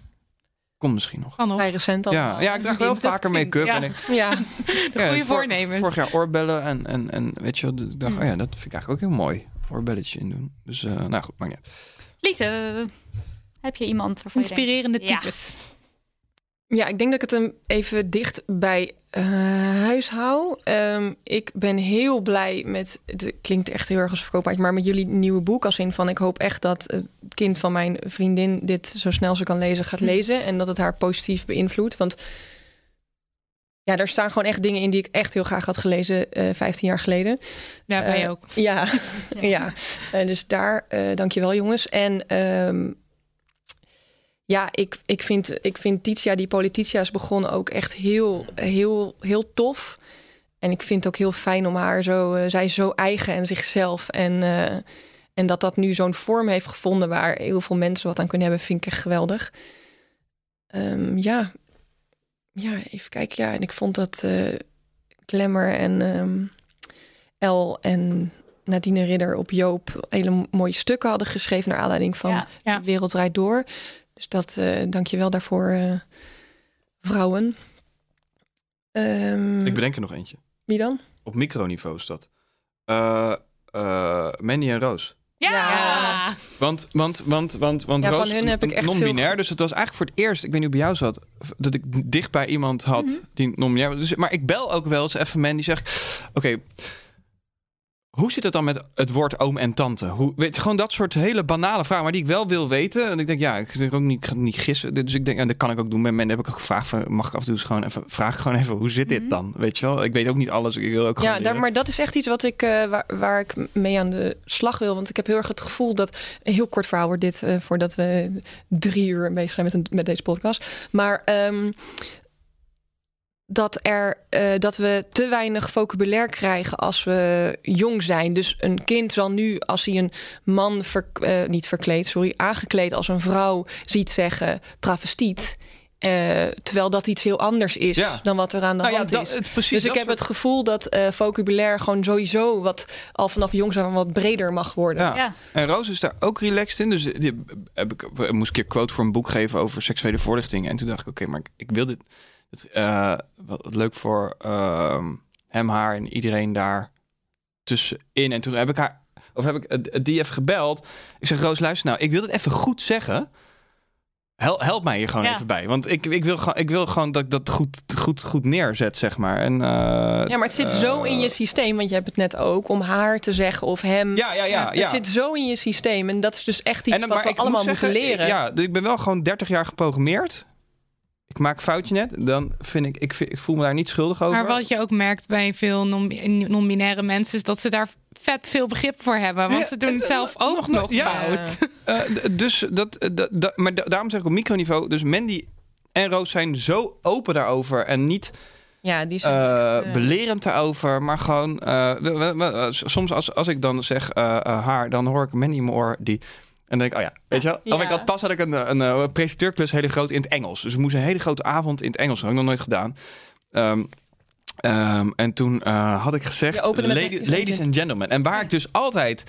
Komt misschien nog. Kan nog. vrij recent al. Ja, ja, ik draag wel vaker 2020, make-up. ja. En ik, Ja, De Ja, goede voor- voornemens. Vorig jaar oorbellen en, en, en weet je wel, ik dacht, Mm. oh ja, dat vind ik eigenlijk ook heel mooi. Oorbelletje in doen. Dus, eh, nou goed, maar ja. Lise, heb je iemand waarvan je denkt... Inspirerende Ja. Ja, ik denk dat ik het hem even dicht bij eh, huis hou. Ehm, ik ben heel blij met, het klinkt echt heel erg als verkoopheid, maar met jullie nieuwe boek. Als in van, ik hoop echt dat het kind van mijn vriendin dit zo snel ze kan lezen gaat lezen. En dat het haar positief beïnvloedt. Want ja, daar staan gewoon echt dingen in die ik echt heel graag had gelezen eh 15 jaar geleden. Ja, wij Eh, ook. Ja, ja. Dus daar, dank je wel jongens. En ehm, ja, ik, ik, vind, ik vind Titia, die Polititia is begonnen, ook echt heel, heel, heel tof. En ik vind het ook heel fijn om haar zo... eh, zij is zo eigen en zichzelf. En, eh, en dat dat nu zo'n vorm heeft gevonden... waar heel veel mensen wat aan kunnen hebben, vind ik echt geweldig. Ehm, ja. ja, even kijken. Ja, en ik vond dat eh Glamour en ehm El en Nadine Ridder op Joop... hele mooie stukken hadden geschreven... naar aanleiding van Ja. Ja. Wereld Draait Door. Dus dat, eh dank je wel daarvoor, eh, vrouwen. Ehm, Ik bedenk er nog eentje. Wie dan? Op microniveau is dat. Eh, eh, Mandy en Roos. Ja. Ja. Want, want, want, want, want Ja, van Roos, hun heb ik echt non-binair. veel- Dus het was eigenlijk voor het eerst, ik weet niet hoe bij jou zat, dat ik dicht bij iemand had Mhm. die non-binair was. Dus, maar ik bel ook wel eens even Mandy, zeg, oké, hoe zit het dan met het woord oom en tante? Hoe, weet je, gewoon dat soort hele banale vragen, maar die ik wel wil weten. En ik denk, ja, ik, denk ook niet, ik ga niet gissen. Dus ik denk, en dat kan ik ook doen. Met Mandy heb ik ook gevraagd, van, mag ik af en toe eens gewoon even vragen, gewoon even, hoe zit dit Mhm. dan? Weet je wel? Ik weet ook niet alles. Ik wil ook Ja, daar, maar dat is echt iets wat ik, eh, waar, waar ik mee aan de slag wil. Want ik heb heel erg het gevoel dat. Een heel kort verhaal wordt dit, eh, voordat we drie uur bezig zijn met, een, met deze podcast. Maar ehm, dat, er, eh, dat we te weinig vocabulaire krijgen als we jong zijn. Dus een kind zal nu, als hij een man ver, eh, niet verkleed, sorry, aangekleed als een vrouw ziet zeggen travestiet. eh, terwijl dat iets heel anders is Ja. dan wat er aan de Nou ja, hand dat- is. het, precies, Dus ik heb soort- het gevoel dat eh vocabulaire gewoon sowieso wat al vanaf jongs aan wat breder mag worden. Ja. Ja. En Roos is daar ook relaxed in. Dus die heb ik, ik moest een keer quote voor een boek geven over seksuele voorlichting. En toen dacht ik, oké, maar ik, ik wil dit. Het, eh, wat leuk voor ehm, hem, haar en iedereen daar tussenin. En toen heb ik haar, of heb ik die even gebeld. Ik zeg, Roos, luister nou, ik wil het even goed zeggen. Hel, help mij hier gewoon Ja. even bij. Want ik, ik, wil, gewoon- ik wil gewoon dat ik dat goed, goed, goed neerzet, zeg maar. En, eh, Ja, maar het zit zo eh, in je systeem, want je hebt het net ook, om haar te zeggen of hem. Ja, ja, ja. Het ja. zit zo in je systeem en dat is dus echt iets wat we allemaal moet moeten leren. ja, dus ik ben wel gewoon 30 jaar geprogrammeerd. Ik maak foutje net. Dan vind ik, ik, ik voel me daar niet schuldig over. Maar wat je ook merkt bij veel non- non-binaire mensen... is dat ze daar vet veel begrip voor hebben. Want Ja, ze doen het eh, zelf ook nog- nog, ja. fout. Eh, dus dat, eh, dat, dat- maar da- daarom zeg ik op microniveau. Dus Mandy en Roos zijn zo open daarover. En niet Ja, die zijn eh, echt, eh, belerend daarover. Maar gewoon, eh, eh, soms als, als ik dan zeg eh, eh, haar, dan hoor ik Mandy in mijn oor die... En dan denk ik, oh ja, weet je wel? Of Ja. ik had pas had ik een, een, een presenteurklus hele groot in het Engels. Dus we moesten een hele grote avond in het Engels. Dat heb ik nog nooit gedaan. Ehm, ehm, en toen eh, had ik gezegd, lady- ladies and gentlemen. En waar ik dus altijd...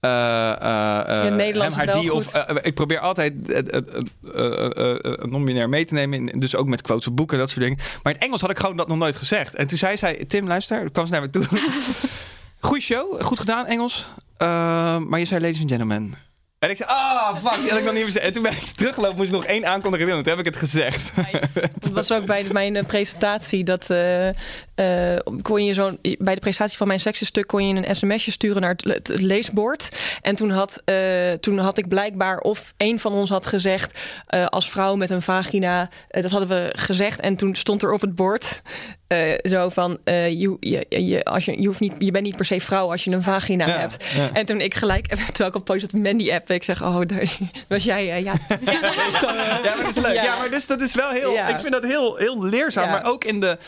eh eh, eh, hem, haar, wel die goed. of eh, ik probeer altijd eh, eh, eh, non-binair mee te nemen. in- Dus ook met quotes op boeken, dat soort dingen. Maar in het Engels had ik gewoon dat nog nooit gezegd. En toen zei zij, Tim, luister, kwam ze naar me toe. Goeie show, goed gedaan, Engels. Eh, maar je zei ladies and gentlemen. En ik zei, ah, fuck, die had ik nog niet gezegd. En toen ben ik teruggelopen, moest ik nog één aankondiging doen. Toen heb ik het gezegd. Het was ook bij mijn eh, presentatie dat eh, eh, kon je zo'n bij de presentatie van mijn seksenstuk kon je een sms'je sturen naar het, het, leesbord. En toen had, eh, toen had ik blijkbaar of een van ons had gezegd eh, als vrouw met een vagina. dat hadden we gezegd. En toen stond er op het bord eh, zo van eh, je, je, je, als je, je, hoeft niet, je bent niet per se vrouw als je een vagina Ja, hebt. ja. En toen ik gelijk, terwijl ik op post het Mandy app, ik zeg, oh, daar was jij, ja, Ja, maar dat is leuk. Ja. Ja, maar dus dat is wel heel. Ja. Ik vind dat heel, heel leerzaam, Ja. maar ook in de,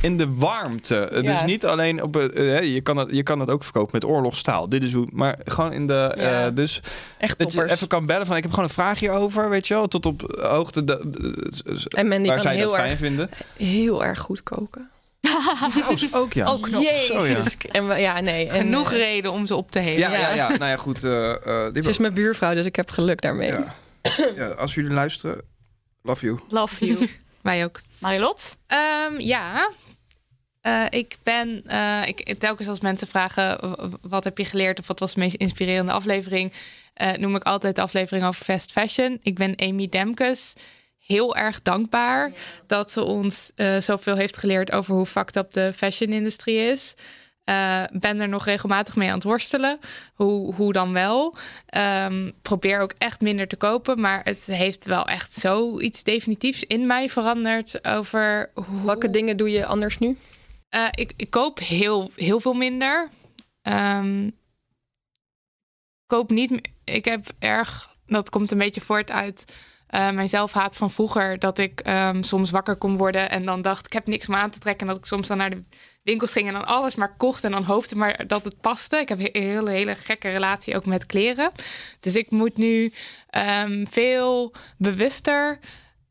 in de warmte. Eh, Dus Ja. niet alleen op het. eh, je, kan het, je kan het ook verkopen met oorlogstaal. Dit is hoe. Maar gewoon in de. eh, Ja. dus echt dat je toppers. even kan bellen van ik heb gewoon een vraagje over, weet je wel, tot op hoogte. De, de- En Mandy waar kan zij dat heel fijn erg, vinden. heel erg goed koken. Trouwens ook ja. Ook nog. Jezus. En we- ja, nee. En, Genoeg eh, reden om ze op te helen. Ja, ja, Ja. ja. Nou ja, goed. eh, eh, dit Ze is mijn buurvrouw, dus ik heb geluk daarmee. ja. ja, als jullie luisteren, love you. Love you. Wij ook. Marilot? Ehm, ja. Eh, ik ben, eh, ik, telkens als mensen vragen wat heb je geleerd of wat was de meest inspirerende aflevering, eh, noem ik altijd de aflevering over fast fashion. Ik ben Amy Demkes heel erg dankbaar dat ze ons zoveel heeft geleerd over hoe fucked up de fashion-industrie is. Ben er nog regelmatig mee aan het worstelen. Hoe, hoe dan wel? Ehm, probeer ook echt minder te kopen. Maar het heeft wel echt zoiets definitiefs in mij veranderd over hoe... Welke dingen doe je anders nu? Eh, ik, ik koop heel, heel veel minder. Ehm, koop niet. me- Ik heb erg. Dat komt een beetje voort uit eh, mijn zelfhaat van vroeger. Dat ik ehm, soms wakker kon worden en dan dacht ik heb niks meer aan te trekken. En dat ik soms dan naar de winkels ging en dan alles maar kocht. En dan hoopte maar dat het paste. Ik heb een hele, hele gekke relatie ook met kleren. Dus ik moet nu ehm, veel bewuster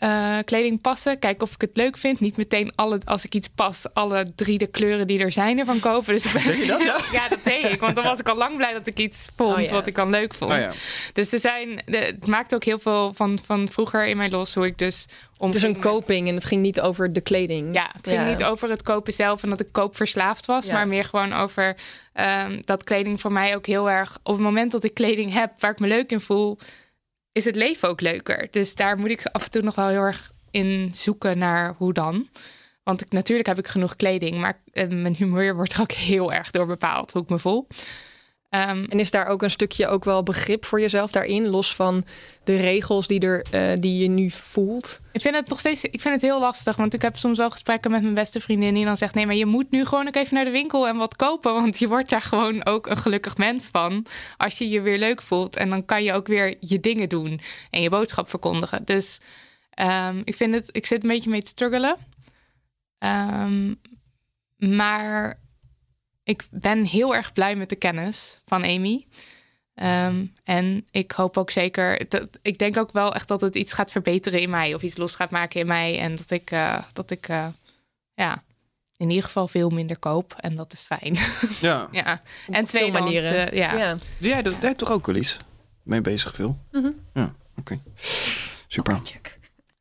eh, kleding passen. Kijken of ik het leuk vind. Niet meteen alle, als ik iets pas, alle drie de kleuren die er zijn ervan kopen. Dus ben, je dat, ja? ja, dat deed ik. Want dan was ik al lang blij dat ik iets vond Oh, ja. wat ik dan leuk vond. Oh ja. Dus er zijn, de, het maakt ook heel veel van, van vroeger in mij los hoe ik dus om. Het is een koping en het ging niet over de kleding. Ja, het ging Ja. niet over het kopen zelf en dat ik koopverslaafd was, Ja. maar meer gewoon over ehm, dat kleding voor mij ook heel erg. Op het moment dat ik kleding heb waar ik me leuk in voel, is het leven ook leuker. Dus daar moet ik af en toe nog wel heel erg in zoeken naar hoe dan. Want ik, natuurlijk heb ik genoeg kleding, maar eh, mijn humeur wordt er ook heel erg door bepaald hoe ik me voel. Ehm, En is daar ook een stukje ook wel begrip voor jezelf daarin, los van de regels die, er, eh, die je nu voelt? Ik vind het nog steeds ik vind het heel lastig. Want ik heb soms wel gesprekken met mijn beste vriendin die dan zegt: Nee, maar je moet nu gewoon ook even naar de winkel en wat kopen. Want je wordt daar gewoon ook een gelukkig mens van. Als je je weer leuk voelt. En dan kan je ook weer je dingen doen en je boodschap verkondigen. Dus ehm, ik vind het, ik zit een beetje mee te struggelen. Ehm, maar ik ben heel erg blij met de kennis van Amy. Ehm, en ik hoop ook zeker, dat, ik denk ook wel echt dat het iets gaat verbeteren in mij of iets los gaat maken in mij. En dat ik, eh, dat ik eh, ja, in ieder geval veel minder koop. En dat is fijn. Ja. ja. En tweedehands, manieren. eh, ja. Ja. Doe jij dat? Toch ook wel eens mee bezig veel? Mhm. Ja, oké. Super.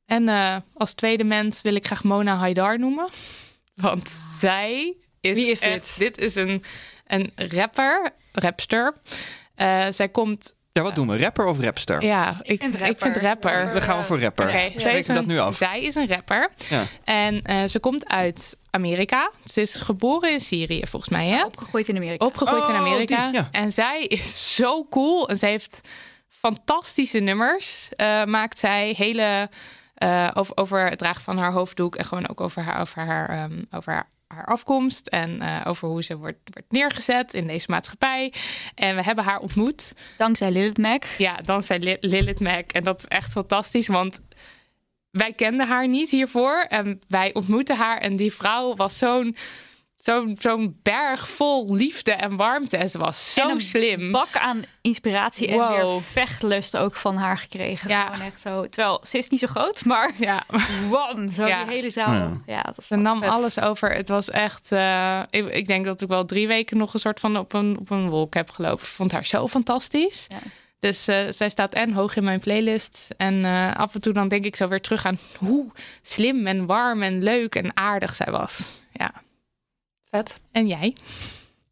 En eh, als tweede mens wil ik graag Mona Haidar noemen. Want zij is. Wie is echt- dit? Dit is een, een rapper, rapster. Eh, zij komt. Ja, wat doen we? Rapper of rapster? Ja, ik, vind ik rapper. vind rapper. Dan gaan we voor rapper. Oké, Okay. zij, is dat een, nu af. zij is een rapper. Ja. En eh, ze komt uit Amerika. Ze is geboren in Syrië, volgens mij. Hè? Opgegroeid in Amerika. Opgegroeid in Oh, Amerika. die, ja. En zij is zo cool. En ze heeft fantastische nummers. eh, maakt zij hele. eh, over, over het dragen van haar hoofddoek. En gewoon ook over haar, over haar, ehm, over haar, haar afkomst. En eh, over hoe ze wordt, wordt neergezet in deze maatschappij. En we hebben haar ontmoet. Dankzij Lilith Mac. Ja, dankzij Li- Lilith Mac. En dat is echt fantastisch, want wij kenden haar niet hiervoor. En wij ontmoetten haar en die vrouw was zo'n zo'n zo'n berg vol liefde en warmte. En ze was zo En een slim. Bak aan inspiratie en Wow. weer vechtlust ook van haar gekregen. Ja. Gewoon echt zo. Terwijl ze is niet zo groot, maar Ja, wam, zo Ja. die hele zaal. Ja. Ja, dat is ze nam vet. alles over. Het was echt... eh, ik, ik denk dat ik wel drie weken nog een soort van op een, op een wolk heb gelopen. Ik vond haar zo fantastisch. Ja. Dus eh, zij staat en hoog in mijn playlist. En eh, af en toe dan denk ik zo weer terug aan hoe slim en warm en leuk en aardig zij was. Ja. Vet. En jij?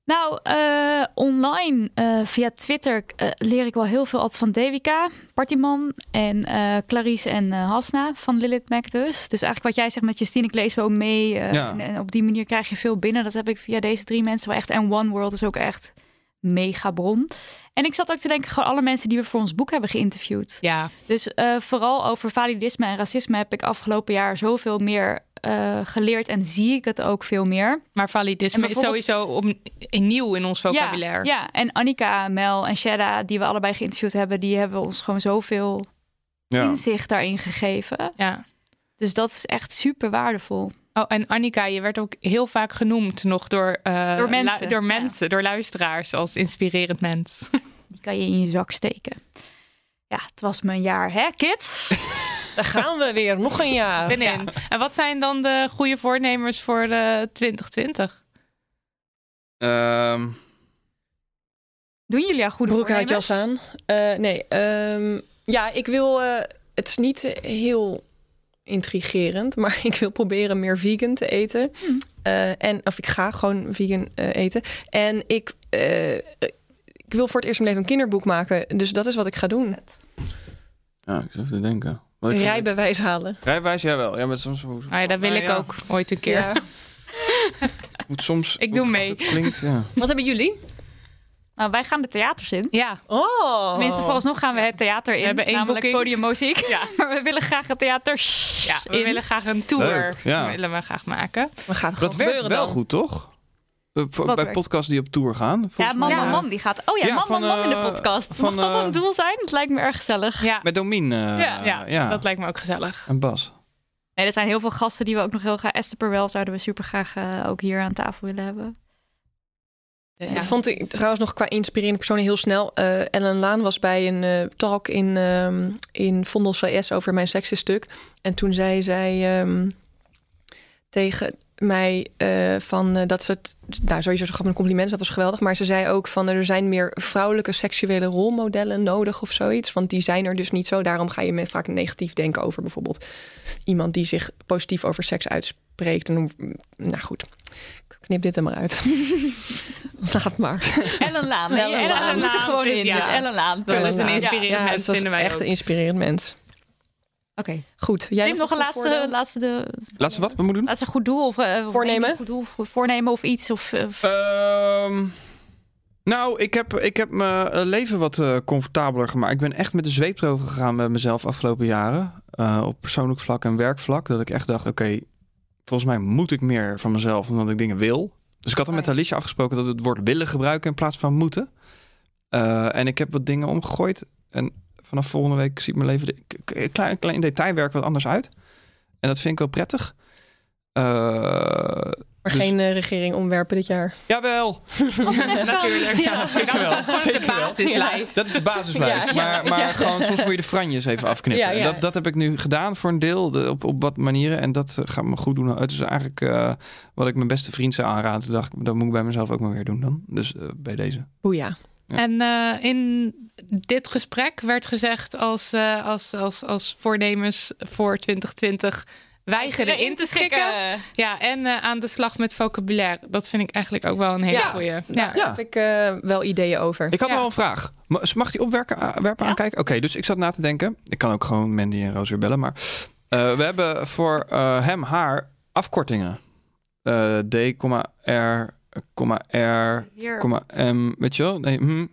Nou, eh, online via via Twitter eh, leer ik wel heel veel altijd van Devika, Partiman en eh, Clarice en eh, Hasna van Lilith Mac dus. Dus eigenlijk wat jij zegt met Justine, ik lees wel mee. eh, Ja. en, en op die manier krijg je veel binnen. Dat heb ik via deze drie mensen wel echt. En One World is ook echt mega bron. En ik zat ook te denken, gewoon alle mensen die we voor ons boek hebben geïnterviewd. Ja, Dus eh, vooral over validisme en racisme heb ik afgelopen jaar zoveel meer eh, geleerd en zie ik het ook veel meer. maar validisme En is bijvoorbeeld- sowieso om, nieuw in ons vocabulaire. Ja, ja, en Annika, Mel en Shada, die we allebei geïnterviewd hebben, die hebben ons gewoon zoveel Ja. inzicht daarin gegeven. Ja. Dus dat is echt super waardevol. Oh, en Annika, je werd ook heel vaak genoemd nog door, eh, Door mensen, door, ja. door luisteraars als inspirerend mens. Die kan je in je zak steken. Ja, het was mijn jaar, hè, kids? Daar gaan we weer. Nog een jaar. Zin in. En wat zijn dan de goede voornemens voor de 2020? Ehm, Doen jullie al goede Broek jas aan. Eh, nee, ehm, ja, ik wil. eh, het is niet heel intrigerend, maar ik wil proberen meer vegan te eten. Eh, en of ik ga gewoon vegan eten. En ik, eh, ik wil voor het eerst in mijn leven een kinderboek maken. Dus dat is wat ik ga doen. ja, ik zit even te denken. Rijbewijs halen. Rijbewijs, jawel. Ja, maar soms ja, dat wil Nou ik ja, ook ooit een keer. Ja. Moet soms. Ik doe mee. Klinkt, ja. Wat hebben jullie? Nou, wij gaan de theaters in. Ja, Oh. Tenminste, vooralsnog gaan we het theater in. We hebben één namelijk podiummuziek. Ja. maar we willen graag het theater ja we in. willen graag een tour Leuk, ja. willen we graag maken. Maar gaat het Dat werkt wel dan? goed, toch? Eh, Wat bij werkt? podcasts die op tour gaan. Ja, man, man, man, die gaat. Oh ja, Ja, man, van, man, man in de eh, podcast. van, Mag dat eh, een doel zijn? Het lijkt me erg gezellig. Ja, Met Domien. eh, Ja. ja, dat lijkt me ook gezellig. En Bas. Nee, er zijn heel veel gasten die we ook nog heel graag. Esther Perwel zouden we super graag eh, ook hier aan tafel willen hebben. Ja. Dat vond ik trouwens nog qua inspirerende personen heel snel. Eh, Ellen Laan was bij een eh, talk in, ehm in Vondel CS over mijn stuk. En toen zei zij ehm, tegen mij eh, van eh, dat ze het... Nou, sowieso ze gaf me een compliment, dat was geweldig. Maar ze zei ook van er zijn meer vrouwelijke seksuele rolmodellen nodig of zoiets. Want die zijn er dus niet zo. Daarom ga je met vaak negatief denken over bijvoorbeeld iemand die zich positief over seks uitspreekt. En, dan- nou goed, knip dit er maar uit. Laat maar. Ellen Laan. Nee, Ellen Ellen Laan. Laan er gewoon Dus in. ja. Dus Ellen Laan. Dat is een Ja. inspirerend Ja, mens, het was vinden wij echt ook. een inspirerend mens. Oké. Goed, jij Neem nog een laatste, voordeel? laatste, de, Laatste wat we moeten doen? laatste goed doel of eh, of Voornemen? een Goed doel, of voornemen of iets. Of, of- Ehm, nou, ik heb, ik heb mijn eh, leven wat eh, comfortabeler gemaakt. Ik ben echt met de zweep erover gegaan met mezelf afgelopen jaren. Eh, op persoonlijk vlak en werkvlak. Dat ik echt dacht, oké, volgens mij moet ik meer van mezelf dan dat ik dingen wil. Dus ik had er met Alicia afgesproken dat we het woord willen gebruiken in plaats van moeten. Eh, en ik heb wat dingen omgegooid. En vanaf volgende week ziet mijn leven een klein, klein detailwerk wat anders uit. En dat vind ik wel prettig. Eh, Maar Dus- geen eh, regering omwerpen dit jaar. jawel, Natuurlijk. Ja, zeker Dat is de basislijst. Dat is de basislijst. Ja, maar maar ja. gewoon soms moet je de franjes even afknippen. Ja, Dat, dat heb ik nu gedaan voor een deel, de- op, op wat manieren. En dat eh, gaat me goed doen. Het is eigenlijk eh, wat ik mijn beste vriend zou aanraden. Dacht ik, dat moet ik bij mezelf ook maar weer doen dan. Dus bij deze. Boeia. Ja. En eh, in dit gesprek werd gezegd als, eh, als, als, als voornemens voor 2020 weigeren in te schikken. Ja, en eh, aan de slag met vocabulaire. Dat vind ik eigenlijk ook wel een hele Ja. goeie. Ja. Ja. Daar heb ik eh, wel ideeën over. Ik had Ja. wel een vraag. Ma- Mag die opwerpen werpen aankijken? Oké, dus ik zat na te denken. Ik kan ook gewoon Mandy en Roos weer bellen. Maar eh, we hebben voor eh, hem, haar afkortingen. Eh, D, R, R, Hier. M. Weet je wel? Nee, hm.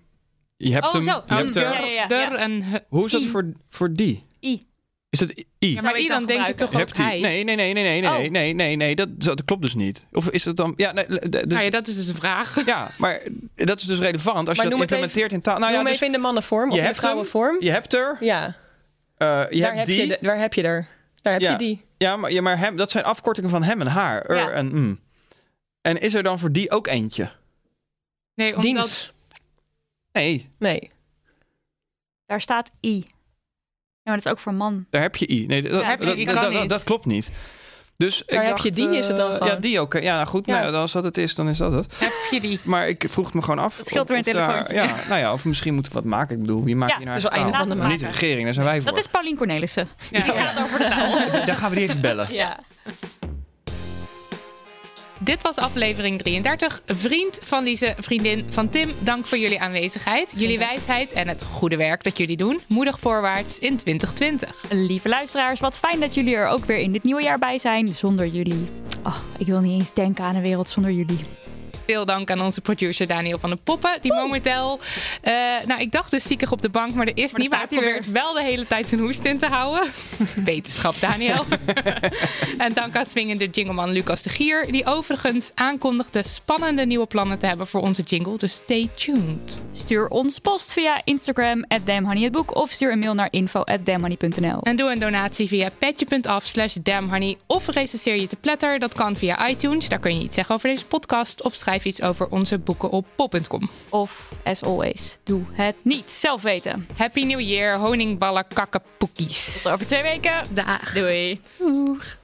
Je hebt Oh, hem. zo. Je Um, hebt hem. Ja, ja, ja. der en he- Hoe is dat I. voor, voor die? I. Is het I? Ja, maar I, dan denk je toch ook hij. Nee, nee, nee, nee, nee, nee, Oh. nee, nee, nee, dat, dat klopt dus niet. Of is het dan... Ja, nee, dus, Nou ja, dat is dus een vraag. ja, maar dat is dus relevant als je dat implementeert in taal. Nou ja, dus even in de mannenvorm of je in de vrouwenvorm. je hebt er, Ja, eh, je daar hebt heb, die. je de, waar heb je er? Daar heb Ja. je die. Ja, maar, ja, maar hem, dat zijn afkortingen van hem en haar. Er Ja. en mm. En is er dan voor die ook eentje? Nee, omdat... Dienst. Nee, Nee. Daar staat I. Ja, maar dat is ook voor man. daar heb je I. Nee, dat, dat, klopt niet. Dus Daar ik heb dacht, je die, is het dan eh, gewoon? Ja, die ook. Ja, nou goed. Ja. Nou, als dat het is, dan is dat het. Heb je die? Maar ik vroeg het me gewoon af. Dat scheelt weer een daar- telefoontje. Ja, nou ja, of misschien moeten we wat maken. Ik bedoel, wie maakt Ja, hier naar het eigen einde taal? van de Niet de regering, daar zijn wij voor. Dat is Paulien Cornelissen. Ja. Die gaat over de taal. Dan gaan we die even bellen. Ja. Dit was aflevering 33. Vriend van Lise, vriendin van Tim, dank voor jullie aanwezigheid, jullie wijsheid en het goede werk dat jullie doen. Moedig voorwaarts in 2020. Lieve luisteraars, wat fijn dat jullie er ook weer in dit nieuwe jaar bij zijn. Zonder jullie. Oh, ik wil niet eens denken aan een wereld zonder jullie. Veel dank aan onze producer Daniel van de Poppen, die momenteel... eh, nou, ik dacht dus ziekig op de bank, maar er is Maar niet. Maar hij probeert wel de hele tijd zijn hoest in te houden. Wetenschap, Daniel. en dank aan swingende jingleman Lucas de Gier, die overigens aankondigde spannende nieuwe plannen te hebben voor onze jingle. Dus stay tuned. Stuur ons post via Instagram, at damhoneyhetboek. Of stuur een mail naar info at damhoney.nl. En doe een donatie via petje.af slash damhoney. Of recenseer je te pletter. Dat kan via iTunes. Daar kun je iets zeggen over deze podcast. Of schrijf iets over onze boeken op pop.com. Of, as always, doe het niet. Zelf weten. Happy New Year, honingballen, kakkenpoekies. Tot over twee weken. Dag. Doei. Doeg.